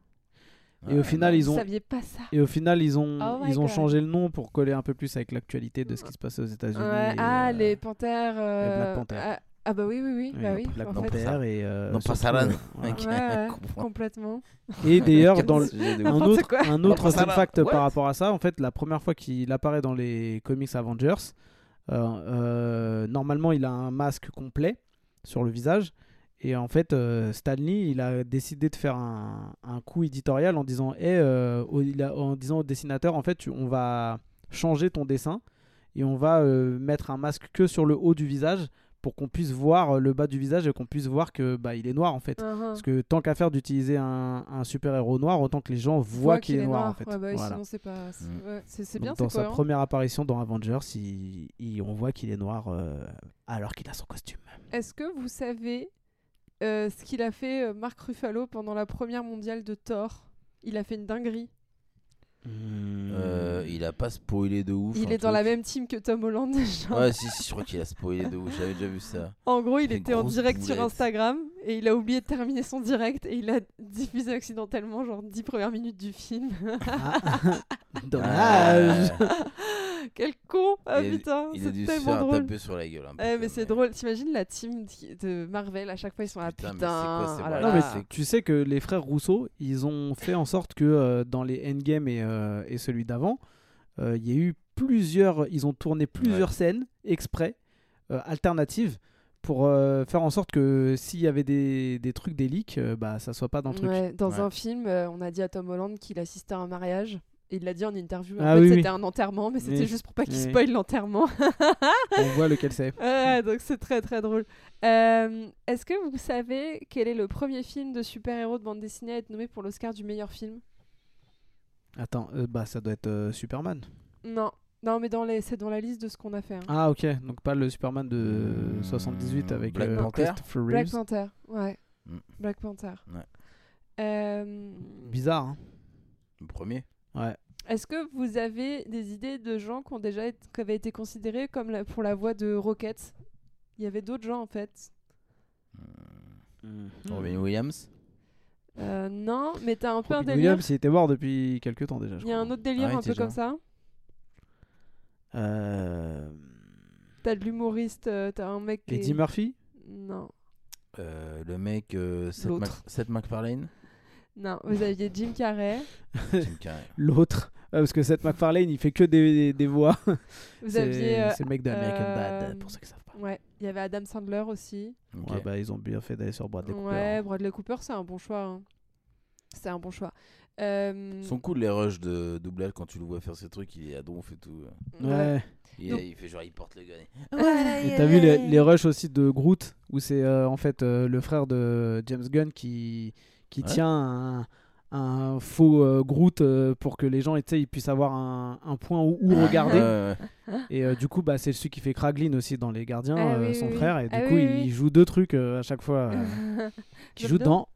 Et Ouais, au final, ils Vous ont, saviez pas ça et au final, ils ont, Oh my ils ont God. changé le nom pour coller un peu plus avec l'actualité de ce qui se passait aux États-Unis. Ouais, et, Ah, euh, les panthères. euh, Black Panther. Ah, ah bah oui, oui, oui. bah oui. Black en fait. Et euh, Non, pas euh. Ouais, ouais, Comprends. complètement. Et d'ailleurs, dans un autre, un autre fun fact par rapport à ça, en fait, la première fois qu'il apparaît dans les comics Avengers, euh, euh, normalement, il a un masque complet sur le visage. Et en fait, euh, Stanley, il a décidé de faire un, un coup éditorial en disant, au, il a- en disant au dessinateur, en fait, tu- on va changer ton dessin et on va euh, mettre un masque que sur le haut du visage pour qu'on puisse voir euh, le bas du visage et qu'on puisse voir que bah, il est noir en fait. Uh-huh. Parce que tant qu'à faire d'utiliser un, un super-héros noir, autant que les gens voient qu'il est, noir, en fait. Ouais, bah oui, Voilà. sinon c'est pas. c'est- ouais, C'est c'est Donc, bien, dans sa première apparition dans Avengers, il- il- on voit qu'il est noir euh, alors qu'il a son costume. Est-ce que vous savez euh, ce qu'il a fait euh, Mark Ruffalo pendant la première mondiale de Thor? Il a fait une dinguerie. Euh, il a pas spoilé de ouf. il est dans la même team que Tom Holland. genre. Ouais, si, si, je crois qu'il a spoilé de ouf. J'avais déjà vu ça. En gros, il Des était en direct sur. Instagram et il a oublié de terminer son direct et il a diffusé accidentellement genre 10 premières minutes du film. Ah, Dommage Ah, Quel con Ah Il putain, il a dû se faire drôle. taper sur la gueule. un peu, Eh, quand mais c'est drôle, t'imagines la team de Marvel à chaque fois ils sont là Putain, putain. mais c'est quoi ces ah là bras-là Non, mais là. c'est- tu sais que les frères Rousseau, ils ont fait en sorte que euh, dans les Endgame et, euh, et celui d'avant, euh, il y a eu plusieurs. Ils ont tourné plusieurs scènes exprès, euh, alternatives, pour euh, faire en sorte que s'il y avait des, des trucs, des leaks, euh, bah ça soit pas dans le truc. Ouais, dans Ouais. un film, euh, on a dit à Tom Holland qu'il assistait à un mariage. Et il l'a dit en interview. En Ah fait, oui, oui. c'était un enterrement, mais c'était Oui. juste pour pas qu'il Oui. spoil l'enterrement. On voit lequel c'est. Ouais, donc c'est très très drôle. Euh, Est-ce que vous savez quel est le premier film de super-héros de bande dessinée à être nommé pour l'Oscar du meilleur film? Attends, euh, bah ça doit être euh, Superman. Non, non, mais dans les... c'est dans la liste de ce qu'on a fait. hein. Ah ok, donc pas le Superman de Hmm, 78 avec Black euh, Panther Christopher Black. Panther, ouais. Mm. Black Panther. Ouais. Euh, Bizarre, hein Le premier Ouais. Est-ce que vous avez des idées de gens qui ont déjà été, qui avaient été considérés comme la- pour la voix de Rocket? Il y avait d'autres gens en fait. Hmm. Robin Williams? Euh, non, mais t'as un peu un Robin délire. Williams, il était mort depuis quelques temps déjà. Il y a un autre délire Ah, un peu comme ça. Euh... T'as de l'humoriste, t'as un mec qui. Eddie Murphy? Non, Euh, Le mec, euh, Seth. Mac- Seth MacFarlane? Non, vous aviez Jim Carrey, Jim Carrey. L'autre. Ouais, parce que Seth MacFarlane, il fait que des, des, des voix. vous C'est aviez. euh, c'est le mec de American euh, Bad, pour ceux qui savent pas. Ouais, il y avait Adam Sandler aussi. Ouais, bah, ils ont bien fait d'aller sur Bradley Cooper. Ouais, Bradley Cooper, c'est un bon choix. hein. C'est un bon choix. Euh, Ils sont cool les rushs de doublage quand tu le vois faire ces trucs, il est à donf et tout. Ouais. Il, Donc- il fait genre, il porte le gun. Et t'as vu les, les rushs aussi de Groot où c'est euh, en fait euh, le frère de James Gunn qui, qui Ouais. tient un, un faux euh, Groot euh, pour que les gens ils puissent avoir un, un point où, où regarder. Et euh, du coup, bah, c'est celui qui fait Kraglin aussi dans Les Gardiens, Ah euh, oui, son oui, frère. Et du Ah coup, oui, il, joue deux trucs euh, à chaque fois. euh, qui joue dans.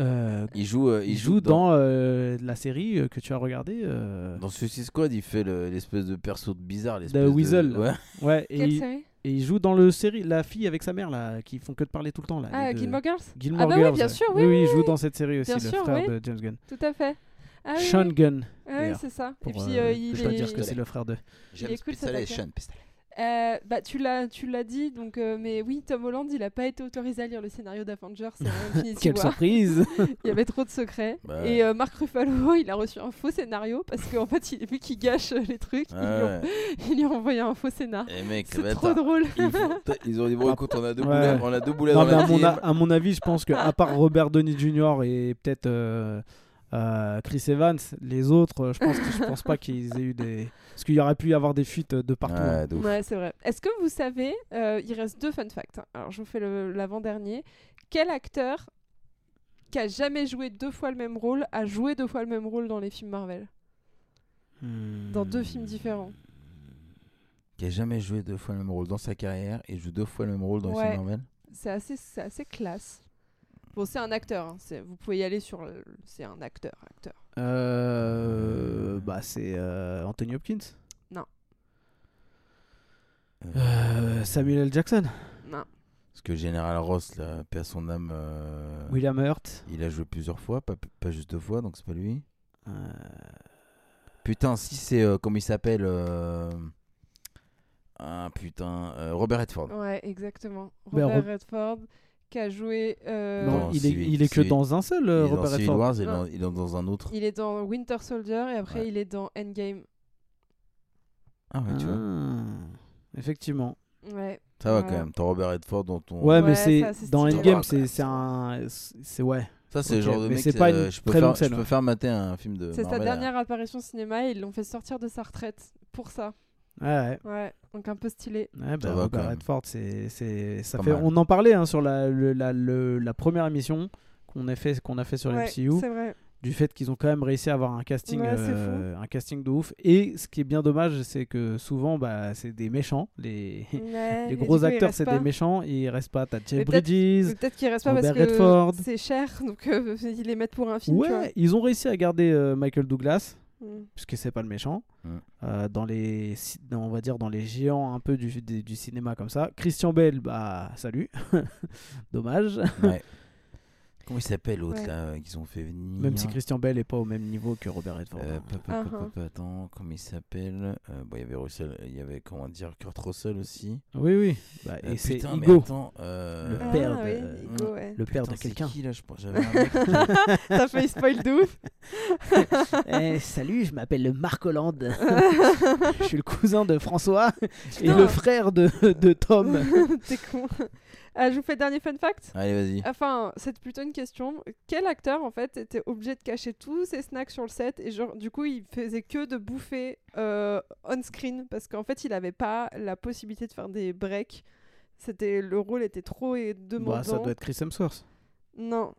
euh, Il joue, euh, il joue dans, euh, la série euh, que tu as regardée. euh, Dans Suicide Squad, il fait le- l'espèce de perso de bizarre. De l'espèce de Weasel. Ouais. Ouais, et, Quelle il- série? Et il joue dans le série La fille avec sa mère, là, qui font que de parler tout le temps. Là, Ah, deux- Gilmore Girls? Gilmore Ah bah oui, Girls, bien ouais. sûr, oui, oui, il oui, joue oui. dans cette série aussi, Bien le sûr, frère oui. de James Gunn. Tout à fait. Ah, oui, Sean oui. Gunn. Ah oui, c'est ça. Et puis euh, euh, il je dois est... dire que c'est le frère de. James est cool. Sean Pistolet. Euh, bah tu l'as tu l'as dit donc euh, mais oui Tom Holland il a pas été autorisé à lire le scénario d'Avengers c'est Infinity Quelle surprise. Il y avait trop de secrets. Bah et euh, Mark Ruffalo il a reçu un faux scénario parce qu'en fait il, vu qu'il gâche euh, les trucs il, lui a, Ouais. il lui a envoyé un faux scénar. Et mec, c'est bah, trop attends, drôle. Ils, font- ils ont dit bon écoute on a deux Ouais. boulets, on a deux boulets Non, dans mais la à mon, a- à mon avis, je pense qu'à part Robert Downey Jr. et peut-être euh, euh, Chris Evans, les autres, euh, je pense, que, je pense pas qu'ils aient eu des. Parce qu'il y aurait pu y avoir des fuites de partout. hein. Ouais, c'est vrai est-ce que vous savez euh, il reste deux fun facts hein. alors je vous fais l'avant-dernier quel acteur qui a jamais joué deux fois le même rôle a joué deux fois le même rôle dans les films Marvel? Hmm. dans deux films différents Qui a jamais joué deux fois le même rôle dans sa carrière et joue deux fois le même rôle dans les films Marvel? C'est assez, c'est assez classe. Bon, c'est un acteur. hein, c'est- Vous pouvez y aller sur. le- C'est un acteur, acteur. Euh, bah, c'est euh, Anthony Hopkins. Euh, Euh, Samuel L. Jackson. Non. Parce que Général Ross, là, paix à son âme, euh, William Hurt. il a joué plusieurs fois, pas, pas juste deux fois, donc c'est pas lui. Euh, Putain, si c'est euh, comment il s'appelle euh, Ah putain, euh, Robert Redford. Ouais, exactement. Mais Robert Rob- Redford qui a joué. euh, non, il, est, il est que dans un seul, Il euh, est dans Robert Civil Redford. Wars, il est, dans, il est dans un autre. Il est dans Winter Soldier et après Ouais. il est dans Endgame. Ah ouais, tu vois. Ah, Effectivement. Ouais. Ça va quand même. T'as Robert Redford dans ton. Ouais, mais c'est dans. Endgame, Ouais, c'est un, c'est ouais. Ça, c'est Ok, le genre de mais mec. c'est pas euh, une je peux très faire, longue scène, Je peux faire mater un film de. C'est sa Marvel, dernière apparition au cinéma et ils l'ont fait sortir de sa retraite pour ça. Ouais, ouais. Ouais, donc un peu stylé. Ouais, bah, Robert même. Redford, c'est, c'est, ça Pas fait. mal. On en parlait hein, sur la, le- la, le- la première émission qu'on a fait, qu'on a fait sur Ouais, l'MCU, c'est vrai. du fait qu'ils ont quand même réussi à avoir un casting, Ouais, euh, un casting de ouf. Et ce qui est bien dommage, c'est que souvent, bah, c'est des méchants. Les, Ouais, les gros coup, acteurs, c'est pas. des méchants. Et ils restent pas. T'as Jeff Bridges. Peut-être qu'il reste pas parce Robert que Redford. c'est cher, donc euh, ils les mettent pour un film. tu vois. Ouais, ils ont réussi à garder euh, Michael Douglas. Mm. puisque c'est pas le méchant, Mm. euh, dans les, dans- on va dire dans les géants un peu du, du, du cinéma comme ça. Christian Bell, bah salut, dommage. Ouais. Comment il s'appelle l'autre Ouais. là euh, qu'ils ont fait venir Même si Christian Bell est pas au même niveau que Robert Redford. Euh, hein. pa- pa- pa- pa- pa- attends, comment il s'appelle Euh, bon, Il y avait Russell, il y avait comment dire Kurt Russell aussi. Oui, oui. Bah, Euh, et c'est putain, mais Igo, attends, euh, Le Ah, père de- oui, Igo, ouais. le père putain, de c'est quelqu'un. qui là Je pense j'avais un mec qui- T'as fait spoil de ouf. Eh, salut, je m'appelle Marc Hollande. je suis le cousin de François et le frère de, de Tom. T'es con. Ah, je vous fais le dernier fun fact. Allez, vas-y. Enfin, c'est plutôt une question. Quel acteur, en fait, était obligé de cacher tous ses snacks sur le set et genre, du coup, il faisait que de bouffer euh, on-screen parce qu'en fait, il avait pas la possibilité de faire des breaks. C'était le rôle était trop et demandant. Bah, ça doit être Chris Hemsworth. Non.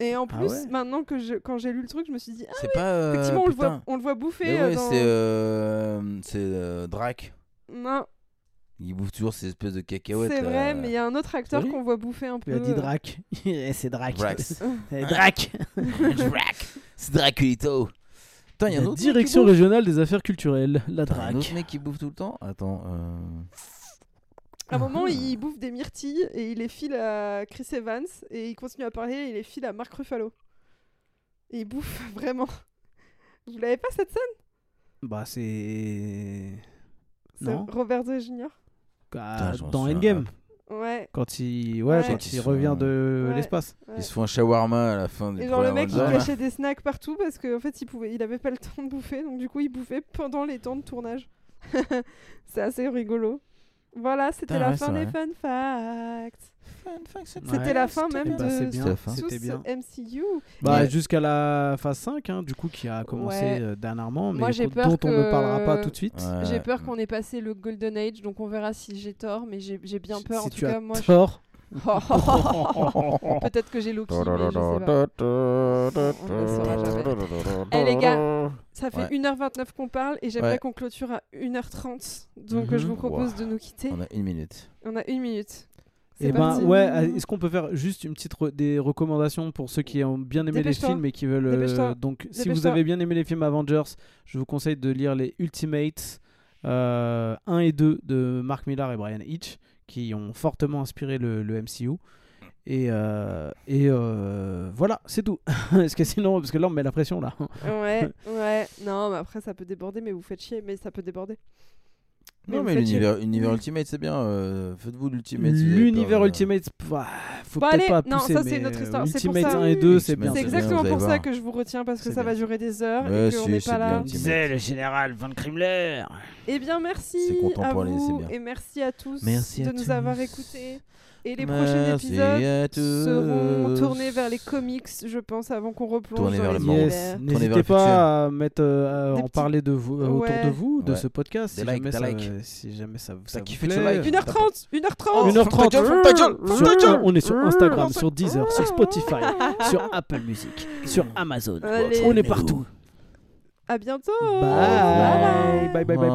Et en Ah plus, ouais maintenant que je, quand j'ai lu le truc, je me suis dit, ah, C'est pas. euh, effectivement, on le, voit, putain. on le voit bouffer. Ouais, dans- c'est euh, c'est euh, Drac. Non, Il bouffe toujours ces espèces de cacahuètes. c'est vrai, euh, mais il y a un autre acteur qu'on voit bouffer un peu. Il a dit Drac. C'est Drac. Drac. Drac. C'est Draculito. Il y a un La autre mec qui direction régionale des affaires culturelles, la Putain, Un autre Drac. mec qui bouffe tout le temps Attends. euh, À un moment, il bouffe des myrtilles et il les file à Chris Evans et il continue à parler et il les file à Mark Ruffalo. Et il bouffe vraiment. Vous l'avez pas cette scène? Bah, c'est. C'est Non. Robert Downey Jr. Ah, Putain, m'en dans. Endgame, Ouais. quand il, ouais, Ouais. quand Ils il sont- revient de Ouais. l'espace. Ils se font un shawarma à la fin du Et genre le mec il cachait des snacks partout parce qu'en fait il pouvait, il avait pas le temps de bouffer donc du coup il bouffait pendant les temps de tournage. c'est assez rigolo. Voilà, c'était la fin des fun facts. C'était Ouais, la fin même bah, de bien, C'était bien. MCU. Bah, Mais- jusqu'à la phase 5, hein, du coup, qui a commencé Ouais. euh, dernièrement, mais Moi, j'ai dont peur on ne que- parlera pas tout de suite. Ouais. J'ai peur qu'on ait passé le Golden Age, donc on verra si j'ai tort, mais j'ai bien peur. si en tout tu as cas, moi, je- tort, peut-être que j'ai Loki, mais je sais pas. Eh, les gars, Ça fait Ouais. 1h29 qu'on parle et j'aimerais Ouais. qu'on clôture à 1h30. Donc Mhm. je vous propose Wow. de nous quitter. On a une minute. On a une minute. Et ben parti. ouais, euh, est-ce qu'on peut faire juste une petite re- des recommandations pour ceux qui ont bien aimé les films et qui veulent euh, donc si vous avez bien aimé les films Avengers, je vous conseille de lire les Ultimates euh, 1 et 2 de Mark Millar et Brian Hitch qui ont fortement inspiré le, le MCU. Et, euh, et euh, voilà, c'est tout. parce que sinon, parce que là on met la pression là. Ouais, ouais. Non, mais après ça peut déborder, mais vous faites chier, mais ça peut déborder. Non, mais l'univers univers Ultimate, c'est bien. euh, Faites-vous l'Ultimate. L'univers Ultimate, pff, ah, faut peut-être pas non, pousser, ça, c'est mais, notre histoire, c'est pour Ultimate ça. 1 et 2, c'est bien. C'est c'est bien, exactement pour ça voir. que je vous retiens parce que C'est ça va durer des heures Ouais, et qu'on si, n'est c'est pas là. Disait le général Van Krimler. Eh bien, merci C'est à contemporain, c'est vous bien. et merci à tous Merci de à nous avoir écoutés. Et les prochains épisodes seront tournés vers les comics, je pense, avant qu'on replonge Tournés dans vers les le monde. Yes. univers. Tournez vers N'hésitez le futur. pas à, mettre, euh, à en petits- parler de vous, euh, autour de vous, de Ouais. ce podcast. Des si, likes, jamais des ça, likes. si jamais ça, vous kiffé plaît. ce like 1h30 1h30 Oh, 1h30 ferme ta gueule, ferme ta gueule, ferme ta Sur- gueule. on est sur Instagram, sur Deezer, sur Spotify, sur Apple Music, sur Amazon. Allez. On est partout. À bientôt Bye. Bye bye bye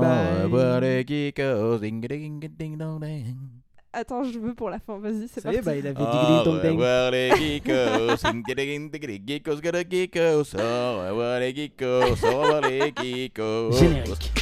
bye. Les geekos. Attends, je veux pour la fin, vas-y, c'est Ça parti. bah, il avait dit Au revoir les geekos, ding ding ding, geekos got a geekos. Au revoir les geekos, au revoir les geekos. Générique.